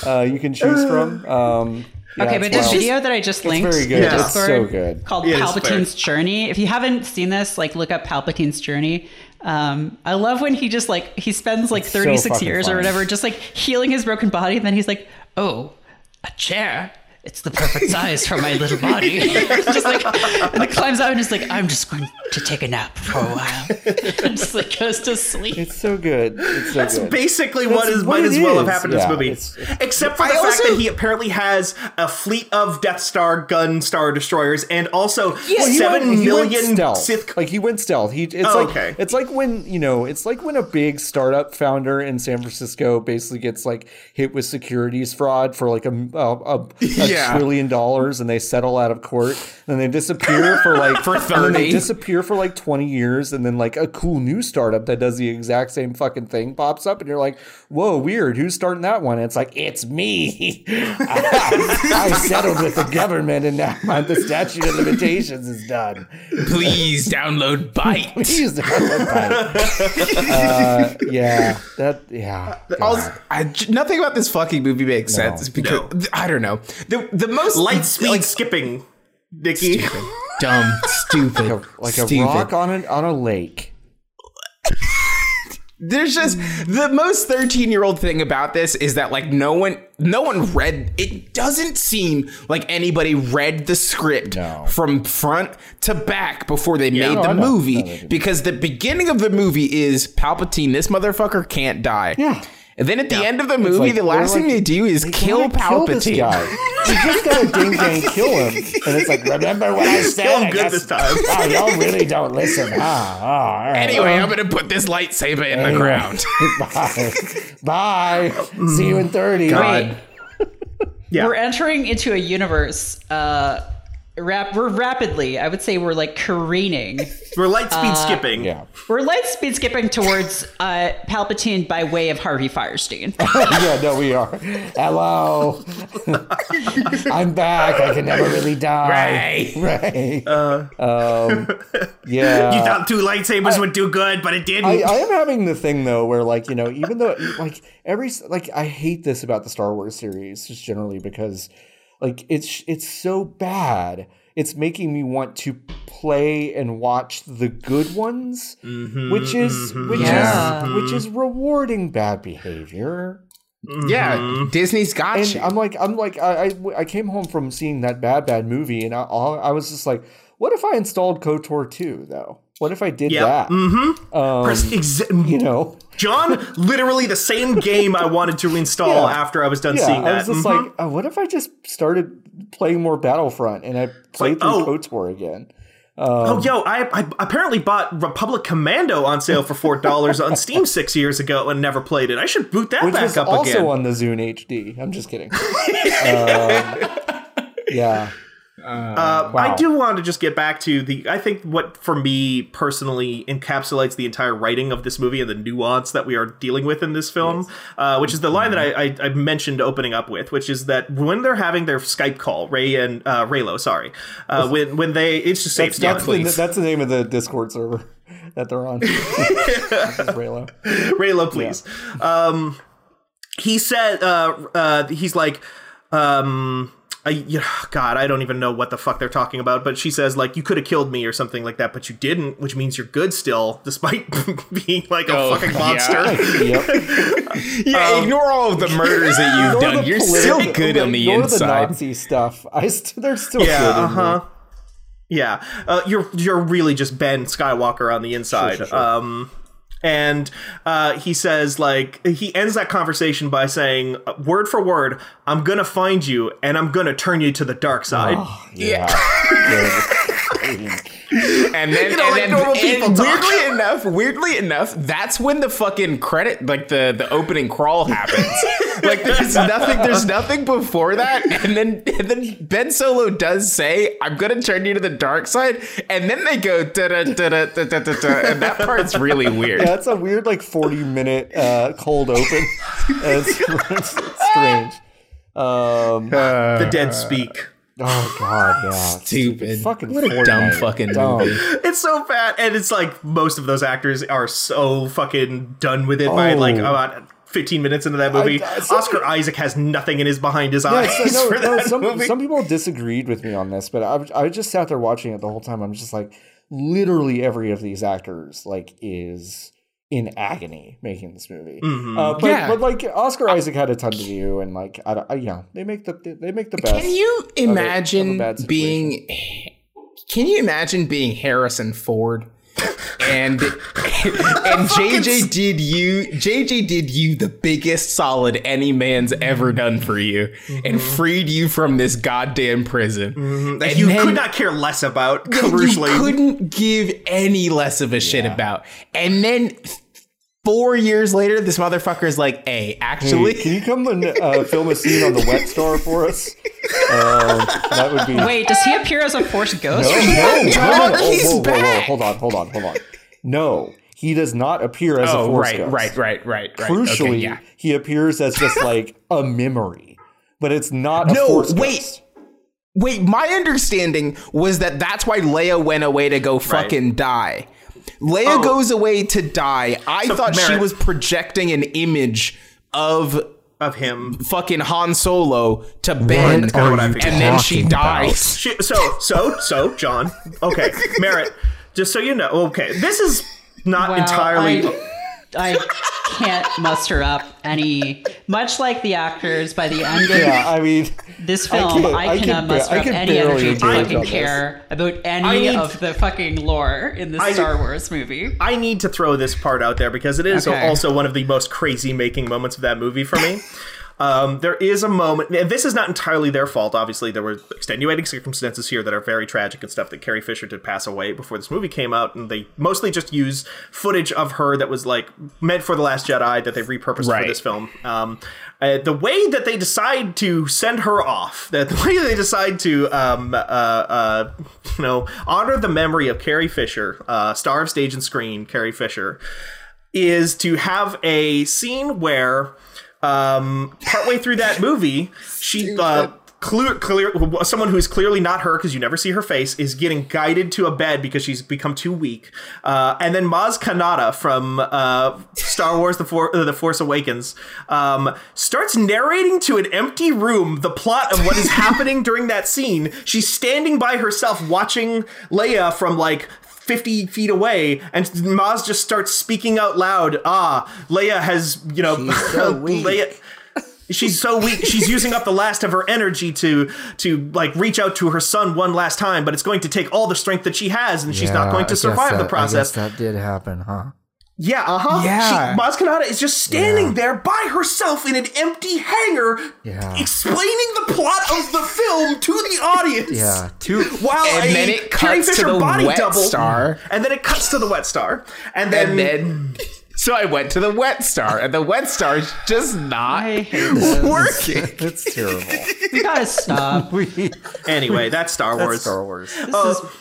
uh, you can choose from. Um, yeah, Okay, but this wild. video that I just linked it's very good. in Yeah. It's Discord so good. called Yeah, it's Palpatine's Journey. If you haven't seen this, like look up Palpatine's Journey. Um, I love when he just like he spends like so 36 fucking years or whatever just like healing his broken body, and then he's like, "Oh, a chair." It's the perfect size for my little body. just like, and he climbs out and is like, I'm just going to take a nap for a while. and just like goes to sleep. It's so good. It's so good. basically what That's is what might as well have is. happened in Yeah, this movie. it's- it's- Except for the I fact also- that he apparently has a fleet of Death Star gun star destroyers and also Well, he seven went- million. Sith. like he went stealth. He it's Oh, like okay. it's like when you know it's like when a big startup founder in San Francisco basically gets like hit with securities fraud for like a a, a, a Yeah. trillion dollars and they settle out of court and they disappear for like For and then they disappear for like twenty years and then like a cool new startup that does the exact same fucking thing pops up and you're like whoa weird who's starting that one and it's like it's me I, I settled with the government and now my, the statute of limitations is done. Please download Byte. Please don't uh, yeah, that yeah. Also, I, j- nothing about this fucking movie makes sense because I don't know the the most light speed like skipping, Dicky. dumb, stupid, like a stupid. rock on an on a lake. There's just the most 13 year old thing about this is that like no one no one read it doesn't seem like anybody read the script No. from front to back before they made No, the I movie No, because the beginning of the movie is Palpatine this motherfucker can't die. Yeah. And then at the end of the movie like- the last they're thing they do is They kill wanna kill Palpatine. guy. You just gotta ding dang kill him, and it's like Remember what I said? Kill him good guess- this time. Oh, y'all really don't listen. Ah, ah, all right. Anyway, I'm gonna put this lightsaber in the ground. Bye. Bye. See you in 30. Wait, Yeah. we're entering into a universe. Uh, rap. We're rapidly. I would say we're like careening. We're light speed uh, skipping. Yeah. We're light speed skipping towards uh, Palpatine by way of Harvey Fierstein. yeah, no, we are. Hello. I'm back. I can never really die. Rey. Rey. Uh. Um, yeah. You thought two lightsabers would do good, but it didn't. I, I am having the thing though where like you know even though like every like I hate this about the Star Wars series just generally because like it's it's so bad. It's making me want to play and watch the good ones mm-hmm, which is which Yeah. is which is mm-hmm. rewarding bad behavior. Yeah, mm-hmm. Disney's got and you. I'm like I'm like I, I I came home from seeing that bad bad movie and I I was just like what if I installed KOTOR 2 though? What if I did Yep. that? Um, Press exa- you know John, literally the same game I wanted to install Yeah. after I was done Yeah, seeing that. I was just Mhm. like, oh, what if I just started playing more Battlefront and I played like, through oh. KOTOR again? oh, yo, I, I apparently bought Republic Commando on sale for four dollars on Steam six years ago and never played it. I should boot that Which back was up also again. on the Zune HD. I'm just kidding. um, yeah. Uh, I do want to just get back to the. I think what for me personally encapsulates the entire writing of this movie and the nuance that we are dealing with in this film, uh, which is the line that I, I, I mentioned opening up with, which is that when they're having their Skype call, Rey and uh, Reylo, sorry, uh, when when they it's just safe. That's, the, please. that's the name of the Discord server that they're on. Reylo. Reylo, please. Um, he said, uh, uh, he's like, um, I, yeah, God, I don't even know what the fuck they're talking about. But she says like, you could have killed me or something like that, but you didn't, which means you're good still, despite being like a Oh, fucking yeah. monster. Yep. yeah, ignore all of the murders that you've done. You're still good on the inside. ignore the Nazi stuff. I st- they're still Yeah, good uh huh. me. Yeah, uh, you're you're really just Ben Skywalker on the inside. sure, sure. Um, and uh, he says like he ends that conversation by saying word for word, "I'm gonna find you and I'm gonna turn you to the dark side." Yeah. And then, You know, and like then normal people and talk. weirdly enough, weirdly enough, that's when the fucking credit, like the the opening crawl happens. like there's nothing, there's nothing before that, and then and then Ben Solo does say, "I'm gonna turn you to the dark side," and then they go da da da da da da da, da, and that part's really weird. Yeah, it's a weird like 40 minute uh, cold open. it's, it's strange. Um, the dead speak. Oh god, yeah. Stupid. Fucking what a dumb fucking Dumb. movie. It's so bad, and it's like most of those actors are so fucking done with it by Oh. like about. 15 minutes into that movie, I- I- Oscar Isaac has nothing in his behind his Yeah, eyes it's- no, for no, that some, movie. some people disagreed with me on this, but I, I just sat there watching it the whole time. I'm just like, literally every of these actors like is in agony making this movie. Mm-hmm. Uh, but, Yeah. but like Oscar Isaac had a ton to do, and like I, don't- I yeah, they make the they make the best. Can you of a imagine bad being? Can you imagine being Harrison Ford? And and JJ did you JJ did you the biggest solid any man's ever done for you and freed you from this goddamn prison that And you then- could not care less about, that you couldn't give any less of a shit about and then four years later this motherfucker is like hey actually Can you come and uh, film a scene on the Wet Star for us? Um, that would be Wait, does he appear as a Force ghost? No, or no, no, Dog, no. Oh, he's whoa, whoa, whoa. back. Hold on, hold on, hold on. No, he does not appear as a oh force right, ghost. right right right right Crucially, okay, yeah he appears as just like a memory, but it's not a No, force wait. ghost. Wait, my understanding was that that's why Leia went away to go fucking die. Leia Oh. goes away to die. I So, thought she was projecting an image of of him. fucking Han Solo to Ben, That's kinda and then she about? dies. She, so, so, so, John. Okay, Merritt. Just so you know, okay, this is not Wow, entirely. I- I can't muster up any. Much like the actors, by the end of Yeah, I mean, this film, can't- I, I can cannot ba- muster I up any energy to engage fucking care about any need- of the fucking lore in this I- Star Wars movie. I need to throw this part out there because it is Okay. also one of the most crazy making moments of that movie for me. Um, there is a moment, and this is not entirely their fault. Obviously, there were extenuating circumstances here that are very tragic and stuff. That Carrie Fisher did pass away before this movie came out, and they mostly just use footage of her that was like meant for the Last Jedi that they repurposed Right. for this film. Um, uh, the way that they decide to send her off, that the way they decide to, um, uh, uh, you know, honor the memory of Carrie Fisher, uh, star of stage and screen, Carrie Fisher, is to have a scene where, um, partway through that movie, she. Uh, Clear, clear. Someone who is clearly not her because you never see her face is getting guided to a bed because she's become too weak. Uh, and then Maz Kanata from uh, Star Wars: The, For- the Force Awakens um, starts narrating to an empty room the plot of what is happening during that scene. She's standing by herself watching Leia from like 50 feet away and Maz just starts speaking out loud. Ah, Leia has, you know, so weak. Leia she's so weak she's using up the last of her energy to to like reach out to her son one last time but it's going to take all the strength that she has and she's not going to survive that- the process that did happen, huh? Yeah uh-huh Yeah. she, Maz Kanata is just standing Yeah. there by herself in an empty hangar Yeah. explaining the plot of the film to the audience Yeah, too. while And a then it Carrie cuts to Fisher the body wet double star. and then it cuts to the wet star and then, And then, so I went to the wet star, and the wet star is just not I hate this. working. it's terrible. We gotta stop. we, anyway that's Star that's Wars Star Wars. Oh, that-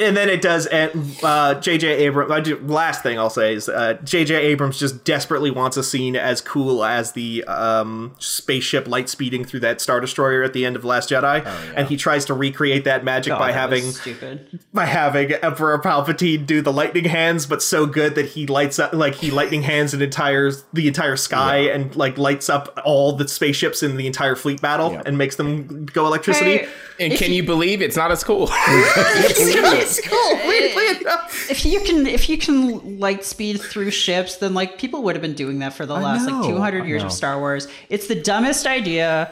and then it does. And uh, J.J. Abrams. I do, last thing I'll say is uh, J.J. Abrams just desperately wants a scene as cool as the um, spaceship light speeding through that star destroyer at the end of Last Jedi, and he tries to recreate that magic God, by that having stupid. by having Emperor Palpatine do the lightning hands, but so good that he lights up like he lightning hands an entire the entire sky and like lights up all the spaceships in the entire fleet battle and makes them go electricity. Hey, And can you believe it's not as cool? It's cool. Weirdly enough. if you can if you can light speed through ships then like people would have been doing that for the last know, like 200 years of star wars. It's the dumbest idea.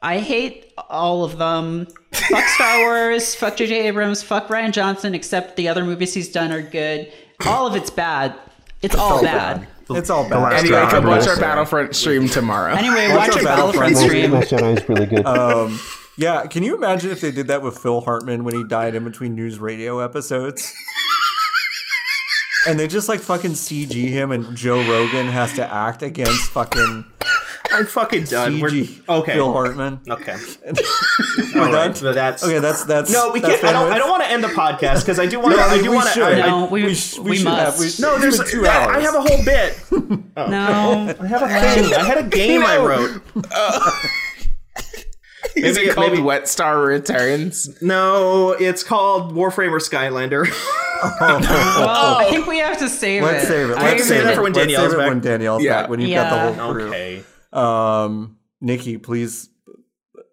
I hate all of them. Fuck star wars. Fuck jj abrams. Fuck rian johnson except the other movies he's done are good. All of it's bad. It's all bad. It's all bad. anyway, Yeah, come watch our. Battlefront stream tomorrow. anyway Watch watch our Battlefront battlefront stream. Last Jedi is really good. Um, yeah, can you imagine if they did that with Phil Hartman when he died in between news radio episodes? and they just like fucking CG him, and Joe Rogan has to act against fucking I'm fucking done. We're, okay. Phil Hartman. Okay. We're All right. done? So that's Okay, that's that's no. We that's can't. I don't. I don't want to end the podcast because I do want. to No, I do want to. No, we- sh- we should must. Have, we, No, there's. been two I, hours. I have a whole bit. Oh. no I have a thing. I had a game I wrote. Is maybe- it called maybe- Wet Star Returns? No, it's called Warframer Skylander. well i think we have to save Let's it save it. Let's save save it for when Let's Danielle's save it back. when Danielle's Yeah. back. When you've Yeah. got the whole crew. okay. Um, Nikki, please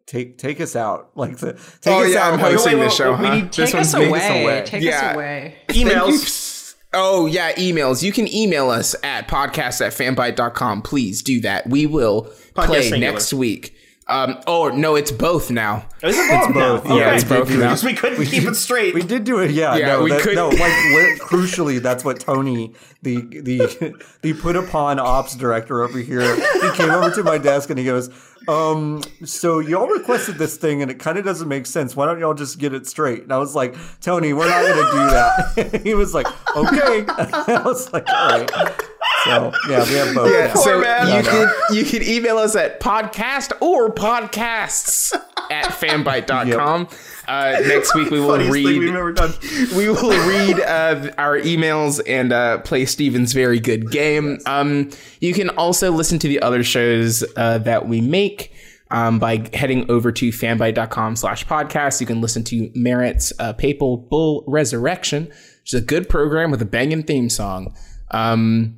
take take us out. Like the take Oh us yeah, out. I'm hosting wait, the show. we huh? need- This take us one's me. away. away. take Yeah. us away Emails. Oh, yeah, emails. You can email us at podcast at fanbyte.com. Please do that. We will Podcast play singular. next week. Um, oh, no, it's both now. Is it both? now? both. Okay. Yeah, it's both now. Because we couldn't keep it straight. We did do it, yeah. Yeah, no, we that- could- no, like li- crucially, that's what Tony, the the the put upon ops director over here, he came over to my desk and he goes, um, so y'all requested this thing and it kind of doesn't make sense. Why don't y'all just get it straight? And I was like, Tony, we're not gonna do that. he was like, okay. I was like, all right. So yeah, we have both. Yeah, so man. you No, can you can email us at podcast or podcasts at fanbyte.com. Uh, next week we will Funniest read we will read uh, our emails and uh, play Steven's very good game. Um, you can also listen to the other shows uh, that we make um, by heading over to fanbyte.com slash podcast. You can listen to Merritt's uh, Papal Bull Resurrection, which is a good program with a banging theme song. Um,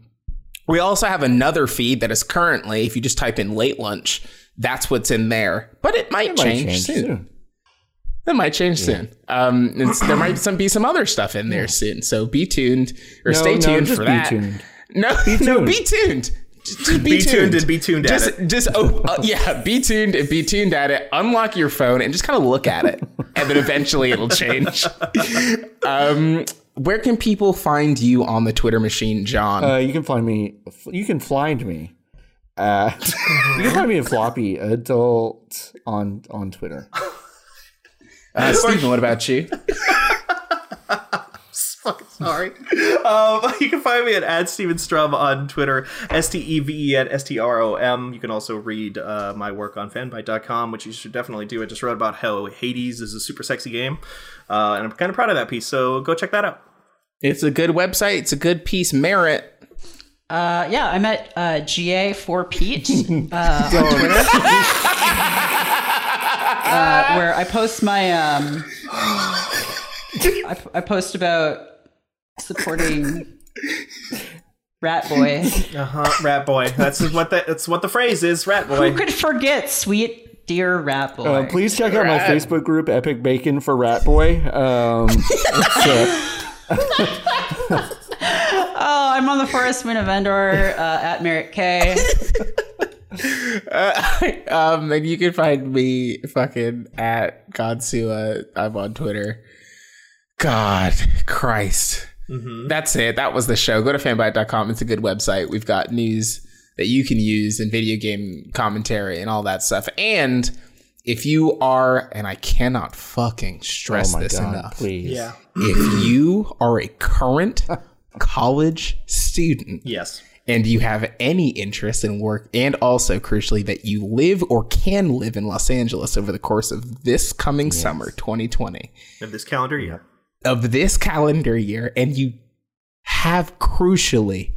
we also have another feed that is currently, if you just type in late lunch, that's what's in there. But it might, Might change, change soon. soon. That might change soon. Um, it's, there might some, be some other stuff in there soon. So be tuned or No, stay no, tuned just for be that. tuned. No, no, tuned. be tuned. Just, just be, Be tuned and be tuned at just, it. Just oh uh, yeah, be tuned and be tuned at it. Unlock your phone and just kind of look at it, and then eventually it'll change. um, where can people find you on the Twitter machine, John? Uh, you can find me. You can find me. At, you can find me at floppy adult on on Twitter. Uh, Steven, what about you? Fucking sorry. Um, you can find me at, at Steven Strom on Twitter, S T E V E N S T R O M. You can also read uh, my work on fanbyte.com, which you should definitely do. I just wrote about how Hades is a super sexy game, uh, and I'm kind of proud of that piece, so go check that out. It's a good website. It's a good piece. Merritt. Uh, yeah, I'm at uh, GA for Pete uh, on Twitter, uh, where I post my um, I, I post about supporting Rat Boy. Uh huh. Rat boy. That's what the that's what the phrase is. Rat boy. Who could forget sweet dear Rat Boy? Uh, please check out my Facebook group, Epic Bacon for Rat Boy. Um, it's, uh, Oh, I'm on the Forest Moon of Endor uh, at Merritt K. um, and you can find me fucking at Godsua. I'm on Twitter. God, Christ. That's it. That was the show. Go to fanbyte.com. It's a good website. We've got news that you can use and video game commentary and all that stuff. And if you are, and I cannot fucking oh stress my this god! enough, Please. Yeah. If you are a current college student Yes. and you have any interest in work and also crucially that you live or can live in Los Angeles over the course of this coming summer 2020 Of this calendar year. of this calendar year and you have crucially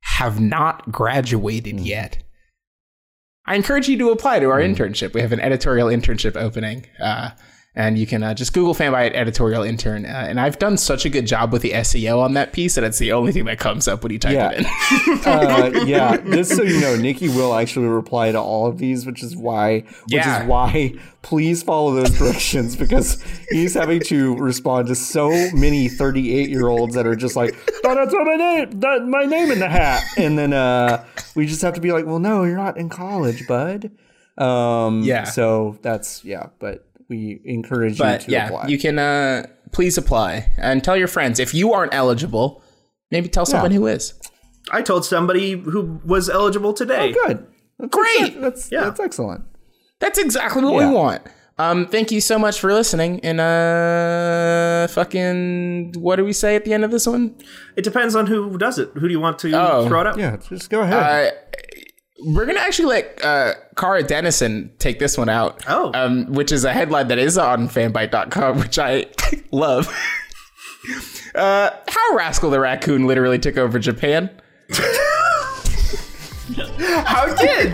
have not graduated yet I encourage you to apply to our internship. We have an editorial internship opening. Uh, and you can uh, just Google Fanbyte editorial intern. Uh, and I've done such a good job with the SEO on that piece that it's the only thing that comes up when you type Yeah. it in. uh, yeah, just so you know, Nikki will actually reply to all of these, which is why, which Yeah. is why, please follow those directions because he's having to respond to so many thirty-eight-year-olds that are just like, "Don't my name, that- my name in the hat," and then uh, we just have to be like, "Well, no, you're not in college, bud." Um, Yeah. So that's yeah, but we encourage you but to yeah, apply. you can uh, please apply and tell your friends. If you aren't eligible, maybe tell someone who is. I told somebody who was eligible today. Good. That's, Great. That's Yeah. that's excellent. That's exactly what Yeah. we want. Um, thank you so much for listening. And uh, fucking, what do we say at the end of this one? It depends on who does it. Who do you want to Oh. throw it up? Yeah, just go ahead. Uh, we're gonna actually let uh, Kara Dennison take this one out. Oh. um, which is a headline that is on fanbyte.com, which I love. uh, how Rascal the Raccoon literally took over Japan. How did?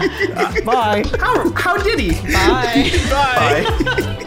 Bye. How, how did he? Bye. Bye.